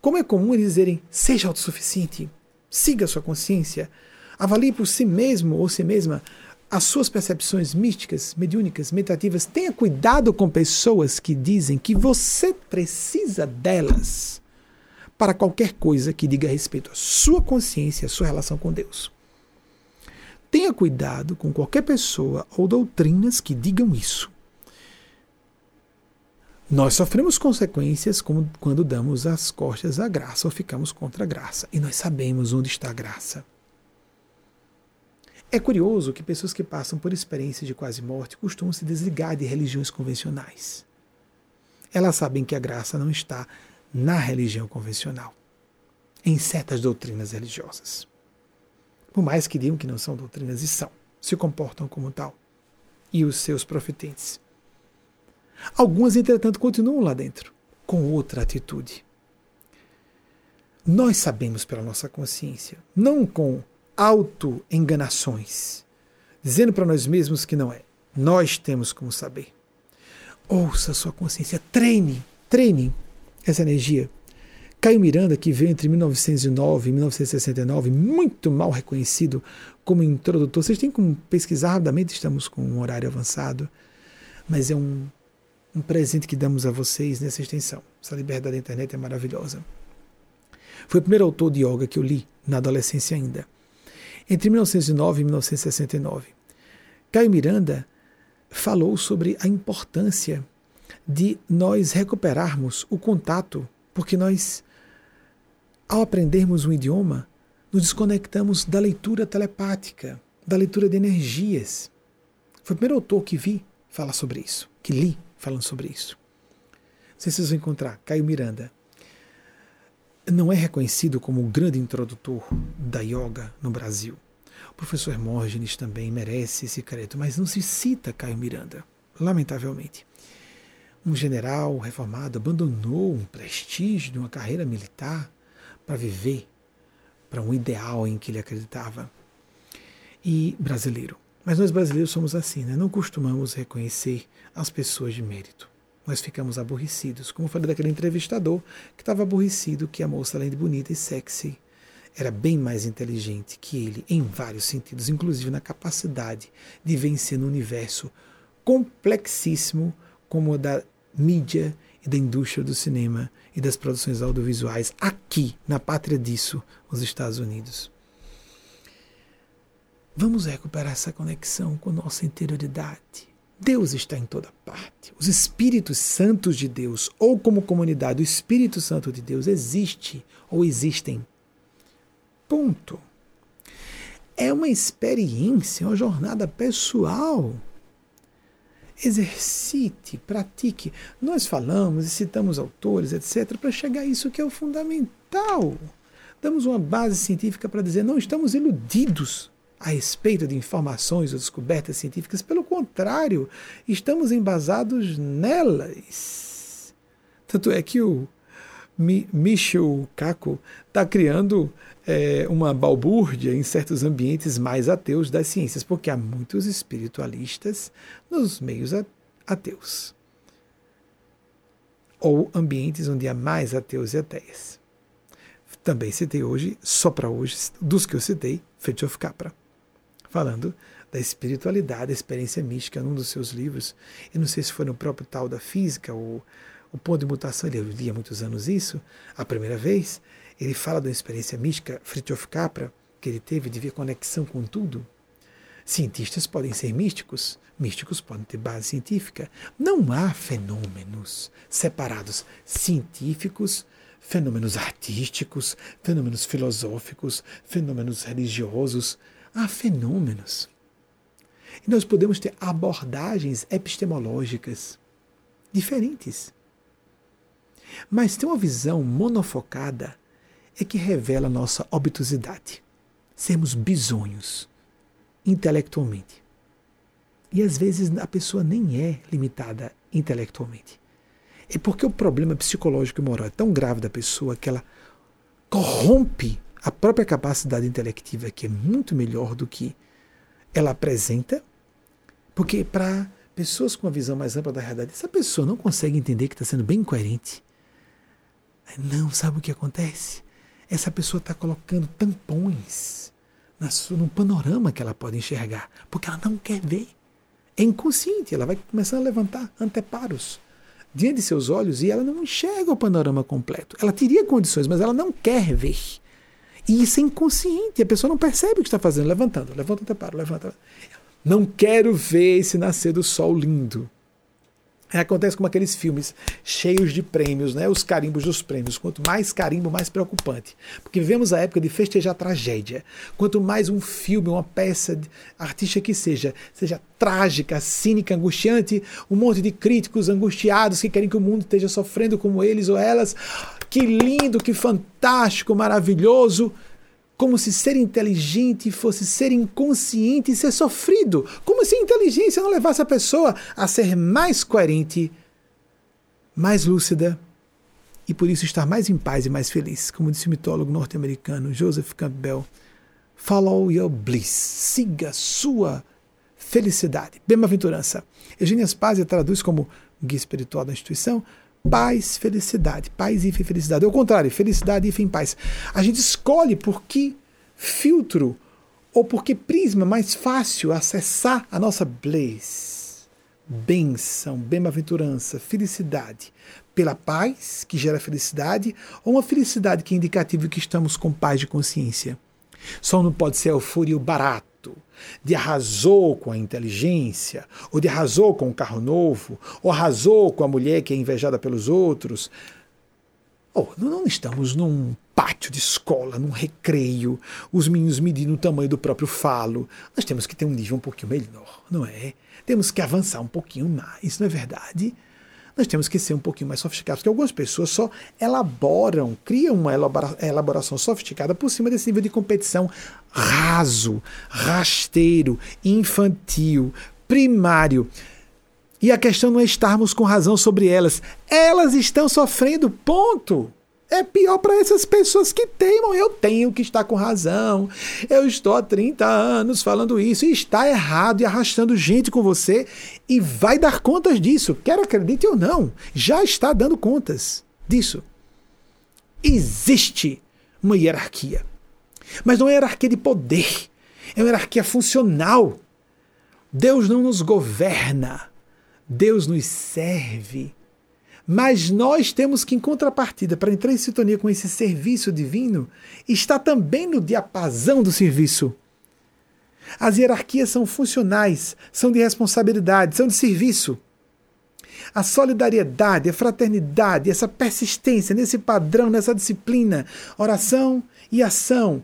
como é comum eles dizerem, seja autossuficiente, siga a sua consciência, avalie por si mesmo ou si mesma as suas percepções místicas, mediúnicas, meditativas, tenha cuidado com pessoas que dizem que você precisa delas para qualquer coisa que diga respeito à sua consciência, à sua relação com Deus. Tenha cuidado com qualquer pessoa ou doutrinas que digam isso. Nós sofremos consequências como quando damos as costas à graça ou ficamos contra a graça. E nós sabemos onde está a graça. É curioso que pessoas que passam por experiências de quase morte costumam se desligar de religiões convencionais. Elas sabem que a graça não está na religião convencional, em certas doutrinas religiosas. Por mais que digam que não são doutrinas, e são, se comportam como tal. E os seus profetentes. Algumas, entretanto, continuam lá dentro, com outra atitude. Nós sabemos pela nossa consciência, não com auto-enganações, dizendo para nós mesmos que não é. Nós temos como saber. Ouça a sua consciência, treine, treine essa energia. Caio Miranda, que veio entre 1909 e 1969, muito mal reconhecido como introdutor. Vocês têm como pesquisar rapidamente, estamos com um horário avançado, mas é um um presente que damos a vocês nessa extensão. Essa liberdade da internet é maravilhosa. Foi o primeiro autor de yoga que eu li na adolescência ainda. Entre 1909 e 1969, Caio Miranda falou sobre a importância de nós recuperarmos o contato, porque nós, ao aprendermos um idioma, nos desconectamos da leitura telepática, da leitura de energias. Foi o primeiro autor que vi falar sobre isso, que li falando sobre isso. Vocês vão encontrar Caio Miranda. Não é reconhecido como o grande introdutor da yoga no Brasil. O professor Hermógenes também merece esse crédito, mas não se cita Caio Miranda, lamentavelmente. Um general reformado abandonou um prestígio de uma carreira militar para viver para um ideal em que ele acreditava. E brasileiro. Mas nós brasileiros somos assim, né? não costumamos reconhecer as pessoas de mérito. Nós ficamos aborrecidos, como falei daquele entrevistador que estava aborrecido que a moça, além de bonita e sexy, era bem mais inteligente que ele em vários sentidos, inclusive na capacidade de vencer no universo complexíssimo como o da mídia e da indústria do cinema e das produções audiovisuais aqui, na pátria disso, os Estados Unidos. Vamos recuperar essa conexão com nossa interioridade. Deus está em toda parte. Os Espíritos Santos de Deus, ou como comunidade, o Espírito Santo de Deus existe ou existem. Ponto. É uma experiência, uma jornada pessoal. Exercite, pratique. Nós falamos e citamos autores, etc., para chegar a isso que é o fundamental. Damos uma base científica para dizer: não estamos iludidos a respeito de informações ou descobertas científicas. Pelo contrário, estamos embasados nelas. Tanto é que o Michio Kaku está criando é, uma balbúrdia em certos ambientes mais ateus das ciências, porque há muitos espiritualistas nos meios ateus. Ou ambientes onde há mais ateus e ateias. Também citei hoje, só para hoje, dos que eu citei, Fritjof Capra falando da espiritualidade, da experiência mística, num dos seus livros. Eu não sei se foi no próprio tal da física ou o ponto de mutação, ele lia há muitos anos isso, a primeira vez. Ele fala da experiência mística, Fritjof Capra, que ele teve de ver conexão com tudo. Cientistas podem ser místicos, místicos podem ter base científica. Não há fenômenos separados científicos, fenômenos artísticos, fenômenos filosóficos, fenômenos religiosos há fenômenos. E nós podemos ter abordagens epistemológicas diferentes. Mas ter uma visão monofocada é que revela nossa obtusidade. Sermos bisonhos intelectualmente. E às vezes a pessoa nem é limitada intelectualmente. É porque o problema psicológico e moral é tão grave da pessoa que ela corrompe a própria capacidade intelectiva, que é muito melhor do que ela apresenta, porque para pessoas com uma visão mais ampla da realidade, essa pessoa não consegue entender que está sendo bem coerente. Não, sabe o que acontece? Essa pessoa está colocando tampões no panorama que ela pode enxergar, porque ela não quer ver. É inconsciente, ela vai começando a levantar anteparos diante de seus olhos e ela não enxerga o panorama completo. Ela teria condições, mas ela não quer ver. E isso é inconsciente, a pessoa não percebe o que está fazendo, levantando, levanta até para, levanta. Não quero ver esse nascer do sol lindo. Acontece como aqueles filmes cheios de prêmios, né? Os carimbos dos prêmios. Quanto mais carimbo, mais preocupante. Porque vivemos a época de festejar tragédia. Quanto mais um filme, uma peça artista que seja, seja trágica, cínica, angustiante, um monte de críticos angustiados que querem que o mundo esteja sofrendo como eles ou elas. Que lindo, que fantástico, maravilhoso. Como se ser inteligente fosse ser inconsciente e ser sofrido, como se a inteligência não levasse a pessoa a ser mais coerente, mais lúcida e por isso estar mais em paz e mais feliz. Como disse o mitólogo norte-americano Joseph Campbell, follow your bliss, siga sua felicidade, bem-aventurança. Eugênia Spazia traduz como guia espiritual da instituição, paz, felicidade. Paz e felicidade. O contrário, felicidade e paz. A gente escolhe por que filtro ou por que prisma mais fácil acessar a nossa bliss, bênção, bem-aventurança, felicidade. Pela paz, que gera felicidade, ou uma felicidade que é indicativo que estamos com paz de consciência. Só não pode ser euforia barato de arrasou com a inteligência, ou de arrasou com o carro novo, ou arrasou com a mulher que é invejada pelos outros. Oh, não estamos num pátio de escola, num recreio, os meninos medindo o tamanho do próprio falo. Nós temos que ter um nível um pouquinho melhor, não é? Temos que avançar um pouquinho mais, não é verdade? Nós temos que ser um pouquinho mais sofisticados, porque algumas pessoas só elaboram, criam uma elaboração sofisticada por cima desse nível de competição raso, rasteiro, infantil, primário. E a questão não é estarmos com razão sobre elas. Elas estão sofrendo, ponto. É pior para essas pessoas que teimam. Eu tenho que estar com razão. Eu estou há 30 anos falando isso e está errado e arrastando gente com você e vai dar contas disso. Quer acredite ou não, já está dando contas disso. Existe uma hierarquia. Mas não é hierarquia de poder. É uma hierarquia funcional. Deus não nos governa. Deus nos serve. Mas nós temos que, em contrapartida, para entrar em sintonia com esse serviço divino, está também no diapasão do serviço. As hierarquias são funcionais, são de responsabilidade, são de serviço. A solidariedade, a fraternidade, essa persistência nesse padrão, nessa disciplina, oração e ação,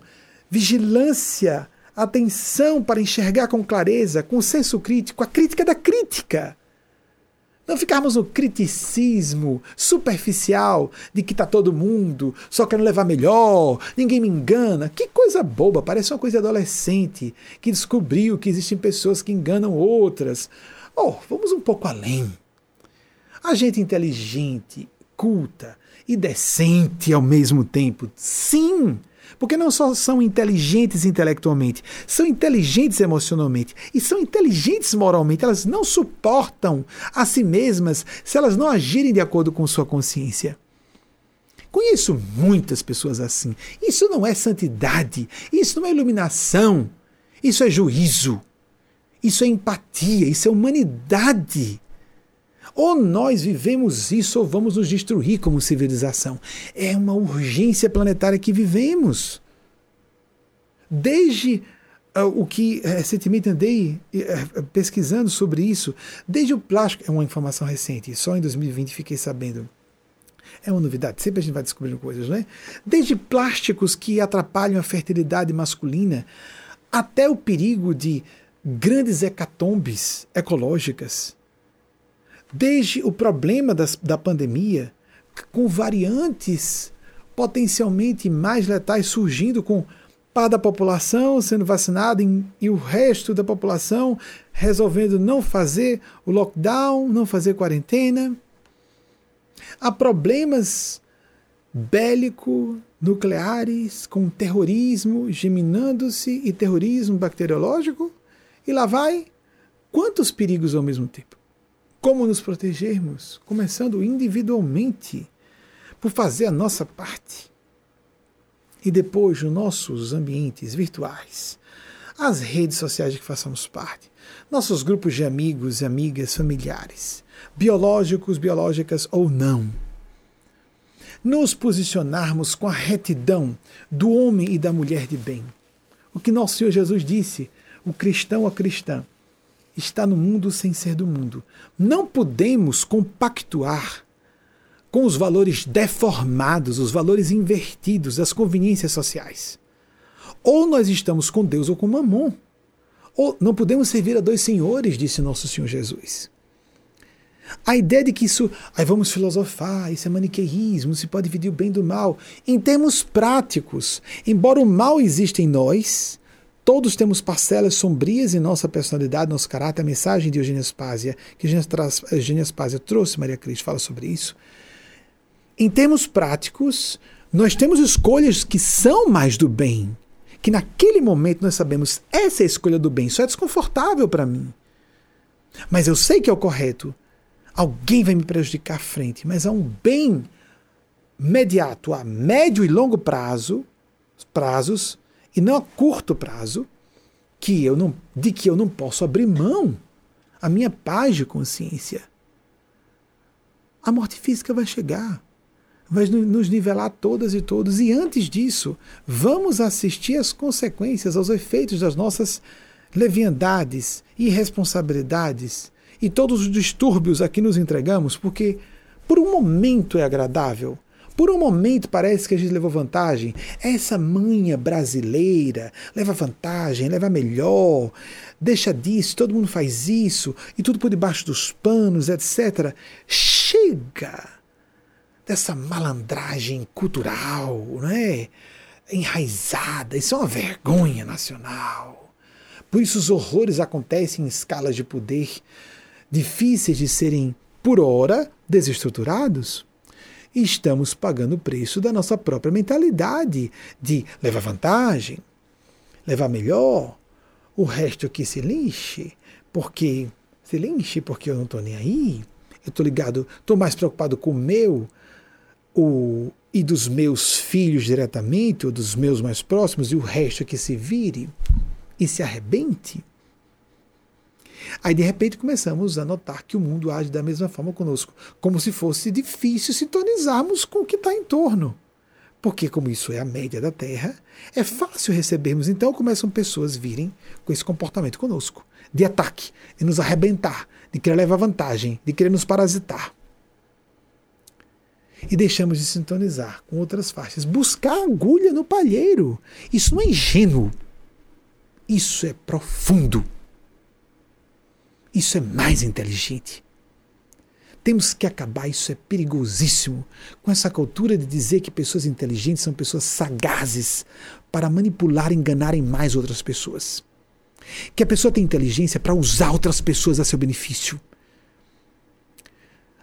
vigilância, atenção para enxergar com clareza, com senso crítico, a crítica da crítica não ficarmos no criticismo superficial de que está todo mundo só querendo levar melhor, ninguém me engana. Que coisa boba, parece uma coisa adolescente que descobriu que existem pessoas que enganam outras. Oh, vamos um pouco além. A gente inteligente, culta e decente ao mesmo tempo, sim, porque não só são inteligentes intelectualmente, são inteligentes emocionalmente e são inteligentes moralmente. Elas não suportam a si mesmas se elas não agirem de acordo com sua consciência. Conheço muitas pessoas assim. Isso não é santidade, isso não é iluminação, isso é juízo, isso é empatia, isso é humanidade. Ou nós vivemos isso ou vamos nos destruir como civilização. É uma urgência planetária que vivemos. Desde uh, o que eh, recentemente andei uh, pesquisando sobre isso, desde o plástico, é uma informação recente, só em 2020 fiquei sabendo. É uma novidade, sempre a gente vai descobrindo coisas, né? Desde plásticos que atrapalham a fertilidade masculina, até o perigo de grandes hecatombes ecológicas Desde o problema das, da pandemia, com variantes potencialmente mais letais surgindo com parte da população sendo vacinada e o resto da população resolvendo não fazer o lockdown, não fazer quarentena. Há problemas bélico nucleares com terrorismo geminando-se e terrorismo bacteriológico e lá vai quantos perigos ao mesmo tempo. Como nos protegermos? Começando individualmente, por fazer a nossa parte. E depois nos nossos ambientes virtuais, as redes sociais de que façamos parte, nossos grupos de amigos e amigas familiares, biológicos, biológicas ou não. Nos posicionarmos com a retidão do homem e da mulher de bem. O que nosso Senhor Jesus disse, o cristão a cristã, está no mundo sem ser do mundo. Não podemos compactuar com os valores deformados, os valores invertidos das conveniências sociais. Ou nós estamos com Deus ou com Mamon. Ou não podemos servir a dois senhores, disse nosso Senhor Jesus. A ideia de que isso, aí vamos filosofar, isso é maniqueísmo, se pode dividir o bem do mal. Em termos práticos, embora o mal exista em nós, todos temos parcelas sombrias em nossa personalidade, nosso caráter. A mensagem de Eugênia Spásia, que Eugênia Spásia trouxe, Maria Cristo fala sobre isso. Em termos práticos, nós temos escolhas que são mais do bem, que naquele momento nós sabemos essa é a escolha do bem, isso é desconfortável para mim. Mas eu sei que é o correto. Alguém vai me prejudicar à frente, mas há um bem imediato a médio e longo prazo, prazos, e não a curto prazo, que eu não, de que eu não posso abrir mão a minha paz de consciência. A morte física vai chegar, vai nos nivelar todas e todos, e antes disso, vamos assistir às consequências, aos efeitos das nossas leviandades, irresponsabilidades, e todos os distúrbios a que nos entregamos, porque por um momento é agradável, por um momento parece que a gente levou vantagem. Essa manha brasileira leva vantagem, leva melhor, deixa disso, todo mundo faz isso, e tudo por debaixo dos panos, etc. Chega dessa malandragem cultural, não é? Enraizada, isso é uma vergonha nacional. Por isso os horrores acontecem em escalas de poder difíceis de serem, por hora, desestruturados, e estamos pagando o preço da nossa própria mentalidade de levar vantagem, levar melhor, o resto aqui se lixe, porque se lixe porque eu não estou nem aí, eu estou ligado, estou mais preocupado com o meu o, e dos meus filhos diretamente, ou dos meus mais próximos, e o resto aqui se vire e se arrebente. Aí de repente começamos a notar que o mundo age da mesma forma conosco, como se fosse difícil sintonizarmos com o que está em torno. Porque, como isso é a média da Terra, é fácil recebermos. Então começam pessoas virem com esse comportamento conosco, de ataque, de nos arrebentar, de querer levar vantagem, de querer nos parasitar. E deixamos de sintonizar com outras faixas. Buscar agulha no palheiro. Isso não é ingênuo. Isso é profundo. Isso é mais inteligente. Temos que acabar, isso é perigosíssimo, com essa cultura de dizer que pessoas inteligentes são pessoas sagazes para manipular e enganarem mais outras pessoas. Que a pessoa tem inteligência para usar outras pessoas a seu benefício.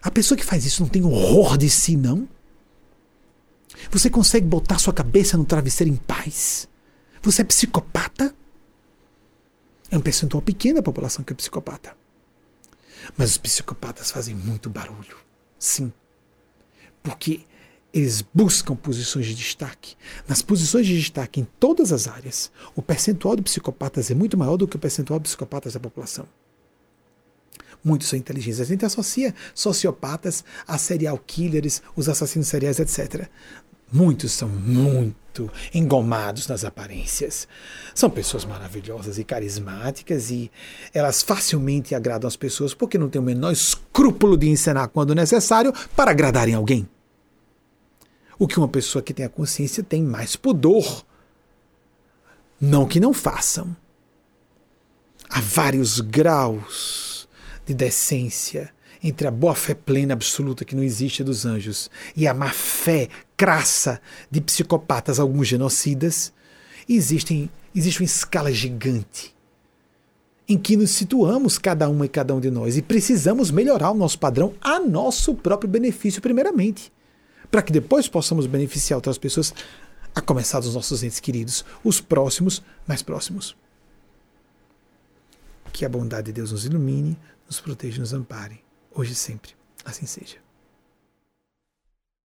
A pessoa que faz isso não tem horror de si, não? Você consegue botar sua cabeça no travesseiro em paz? Você é psicopata? É um percentual pequeno da população que é psicopata. Mas os psicopatas fazem muito barulho. Sim. Porque eles buscam posições de destaque. Nas posições de destaque em todas as áreas, o percentual de psicopatas é muito maior do que o percentual de psicopatas da população. Muitos são inteligentes. A gente associa sociopatas a serial killers, os assassinos seriais, etc. Muitos são muito engomados nas aparências. São pessoas maravilhosas e carismáticas e elas facilmente agradam as pessoas porque não têm o menor escrúpulo de encenar quando necessário para agradarem alguém. O que uma pessoa que tem a consciência tem mais pudor. Não que não façam. Há vários graus de decência entre a boa fé plena absoluta que não existe dos anjos e a má fé crassa de psicopatas, alguns genocidas, existem, existe uma escala gigante em que nos situamos cada uma e cada um de nós e precisamos melhorar o nosso padrão a nosso próprio benefício primeiramente, para que depois possamos beneficiar outras pessoas, a começar dos nossos entes queridos, os próximos mais próximos. Que a bondade de Deus nos ilumine, nos proteja e nos ampare hoje e sempre. Assim seja.